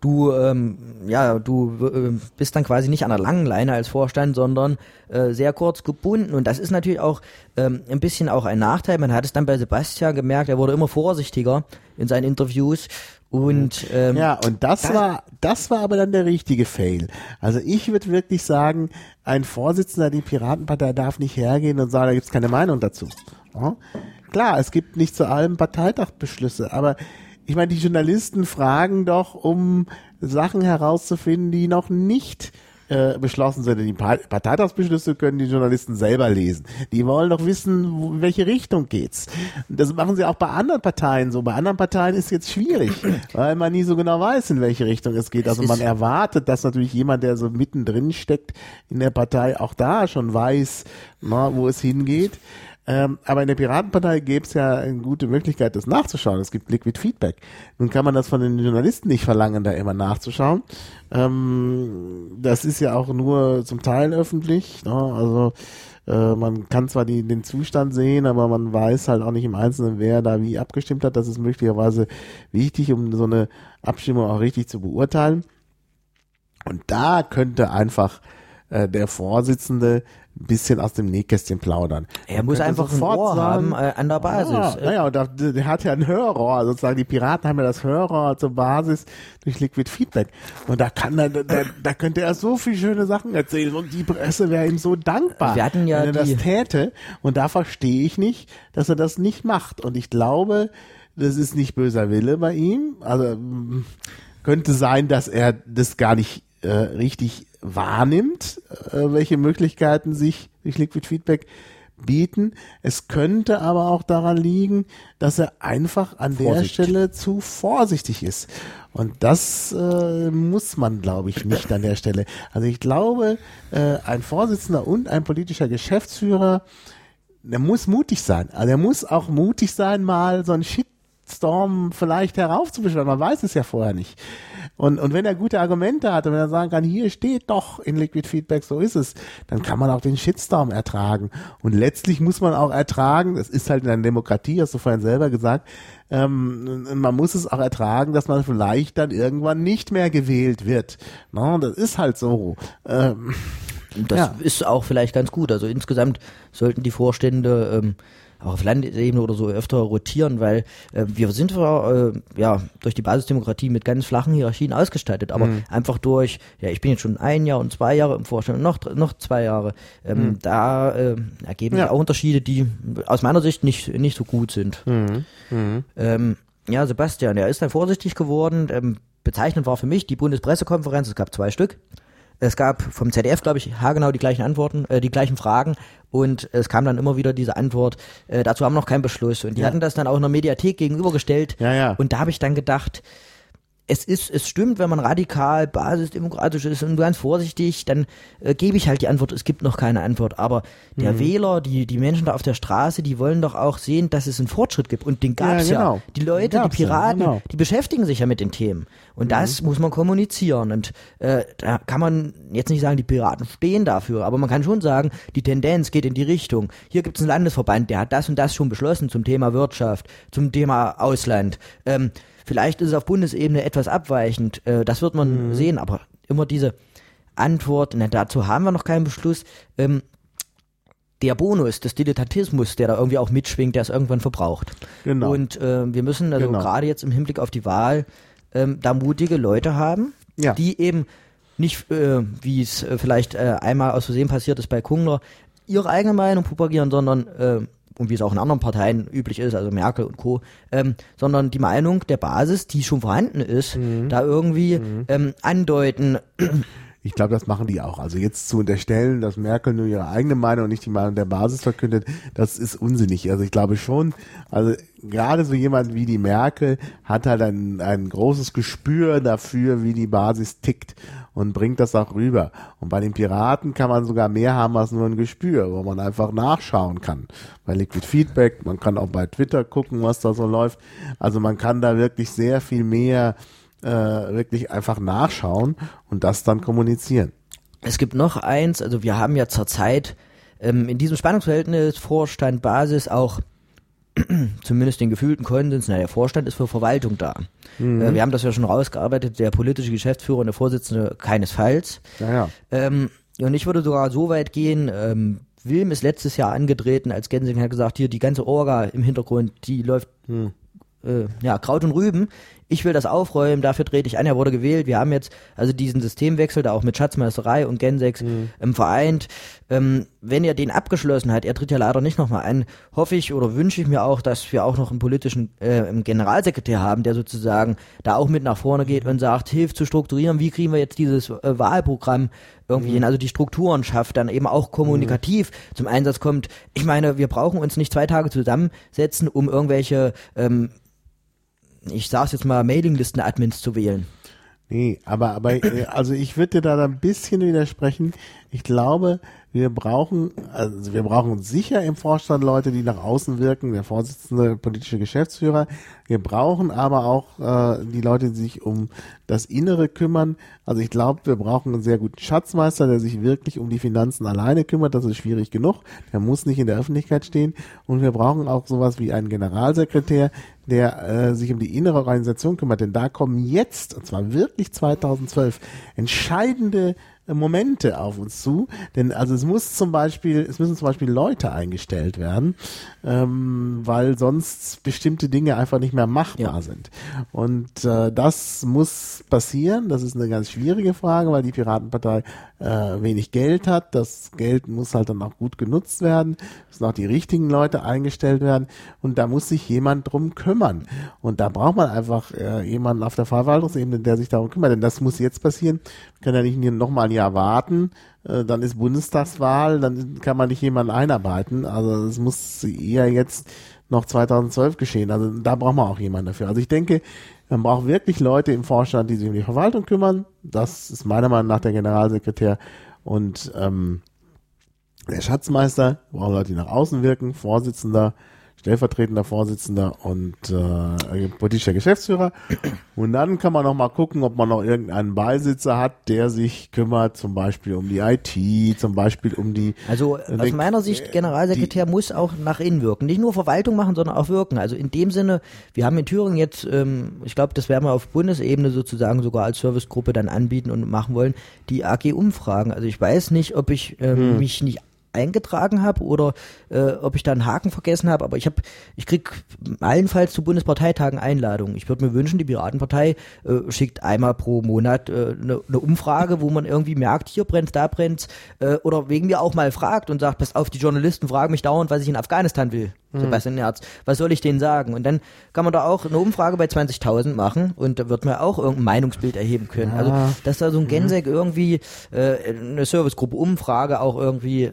S3: du ähm, ja du äh, bist dann quasi nicht an der langen Leine als Vorstand, sondern äh, sehr kurz gebunden und das ist natürlich auch ähm, ein bisschen auch ein Nachteil. Man hat es dann bei Sebastian gemerkt, er wurde immer vorsichtiger in seinen Interviews und ähm,
S2: ja und das, das war das war aber dann der richtige Fail. Also ich würde wirklich sagen, ein Vorsitzender der Piratenpartei darf nicht hergehen und sagen, da gibt's keine Meinung dazu. Ja? Klar, es gibt nicht zu allem Parteitagbeschlüsse, aber ich meine, die Journalisten fragen doch, um Sachen herauszufinden, die noch nicht äh, beschlossen sind. Die Parteitagsbeschlüsse können die Journalisten selber lesen. Die wollen doch wissen, wo, in welche Richtung geht's. Das machen sie auch bei anderen Parteien so. Bei anderen Parteien ist es jetzt schwierig, weil man nie so genau weiß, in welche Richtung es geht. Also man erwartet, dass natürlich jemand, der so mittendrin steckt in der Partei, auch da schon weiß, na, wo es hingeht. Ähm, aber in der Piratenpartei gäbe es ja eine gute Möglichkeit, das nachzuschauen. Es gibt Liquid Feedback. Nun kann man das von den Journalisten nicht verlangen, da immer nachzuschauen. Ähm, das ist ja auch nur zum Teil öffentlich. Ne? Also äh, man kann zwar die, den Zustand sehen, aber man weiß halt auch nicht im Einzelnen, wer da wie abgestimmt hat. Das ist möglicherweise wichtig, um so eine Abstimmung auch richtig zu beurteilen. Und da könnte einfach äh, der Vorsitzende bisschen aus dem Nähkästchen plaudern.
S3: Er muss einfach ein Ohr sagen, haben äh, an der Basis. Ja,
S2: naja, und da, der hat ja ein Hörrohr, sozusagen die Piraten haben ja das Hörrohr zur Basis durch Liquid Feedback. Und da kann er, da, da könnte er so viele schöne Sachen erzählen und die Presse wäre ihm so dankbar,
S3: Wir hatten ja
S2: wenn er das täte. Und da verstehe ich nicht, dass er das nicht macht. Und ich glaube, das ist nicht böser Wille bei ihm. Also könnte sein, dass er das gar nicht äh, richtig wahrnimmt, äh, welche Möglichkeiten sich durch Liquid Feedback bieten. Es könnte aber auch daran liegen, dass er einfach an Vorsicht. der Stelle zu vorsichtig ist. Und das äh, muss man, glaube ich, nicht an der Stelle. Also ich glaube, äh, ein Vorsitzender und ein politischer Geschäftsführer der muss mutig sein. Also er muss auch mutig sein, mal so einen Shitstorm vielleicht heraufzubeschwören. Man weiß es ja vorher nicht. Und, und wenn er gute Argumente hat und wenn er sagen kann, hier steht doch in Liquid Feedback, so ist es, dann kann man auch den Shitstorm ertragen. Und letztlich muss man auch ertragen, das ist halt in einer Demokratie, hast du vorhin selber gesagt, ähm, man muss es auch ertragen, dass man vielleicht dann irgendwann nicht mehr gewählt wird. No, das ist halt so. Ähm,
S3: das ja. ist auch vielleicht ganz gut. Also insgesamt sollten die Vorstände ähm, auch auf Landesebene oder so öfter rotieren, weil äh, wir sind zwar äh, ja durch die Basisdemokratie mit ganz flachen Hierarchien ausgestattet, aber mhm. einfach durch, ja, ich bin jetzt schon ein Jahr und zwei Jahre im Vorstand und noch, noch zwei Jahre, ähm, mhm. da äh, ergeben ja. sich auch Unterschiede, die aus meiner Sicht nicht, nicht so gut sind. Mhm. mhm. Ähm, ja, Sebastian, er ist dann vorsichtig geworden. Ähm, bezeichnend war für mich die Bundespressekonferenz, es gab zwei Stück. Es gab vom ZDF, glaube ich, haargenau die gleichen Antworten, äh, die gleichen Fragen und es kam dann immer wieder diese Antwort, äh, dazu haben wir noch keinen Beschluss. Und die ja. hatten das dann auch in der Mediathek gegenübergestellt.
S2: Ja, ja.
S3: Und da habe ich dann gedacht, es ist, es stimmt, wenn man radikal basisdemokratisch ist und ganz vorsichtig, dann äh, gebe ich halt die Antwort, es gibt noch keine Antwort. Aber der mhm. Wähler, die, die Menschen da auf der Straße, die wollen doch auch sehen, dass es einen Fortschritt gibt. Und den gab's ja. Genau. ja. Die Leute, die Piraten, ja, genau. die beschäftigen sich ja mit den Themen. Und mhm. das muss man kommunizieren. Und äh, da kann man jetzt nicht sagen, die Piraten stehen dafür, aber man kann schon sagen, die Tendenz geht in die Richtung. Hier gibt es einen Landesverband, der hat das und das schon beschlossen zum Thema Wirtschaft, zum Thema Ausland. Ähm, Vielleicht ist es auf Bundesebene etwas abweichend, äh, das wird man mhm. sehen, aber immer diese Antwort, na, dazu haben wir noch keinen Beschluss. Ähm, der Bonus des Dilettantismus, der da irgendwie auch mitschwingt, der ist irgendwann verbraucht. Genau. Und äh, wir müssen also genau. gerade jetzt im Hinblick auf die Wahl ähm, da mutige Leute haben, ja. die eben nicht, äh, wie es äh, vielleicht äh, einmal aus Versehen passiert ist bei Kungler, ihre eigene Meinung propagieren, sondern äh, und wie es auch in anderen Parteien üblich ist, also Merkel und Co., ähm, sondern die Meinung der Basis, die schon vorhanden ist, mhm. da irgendwie mhm. ähm, andeuten.
S2: Ich glaube, das machen die auch. Also jetzt zu unterstellen, dass Merkel nur ihre eigene Meinung und nicht die Meinung der Basis verkündet, das ist unsinnig. Also ich glaube schon, also gerade so jemand wie die Merkel hat halt ein, ein großes Gespür dafür, wie die Basis tickt und bringt das auch rüber. Und bei den Piraten kann man sogar mehr haben als nur ein Gespür, wo man einfach nachschauen kann. Bei Liquid Feedback, man kann auch bei Twitter gucken, was da so läuft. Also man kann da wirklich sehr viel mehr äh, wirklich einfach nachschauen und das dann kommunizieren.
S3: Es gibt noch eins, also wir haben ja zurzeit ähm, in diesem Spannungsverhältnis Vorstand, Basis auch zumindest den gefühlten Konsens, na, der Vorstand ist für Verwaltung da. Mhm. Äh, wir haben das ja schon rausgearbeitet, der politische Geschäftsführer und der Vorsitzende keinesfalls.
S2: Ja, ja.
S3: Ähm, und ich würde sogar so weit gehen, ähm, Wilm ist letztes Jahr angetreten, als Gensing hat gesagt, hier die ganze Orga im Hintergrund, die läuft mhm. äh, ja, Kraut und Rüben ich will das aufräumen, dafür trete ich an, er wurde gewählt. Wir haben jetzt also diesen Systemwechsel da auch mit Schatzmeisterei und Gensex mhm. ähm, vereint. Ähm, wenn er den abgeschlossen hat, er tritt ja leider nicht nochmal an, hoffe ich oder wünsche ich mir auch, dass wir auch noch einen politischen äh, Generalsekretär haben, der sozusagen da auch mit nach vorne geht und sagt, hilft zu strukturieren, wie kriegen wir jetzt dieses äh, Wahlprogramm irgendwie mhm. hin, also die Strukturen schafft, dann eben auch kommunikativ mhm. zum Einsatz kommt. Ich meine, wir brauchen uns nicht zwei Tage zusammensetzen, um irgendwelche ähm, ich sag's jetzt mal, Mailinglisten-Admins zu wählen.
S2: Nee, aber, aber, äh, also ich würde dir da ein bisschen widersprechen. Ich glaube, wir brauchen, also wir brauchen sicher im Vorstand Leute, die nach außen wirken, der Vorsitzende, politische Geschäftsführer. Wir brauchen aber auch äh, die Leute, die sich um das Innere kümmern. Also ich glaube, wir brauchen einen sehr guten Schatzmeister, der sich wirklich um die Finanzen alleine kümmert. Das ist schwierig genug. Der muss nicht in der Öffentlichkeit stehen. Und wir brauchen auch sowas wie einen Generalsekretär, der äh, sich um die innere Organisation kümmert. Denn da kommen jetzt, und zwar wirklich 2012, entscheidende Momente auf uns zu. Denn also es muss zum Beispiel, es müssen zum Beispiel Leute eingestellt werden, ähm, weil sonst bestimmte Dinge einfach nicht mehr machbar ja. sind. Und äh, das muss passieren. Das ist eine ganz schwierige Frage, weil die Piratenpartei äh, wenig Geld hat. Das Geld muss halt dann auch gut genutzt werden. Es müssen auch die richtigen Leute eingestellt werden. Und da muss sich jemand drum kümmern. Und da braucht man einfach äh, jemanden auf der Verwaltungsebene, der sich darum kümmert. Denn das muss jetzt passieren. kann ja nicht noch mal ein Jahr warten. Äh, dann ist Bundestagswahl, dann kann man nicht jemanden einarbeiten. Also es muss eher jetzt noch 2012 geschehen. Also da braucht man auch jemanden dafür. Also ich denke, man braucht wirklich Leute im Vorstand, die sich um die Verwaltung kümmern. Das ist meiner Meinung nach der Generalsekretär. Und ähm, der Schatzmeister, brauchen Leute, die nach außen wirken, Vorsitzender, stellvertretender Vorsitzender und äh, politischer Geschäftsführer. Und dann kann man noch mal gucken, ob man noch irgendeinen Beisitzer hat, der sich kümmert, zum Beispiel um die IT, zum Beispiel um die.
S3: Also aus meiner Sicht, Generalsekretär die, muss auch nach innen wirken. Nicht nur Verwaltung machen, sondern auch wirken. Also in dem Sinne, wir haben in Thüringen jetzt, ähm, ich glaube, das werden wir auf Bundesebene sozusagen sogar als Servicegruppe dann anbieten und machen wollen, die AG-Umfragen. Also ich weiß nicht, ob ich ähm, hm. mich nicht eingetragen habe oder äh, ob ich da einen Haken vergessen habe, aber ich habe, ich krieg allenfalls zu Bundesparteitagen Einladungen. Ich würde mir wünschen, die Piratenpartei äh, schickt einmal pro Monat eine äh, ne, ne Umfrage, wo man irgendwie merkt, hier brennt, da brennt, äh, oder wegen mir auch mal fragt und sagt, pass auf, die Journalisten fragen mich dauernd, was ich in Afghanistan will. Mhm. Sebastian Nerz, was soll ich denen sagen? Und dann kann man da auch eine Umfrage bei 20.000 machen und da wird man auch irgendein Meinungsbild erheben können. Also, ja. Also, dass da so ein mhm. Gensek mhm. irgendwie äh, eine Servicegruppe Umfrage auch irgendwie äh,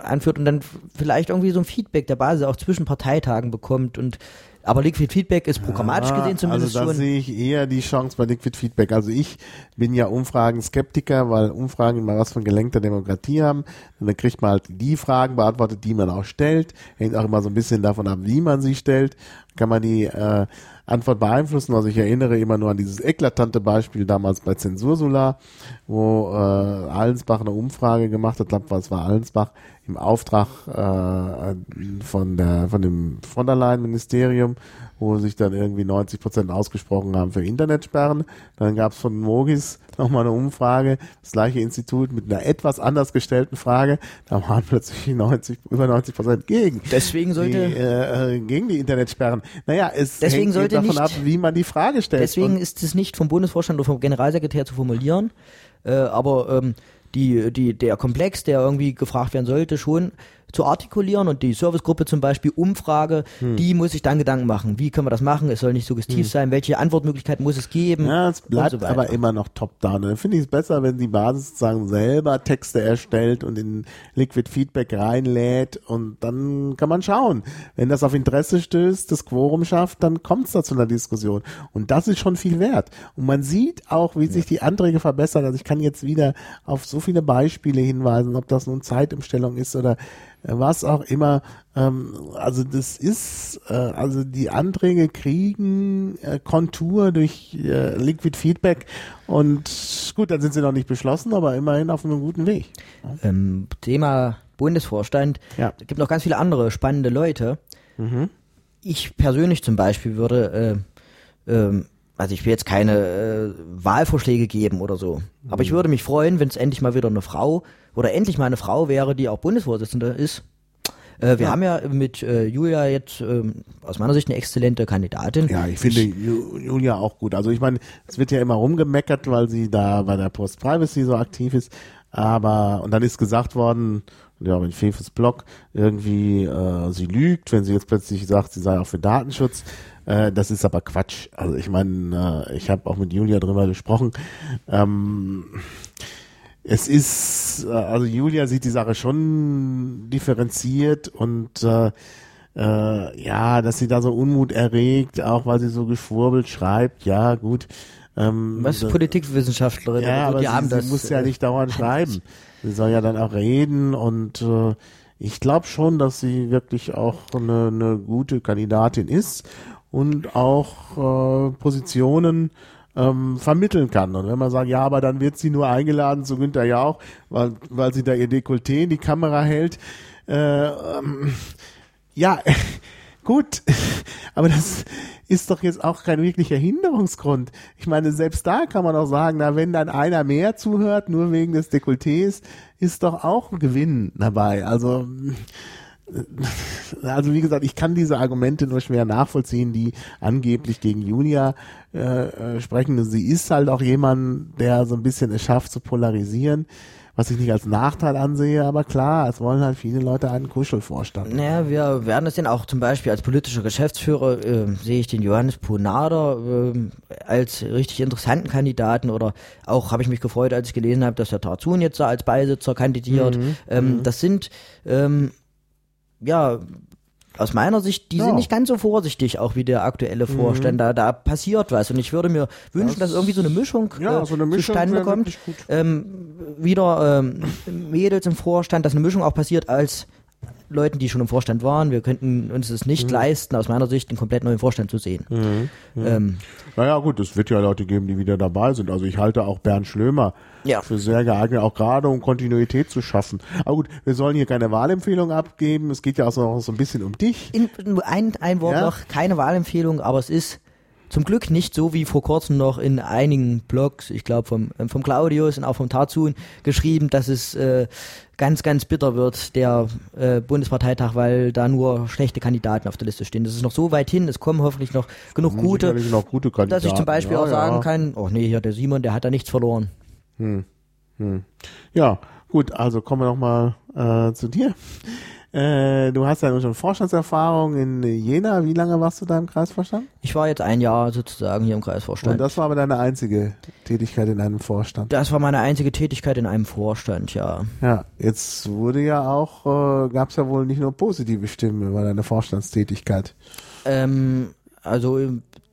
S3: anführt und dann vielleicht irgendwie so ein Feedback der Basis auch zwischen Parteitagen bekommt und aber Liquid Feedback ist programmatisch ja, gesehen zumindest
S2: also da sehe ich eher die Chance bei Liquid Feedback. Also ich bin ja Umfragen-Skeptiker, weil Umfragen immer was von gelenkter Demokratie haben. Und dann kriegt man halt die Fragen beantwortet, die man auch stellt. Hängt auch immer so ein bisschen davon ab, wie man sie stellt. Kann man die äh, Antwort beeinflussen. Also ich erinnere immer nur an dieses eklatante Beispiel damals bei Zensursolar, wo äh, Allensbach eine Umfrage gemacht hat, ich glaube, es war Allensbach, im Auftrag äh, von der von dem von der Leyen Ministerium, wo sich dann irgendwie 90 Prozent ausgesprochen haben für Internetsperren. Dann gab es von Mogis nochmal eine Umfrage, das gleiche Institut mit einer etwas anders gestellten Frage. Da waren plötzlich 90 über 90 Prozent gegen.
S3: Deswegen sollte
S2: die, äh, gegen die Internetsperren. Naja, es
S3: deswegen hängt
S2: davon
S3: nicht,
S2: ab, wie man die Frage stellt.
S3: Deswegen ist es nicht vom Bundesvorstand oder vom Generalsekretär zu formulieren. Äh, aber ähm, die, die, der Komplex, der irgendwie gefragt werden sollte, schon zu artikulieren und die Servicegruppe zum Beispiel Umfrage, hm. die muss sich dann Gedanken machen. Wie können wir das machen? Es soll nicht suggestiv hm. sein. Welche Antwortmöglichkeiten muss es geben?
S2: Ja, es bleibt so aber immer noch top-down. Dann finde ich es besser, wenn die Basis sozusagen selber Texte erstellt und in Liquid Feedback reinlädt und dann kann man schauen. Wenn das auf Interesse stößt, das Quorum schafft, dann kommt es da zu einer Diskussion. Und das ist schon viel wert. Und man sieht auch, wie ja. sich die Anträge verbessern. Also ich kann jetzt wieder auf so viele Beispiele hinweisen, ob das nun Zeitumstellung ist oder was auch immer. Ähm, also das ist, äh, also die Anträge kriegen äh, Kontur durch äh, Liquid Feedback und gut, dann sind sie noch nicht beschlossen, aber immerhin auf einem guten Weg.
S3: Ähm, Thema Bundesvorstand. Ja. Es gibt noch ganz viele andere spannende Leute. Mhm. Ich persönlich zum Beispiel würde äh, ähm, also ich will jetzt keine äh, Wahlvorschläge geben oder so. Aber ich mhm. würde mich freuen, wenn es endlich mal wieder eine Frau oder endlich mal eine Frau wäre, die auch Bundesvorsitzende ist. Äh, wir ja. haben ja mit äh, Julia jetzt ähm, aus meiner Sicht eine exzellente Kandidatin.
S2: Ja, ich finde ich, Julia auch gut. Also ich meine, es wird ja immer rumgemeckert, weil sie da bei der Post Privacy so aktiv ist. Aber, und dann ist gesagt worden, ja, mit Fefes Blog, irgendwie, äh, sie lügt, wenn sie jetzt plötzlich sagt, sie sei auch für Datenschutz. Äh, das ist aber Quatsch. Also ich meine, äh, ich habe auch mit Julia drüber gesprochen. Ähm, es ist, äh, also Julia sieht die Sache schon differenziert und äh, äh, ja, dass sie da so Unmut erregt, auch weil sie so geschwurbelt schreibt, ja gut.
S3: Ähm, Was ist Politikwissenschaftlerin?
S2: Ja, also, aber sie, das, sie muss ja äh, nicht dauernd schreiben. Sie soll ja dann auch reden und äh, ich glaube schon, dass sie wirklich auch eine, eine gute Kandidatin ist und auch äh, Positionen ähm, vermitteln kann. Und wenn man sagt, ja, aber dann wird sie nur eingeladen zu Günther Jauch, weil, weil sie da ihr Dekolleté in die Kamera hält. Äh, ähm, ja, gut, aber das ist doch jetzt auch kein wirklicher Hinderungsgrund. Ich meine, selbst da kann man auch sagen, na, wenn dann einer mehr zuhört, nur wegen des Dekolletés, ist doch auch ein Gewinn dabei. Also, also wie gesagt, ich kann diese Argumente nur schwer nachvollziehen, die angeblich gegen Julia äh, äh, sprechen. Sie ist halt auch jemand, der so ein bisschen es schafft zu polarisieren, was ich nicht als Nachteil ansehe, aber klar, es wollen halt viele Leute einen Kuschelvorstand.
S3: Naja, wir werden es denn auch zum Beispiel als politischer Geschäftsführer, äh, sehe ich den Johannes Ponader äh, als richtig interessanten Kandidaten oder auch habe ich mich gefreut, als ich gelesen habe, dass der Tarzun jetzt da als Beisitzer kandidiert. Mhm. Ähm, mhm. Das sind ähm, ja, aus meiner Sicht, die ja. sind nicht ganz so vorsichtig, auch wie der aktuelle Vorstand. Mhm. Da, da passiert was. Und ich würde mir wünschen, das, dass irgendwie so eine Mischung,
S2: ja,
S3: äh,
S2: so eine Mischung
S3: zustande kommt. Ähm, wieder ähm, Mädels im Vorstand, dass eine Mischung auch passiert als Leuten, die schon im Vorstand waren. Wir könnten uns es nicht
S2: Mhm.
S3: leisten, aus meiner Sicht einen komplett neuen Vorstand zu sehen. Ähm,
S2: Naja, gut, es wird ja Leute geben, die wieder dabei sind. Also ich halte auch Bernd Schlömer
S3: Ja.
S2: für sehr geeignet, auch gerade um Kontinuität zu schaffen. Aber gut, wir sollen hier keine Wahlempfehlung abgeben. Es geht ja auch so, so ein bisschen um dich.
S3: in, ein, ein Wort
S2: Ja.
S3: noch, keine Wahlempfehlung, aber es ist zum Glück nicht so wie vor kurzem noch in einigen Blogs, ich glaube vom, ähm, vom Claudius und auch vom Tarzun geschrieben, dass es äh, ganz, ganz bitter wird, der äh, Bundesparteitag, weil da nur schlechte Kandidaten auf der Liste stehen. Das ist noch so weit hin, es kommen hoffentlich noch genug gute,
S2: noch gute Kandidaten.
S3: dass ich zum Beispiel
S2: ja,
S3: auch sagen
S2: ja.
S3: kann, oh nee, hier der Simon, der hat da nichts verloren.
S2: Ja, gut, also kommen wir nochmal äh, zu dir. Äh, du hast ja nun schon Vorstandserfahrung in Jena. Wie lange warst du da im Kreisvorstand?
S3: Ich war jetzt ein Jahr sozusagen hier im
S2: Und
S3: Kreisvorstand.
S2: das war aber deine einzige Tätigkeit in einem Vorstand.
S3: das war meine einzige Tätigkeit in einem Vorstand, ja.
S2: Ja, jetzt wurde ja auch, äh, gab es ja wohl nicht nur positive Stimmen über deine Vorstandstätigkeit.
S3: Ähm, also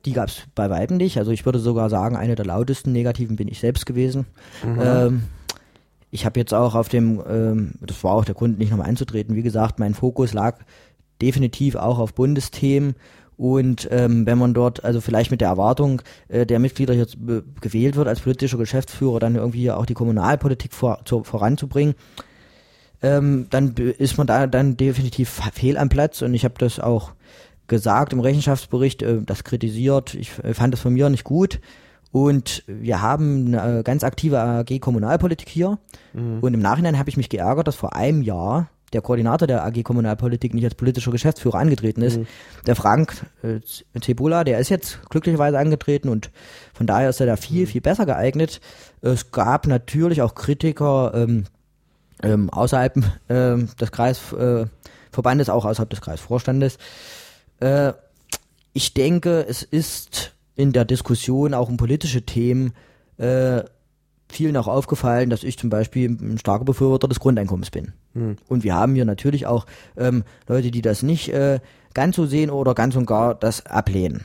S3: die gab es bei weitem nicht. Also ich würde sogar sagen, eine der lautesten negativen bin ich selbst gewesen. Ähm, ich habe jetzt auch auf dem, ähm, das war auch der Grund, nicht nochmal einzutreten. Wie gesagt, mein Fokus lag definitiv auch auf Bundesthemen. Und ähm, wenn man dort, also vielleicht mit der Erwartung äh, der Mitglieder hier äh, gewählt wird als politischer Geschäftsführer, dann irgendwie auch die Kommunalpolitik vor, zu, voranzubringen, ähm, dann ist man da dann definitiv fehl am Platz. Und ich habe das auch gesagt im Rechenschaftsbericht, äh, das kritisiert. Ich äh, fand das von mir nicht gut. Und wir haben eine äh, ganz aktive AG Kommunalpolitik hier. Und im Nachhinein habe ich mich geärgert, dass vor einem Jahr der Koordinator der AG Kommunalpolitik nicht als politischer Geschäftsführer angetreten ist. Der Frank äh, Cebula, der ist jetzt glücklicherweise angetreten und von daher ist er da viel, viel besser geeignet. Es gab natürlich auch Kritiker ähm, ähm, außerhalb ähm, des Kreisverbandes, äh, auch außerhalb des Kreisvorstandes. Äh, ich denke, es ist in der Diskussion auch um politische Themen äh, vielen auch aufgefallen, dass ich zum Beispiel ein starker Befürworter des Grundeinkommens bin. Und wir haben hier natürlich auch ähm, Leute, die das nicht äh, ganz so sehen oder ganz und gar das ablehnen.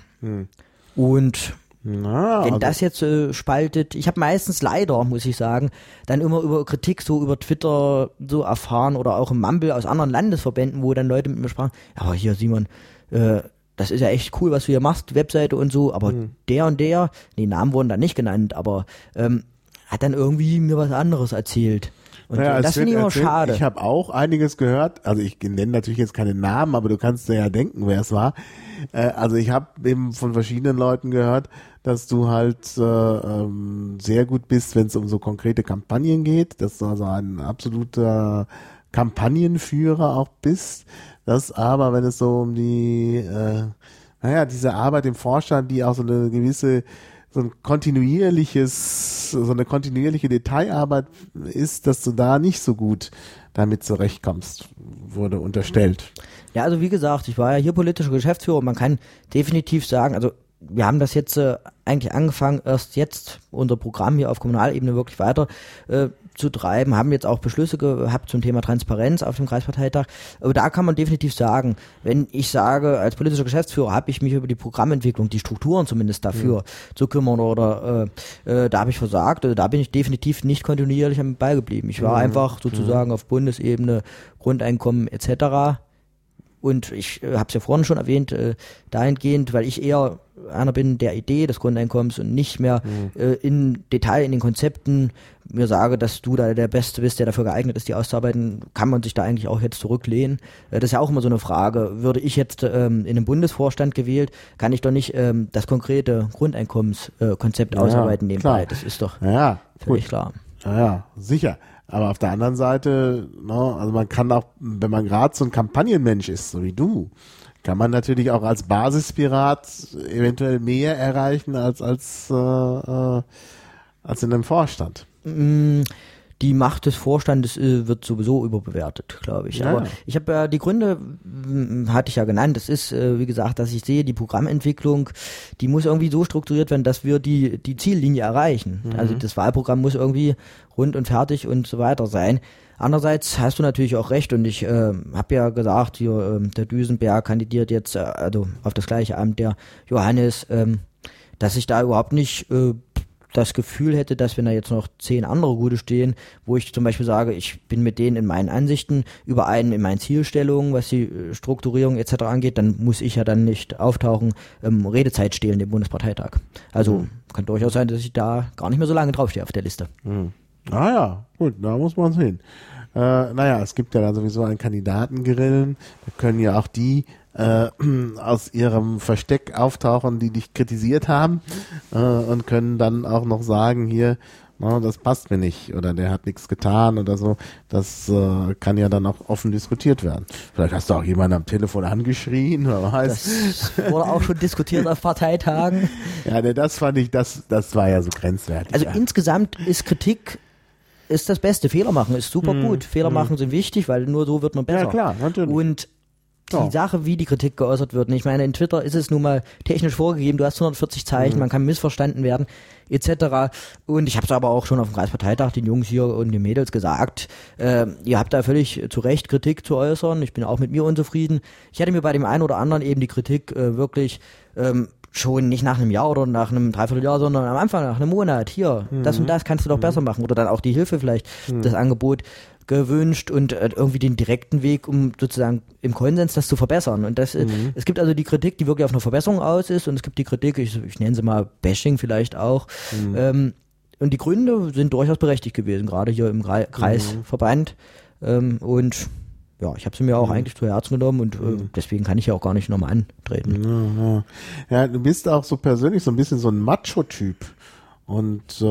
S3: Und
S2: Na,
S3: wenn das jetzt äh, spaltet, ich habe meistens leider, muss ich sagen, dann immer über Kritik so über Twitter so erfahren oder auch im Mumble aus anderen Landesverbänden, wo dann Leute mit mir sprachen, ja, aber hier Simon, äh, das ist ja echt cool, was du hier machst, Webseite und so, aber
S2: Hm.
S3: der und der, die Namen wurden dann nicht genannt, aber ähm, hat dann irgendwie mir was anderes erzählt. Und
S2: naja,
S3: so. das finde ich immer schade.
S2: Ich habe auch einiges gehört. Also ich nenne natürlich jetzt keine Namen, aber du kannst dir ja denken, wer es war. Äh, also ich habe eben von verschiedenen Leuten gehört, dass du halt äh, ähm, sehr gut bist, wenn es um so konkrete Kampagnen geht, dass du also ein absoluter Kampagnenführer auch bist. Das aber, wenn es so um die, äh, naja, diese Arbeit im Vorstand, die auch so eine gewisse so ein kontinuierliches, so eine kontinuierliche Detailarbeit ist, dass du da nicht so gut damit zurechtkommst, wurde unterstellt.
S3: Ja, also wie gesagt, ich war ja hier politischer Geschäftsführer und man kann definitiv sagen, also wir haben das jetzt äh, eigentlich angefangen, erst jetzt unser Programm hier auf Kommunalebene wirklich weiter äh, zu treiben, haben jetzt auch Beschlüsse gehabt zum Thema Transparenz auf dem Kreisparteitag. Aber da kann man definitiv sagen, wenn ich sage, als politischer Geschäftsführer habe ich mich über die Programmentwicklung, die Strukturen zumindest dafür zu kümmern oder äh, äh, da habe ich versagt, also da bin ich definitiv nicht kontinuierlich am Ball geblieben. Ich war einfach sozusagen auf Bundesebene, Grundeinkommen etc. Und ich äh, habe es ja vorhin schon erwähnt, äh, dahingehend, weil ich eher einer bin der Idee des Grundeinkommens und nicht mehr äh, in Detail in den Konzepten mir sage, dass du da der Beste bist, der dafür geeignet ist, die auszuarbeiten, kann man sich da eigentlich auch jetzt zurücklehnen. Äh, das ist ja auch immer so eine Frage. Würde ich jetzt ähm, in einem Bundesvorstand gewählt, kann ich doch nicht ähm, das konkrete Grundeinkommenskonzept äh,
S2: Ja,
S3: ausarbeiten nebenbei.
S2: klar.
S3: Das ist doch
S2: Ja,
S3: völlig
S2: gut.
S3: klar.
S2: Ja, sicher. Aber auf der anderen Seite, ne, also man kann auch, wenn man gerade so ein Kampagnenmensch ist, so wie du, kann man natürlich auch als Basispirat eventuell mehr erreichen als als äh, äh, als in einem Vorstand.
S3: Mm, Die Macht des Vorstandes äh, wird sowieso überbewertet, glaube ich.
S2: Ja,
S3: Aber ich habe ja die Gründe, mm, hatte ich ja genannt. Das ist, äh, wie gesagt, dass ich sehe, die Programmentwicklung, die muss irgendwie so strukturiert werden, dass wir die, die Ziellinie erreichen.
S2: Mhm.
S3: Also das Wahlprogramm muss irgendwie rund und fertig und so weiter sein. Andererseits hast du natürlich auch recht und ich äh, habe ja gesagt, hier, ähm, der Düsenberg kandidiert jetzt äh, also auf das gleiche Amt der Johannes, ähm, dass ich da überhaupt nicht äh, das Gefühl hätte, dass wenn da jetzt noch zehn andere Gute stehen, wo ich zum Beispiel sage, ich bin mit denen in meinen Ansichten überein in meinen Zielstellungen, was die äh, Strukturierung etc. angeht, dann muss ich ja dann nicht auftauchen, ähm, Redezeit stehlen im Bundesparteitag. Also mhm. kann durchaus sein, dass ich da gar nicht mehr so lange draufstehe auf der Liste.
S2: Mhm. Ah ja, gut, da muss man sehen. Äh, naja, es gibt ja dann sowieso einen Kandidatengrillen. Da können ja auch die äh, aus ihrem Versteck auftauchen, die dich kritisiert haben äh, und können dann auch noch sagen, hier, no, das passt mir nicht oder der hat nichts getan oder so. Das äh, kann ja dann auch offen diskutiert werden. Vielleicht hast du auch jemanden am Telefon angeschrien, wer weiß.
S3: Das wurde auch schon diskutiert auf Parteitagen.
S2: Ja, ne, das fand ich, das, das war ja so grenzwertig.
S3: Also
S2: ja.
S3: insgesamt ist Kritik ist das Beste. Fehler machen ist super
S2: Hm,
S3: gut. Fehler machen sind wichtig, weil nur so wird man besser.
S2: Ja, klar, natürlich.
S3: Und die
S2: Ja.
S3: Sache, wie die Kritik geäußert wird. Ich meine, in Twitter ist es nun mal technisch vorgegeben, du hast 140
S2: Mhm.
S3: Zeichen, man kann missverstanden werden, etc. Und ich habe es aber auch schon auf dem Kreisparteitag den Jungs hier und den Mädels gesagt, äh, ihr habt da völlig zu Recht Kritik zu äußern, ich bin auch mit mir unzufrieden. Ich hätte mir bei dem einen oder anderen eben die Kritik äh, wirklich ähm, schon nicht nach einem Jahr oder nach einem Dreivierteljahr, sondern am Anfang, nach einem Monat, hier, das
S2: Mhm.
S3: und das kannst du doch besser machen. Oder dann auch die Hilfe vielleicht, das Angebot gewünscht und äh, irgendwie den direkten Weg, um sozusagen im Konsens das zu verbessern. Und das, äh,
S2: Mhm.
S3: es gibt also die Kritik, die wirklich auf eine Verbesserung aus ist und es gibt die Kritik, ich, ich nenne sie mal Bashing vielleicht auch.
S2: Mhm.
S3: Ähm, und die Gründe sind durchaus berechtigt gewesen, gerade hier im Kreisverband. Ähm, und ja, ich habe sie mir auch eigentlich zu Herzen genommen und äh, deswegen kann ich ja auch gar nicht nochmal antreten.
S2: Ja, ja. ja, du bist auch so persönlich so ein bisschen so ein Macho-Typ. Und äh,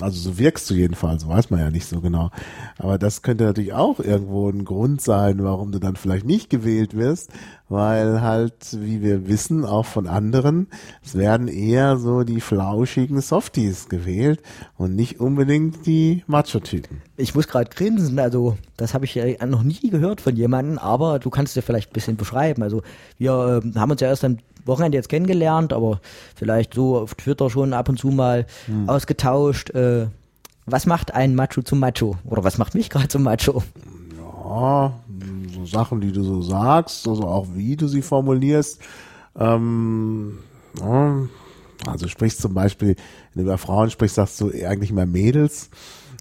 S2: also so wirkst du jedenfalls, weiß man ja nicht so genau. Aber das könnte natürlich auch irgendwo ein Grund sein, warum du dann vielleicht nicht gewählt wirst, weil halt, wie wir wissen, auch von anderen, es werden eher so die flauschigen Softies gewählt und nicht unbedingt die Macho-Typen.
S3: Ich muss gerade grinsen, also das habe ich ja noch nie gehört von jemandem, aber du kannst es ja vielleicht ein bisschen beschreiben. Also wir ähm, haben uns ja erst am Wochenende jetzt kennengelernt, aber vielleicht so auf Twitter schon ab und zu mal ausgetauscht. Äh, was macht ein Macho zum Macho? Oder was macht mich gerade zum Macho?
S2: Ja, Sachen, die du so sagst, also auch wie du sie formulierst. Ähm, also sprichst zum Beispiel, wenn du über Frauen sprichst, sagst du eigentlich immer Mädels.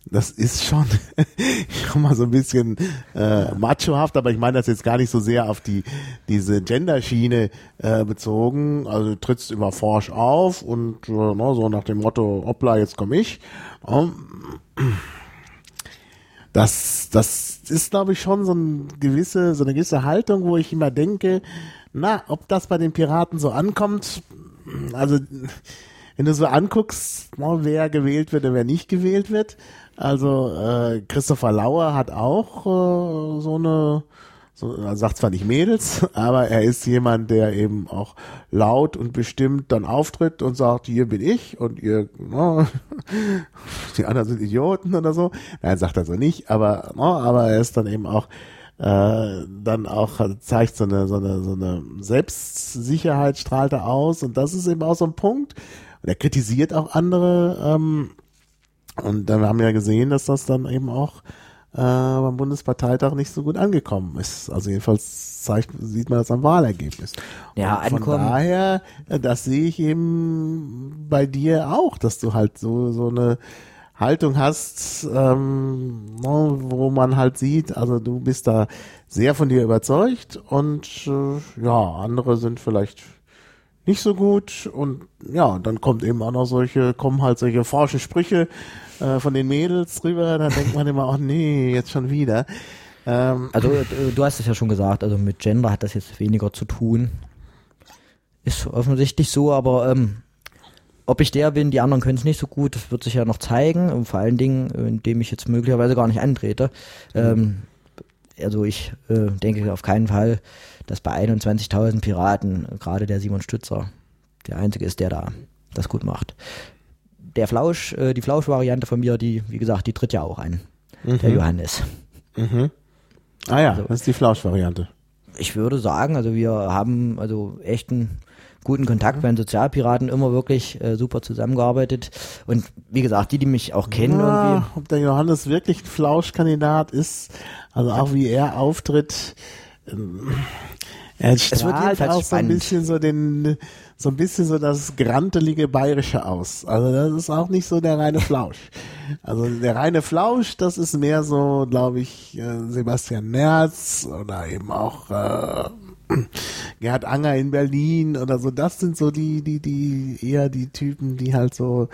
S2: Das ist schon schon mal so ein bisschen äh, machohaft, aber ich meine das jetzt gar nicht so sehr auf die diese Genderschiene äh, bezogen. Also du trittst immer forsch auf und äh, ne, so nach dem Motto, hoppla, jetzt komme ich. Ähm, das, das ist, glaube ich, schon so, ein gewisse, so eine gewisse Haltung, wo ich immer denke, na, ob das bei den Piraten so ankommt, also wenn du so anguckst, wer gewählt wird und wer nicht gewählt wird, also äh, Christopher Lauer hat auch äh, so eine, so, er sagt zwar nicht Mädels, aber er ist jemand, der eben auch laut und bestimmt dann auftritt und sagt, hier bin ich und ihr, na, die anderen sind Idioten oder so. Nein, sagt er so nicht, aber, na, aber er ist dann eben auch äh, dann auch zeigt so eine so eine so eine Selbstsicherheit strahlt er aus und das ist eben auch so ein Punkt. Und er kritisiert auch andere ähm, und dann haben wir ja gesehen, dass das dann eben auch äh, beim Bundesparteitag nicht so gut angekommen ist. Also jedenfalls zeigt, sieht man das am Wahlergebnis.
S3: Ja,
S2: Und von daher, äh, das sehe ich eben bei dir auch, dass du halt so so eine Haltung hast, ähm, ne, wo man halt sieht, also du bist da sehr von dir überzeugt und äh, ja, andere sind vielleicht nicht so gut und ja, dann kommt eben auch noch solche, kommen halt solche forschen Sprüche äh, von den Mädels rüber, da denkt man immer, oh nee, jetzt schon wieder. Ähm,
S3: Also äh, du hast es ja schon gesagt, also mit Gender hat das jetzt weniger zu tun. Ist offensichtlich so, aber ähm, ob ich der bin, die anderen können es nicht so gut, das wird sich ja noch zeigen. Und vor allen Dingen, äh, indem ich jetzt möglicherweise gar nicht antrete. Ähm, also ich äh, denke auf keinen Fall, dass bei 21.000 Piraten gerade der Simon Stützer der Einzige ist, der da das gut macht. Der Flausch, äh, die Flausch-Variante von mir, die, wie gesagt, die tritt ja auch an. Der Johannes.
S2: ah ja,
S3: Also-
S2: das ist die Flausch-Variante.
S3: ich würde sagen, also wir haben also echt einen guten Kontakt bei den Sozialpiraten immer wirklich äh, super zusammengearbeitet. Und wie gesagt, die, die mich auch kennen
S2: Ja,
S3: irgendwie.
S2: ob der Johannes wirklich ein Flauschkandidat ist, also auch wie er auftritt, ähm, Er
S3: Es wird
S2: strahlt auch so ein
S3: spannend.
S2: bisschen so den, so ein bisschen so das grantelige Bayerische aus. Also das ist auch nicht so der reine Flausch. Also der reine Flausch, das ist mehr so, glaube ich, äh, Sebastian Merz oder eben auch äh, Gerhard Anger in Berlin oder so. Das sind so die, die, die eher die Typen, die halt so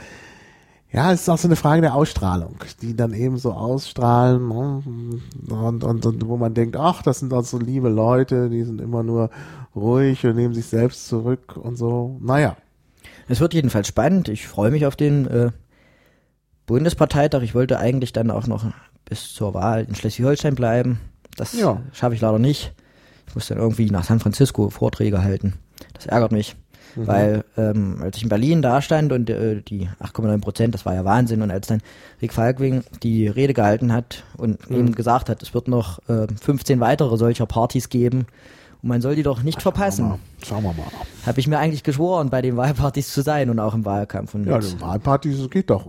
S2: ja, es ist auch so eine Frage der Ausstrahlung, die dann eben so ausstrahlen ne? und, und, und wo man denkt, ach, das sind doch so liebe Leute, die sind immer nur ruhig und nehmen sich selbst zurück und so. Naja,
S3: Es wird jedenfalls spannend. Ich freue mich auf den äh, Bundesparteitag. Ich wollte eigentlich dann auch noch bis zur Wahl in Schleswig-Holstein bleiben. Das
S2: Ja.
S3: schaffe ich leider nicht. Ich muss dann irgendwie nach San Francisco Vorträge halten. Das ärgert mich. Weil ähm, als ich in Berlin da stand und äh, die 8,9 Prozent, das war ja Wahnsinn. Und als dann Rick Falkwing die Rede gehalten hat und eben gesagt hat, es wird noch äh, 15 weitere solcher Partys geben und man soll die doch nicht verpassen,
S2: schauen wir mal.
S3: habe ich mir eigentlich geschworen, bei den Wahlpartys zu sein und auch im Wahlkampf. Und
S2: Ja, die Wahlparty, das geht doch.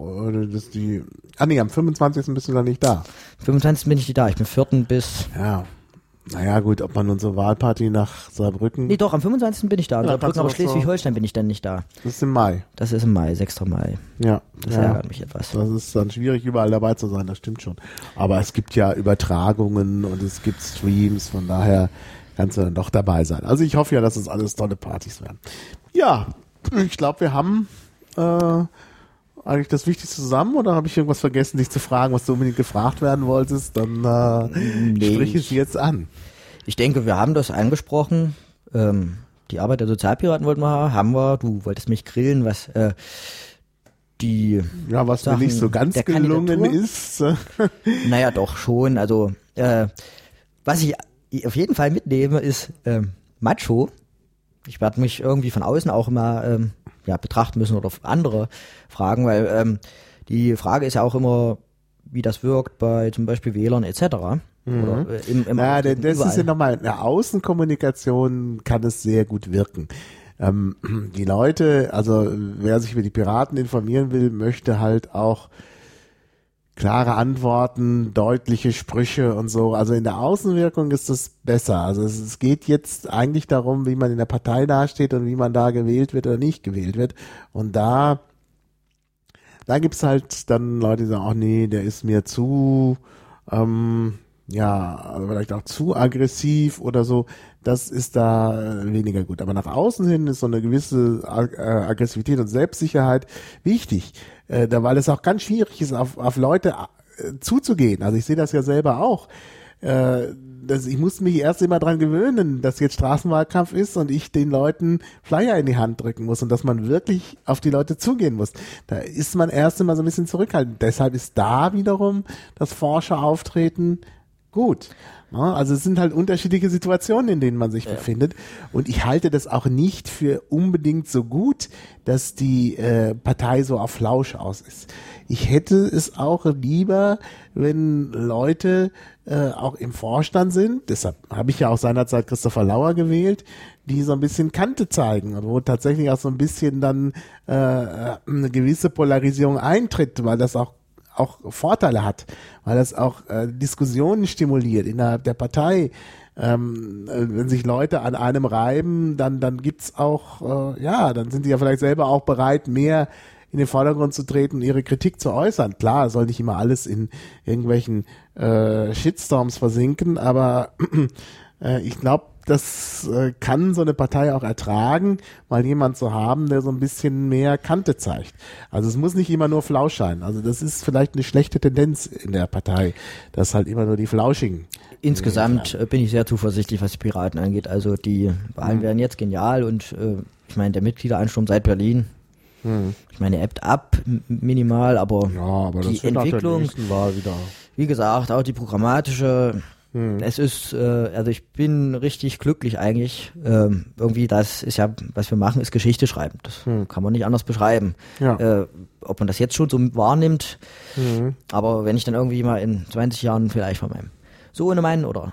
S2: Das die, ah nee, am 25. bist du dann nicht da.
S3: 25. bin ich nicht da. Ich bin 4. bis.
S2: Ja. Naja, gut, ob man unsere Wahlparty nach Saarbrücken,
S3: Nee, doch, am 25. bin ich da.
S2: Ja, du
S3: aber Schleswig-Holstein bin ich dann nicht da.
S2: das ist im Mai.
S3: Das ist im Mai, 6. Mai.
S2: Ja.
S3: Das
S2: ja.
S3: ärgert mich etwas.
S2: Das ist dann schwierig, überall dabei zu sein, das stimmt schon. Aber es gibt ja Übertragungen und es gibt Streams, von daher kannst du dann doch dabei sein. Also ich hoffe ja, dass es alles tolle Partys werden. Ja, ich glaube, wir haben äh, eigentlich das Wichtigste zusammen oder habe ich irgendwas vergessen, dich zu fragen, was du unbedingt gefragt werden wolltest? Dann äh,
S3: Nee,
S2: sprich es jetzt an.
S3: Ich denke, wir haben das angesprochen. Ähm, die Arbeit der Sozialpiraten wollten wir haben wir. Du wolltest mich grillen, was äh, die,
S2: Ja, was mir
S3: Sachen
S2: nicht so ganz gelungen ist.
S3: naja, doch schon. Also, äh, was ich auf jeden Fall mitnehme, ist ähm, Macho. Ich werde mich irgendwie von außen auch immer ähm, ja, betrachten müssen oder andere fragen, weil ähm, die Frage ist ja auch immer, wie das wirkt bei zum Beispiel Wählern etc. Oder äh, im, im Auftreten
S2: das ist ja
S3: überall.
S2: nochmal, in der Außenkommunikation kann es sehr gut wirken. Ähm, die Leute, also wer sich über die Piraten informieren will, möchte halt auch klare Antworten, deutliche Sprüche und so. Also in der Außenwirkung ist das besser. Also es, es geht jetzt eigentlich darum, wie man in der Partei dasteht und wie man da gewählt wird oder nicht gewählt wird. Und da da gibt's halt dann Leute, die sagen, ach nee, der ist mir zu, ähm, ja, vielleicht auch zu aggressiv oder so. Das ist da weniger gut. Aber nach außen hin ist so eine gewisse äh, Aggressivität und Selbstsicherheit wichtig, äh, da, weil es auch ganz schwierig ist, auf, auf Leute äh, zuzugehen. Also ich sehe das ja selber auch. Äh, das, ich muss mich erst immer dran gewöhnen, dass jetzt Straßenwahlkampf ist und ich den Leuten Flyer in die Hand drücken muss und dass man wirklich auf die Leute zugehen muss. Da ist man erst immer so ein bisschen zurückhaltend. Deshalb ist da wiederum das Forscherauftreten gut. Ne? Also es sind halt unterschiedliche Situationen, in denen man sich befindet. Und ich halte das auch nicht für unbedingt so gut, dass die äh, Partei so auf Flausch aus ist. Ich hätte es auch lieber, wenn Leute äh, auch im Vorstand sind, deshalb habe ich ja auch seinerzeit Christopher Lauer gewählt, die so ein bisschen Kante zeigen und wo tatsächlich auch so ein bisschen dann äh, eine gewisse Polarisierung eintritt, weil das auch auch Vorteile hat, weil das auch äh, Diskussionen stimuliert innerhalb der Partei. Ähm, äh, wenn sich Leute an einem reiben, dann dann gibt's auch äh, ja, dann sind die ja vielleicht selber auch bereit, mehr in den Vordergrund zu treten und ihre Kritik zu äußern. Klar, soll nicht immer alles in irgendwelchen äh, Shitstorms versinken, aber äh, ich glaube, das äh, kann so eine Partei auch ertragen, mal jemand zu haben, der so ein bisschen mehr Kante zeigt. Also es muss nicht immer nur Flausch sein. Also das ist vielleicht eine schlechte Tendenz in der Partei, dass halt immer nur die Flauschigen.
S3: Insgesamt äh, bin ich sehr zuversichtlich, was die Piraten angeht. Also die Wahlen
S2: Mhm.
S3: werden jetzt genial und äh, ich meine, der Mitgliederansturm seit Berlin, ich meine, er ebbt ab minimal, aber.
S2: Ja, aber
S3: die Entwicklung,
S2: wieder.
S3: wie gesagt, auch die programmatische,
S2: Mhm.
S3: es ist, äh, also ich bin richtig glücklich eigentlich. Ähm, irgendwie, das ist ja, was wir machen, ist Geschichte schreiben. Das kann man nicht anders beschreiben.
S2: Ja.
S3: Äh, ob man das jetzt schon so wahrnimmt,
S2: Mhm.
S3: aber wenn ich dann irgendwie mal in 20 Jahren vielleicht von meinem Sohnemann oder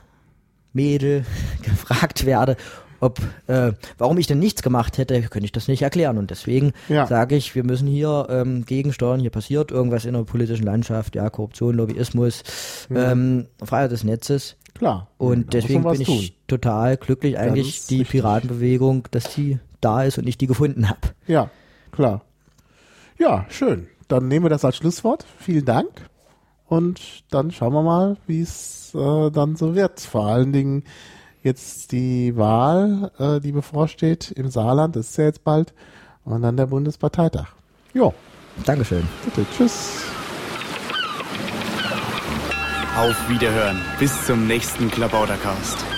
S3: Mädel gefragt werde, ob äh, warum ich denn nichts gemacht hätte, könnte ich das nicht erklären. Und deswegen
S2: Ja.
S3: sage ich, wir müssen hier ähm, gegensteuern, hier passiert irgendwas in der politischen Landschaft, ja, Korruption, Lobbyismus, ähm, Freiheit des Netzes.
S2: Klar.
S3: Und
S2: muss
S3: deswegen bin ich
S2: tun.
S3: total glücklich eigentlich, die
S2: richtig.
S3: Piratenbewegung, dass die da ist und ich die gefunden habe.
S2: Ja, klar. Ja, schön. Dann nehmen wir das als Schlusswort. Vielen Dank. Und dann schauen wir mal, wie es äh, dann so wird. Vor allen Dingen jetzt die Wahl, äh, die bevorsteht im Saarland, das ist ja jetzt bald. Und dann der Bundesparteitag. Jo,
S3: Dankeschön.
S2: bitte, tschüss.
S4: Auf Wiederhören. Bis zum nächsten Klabautercast.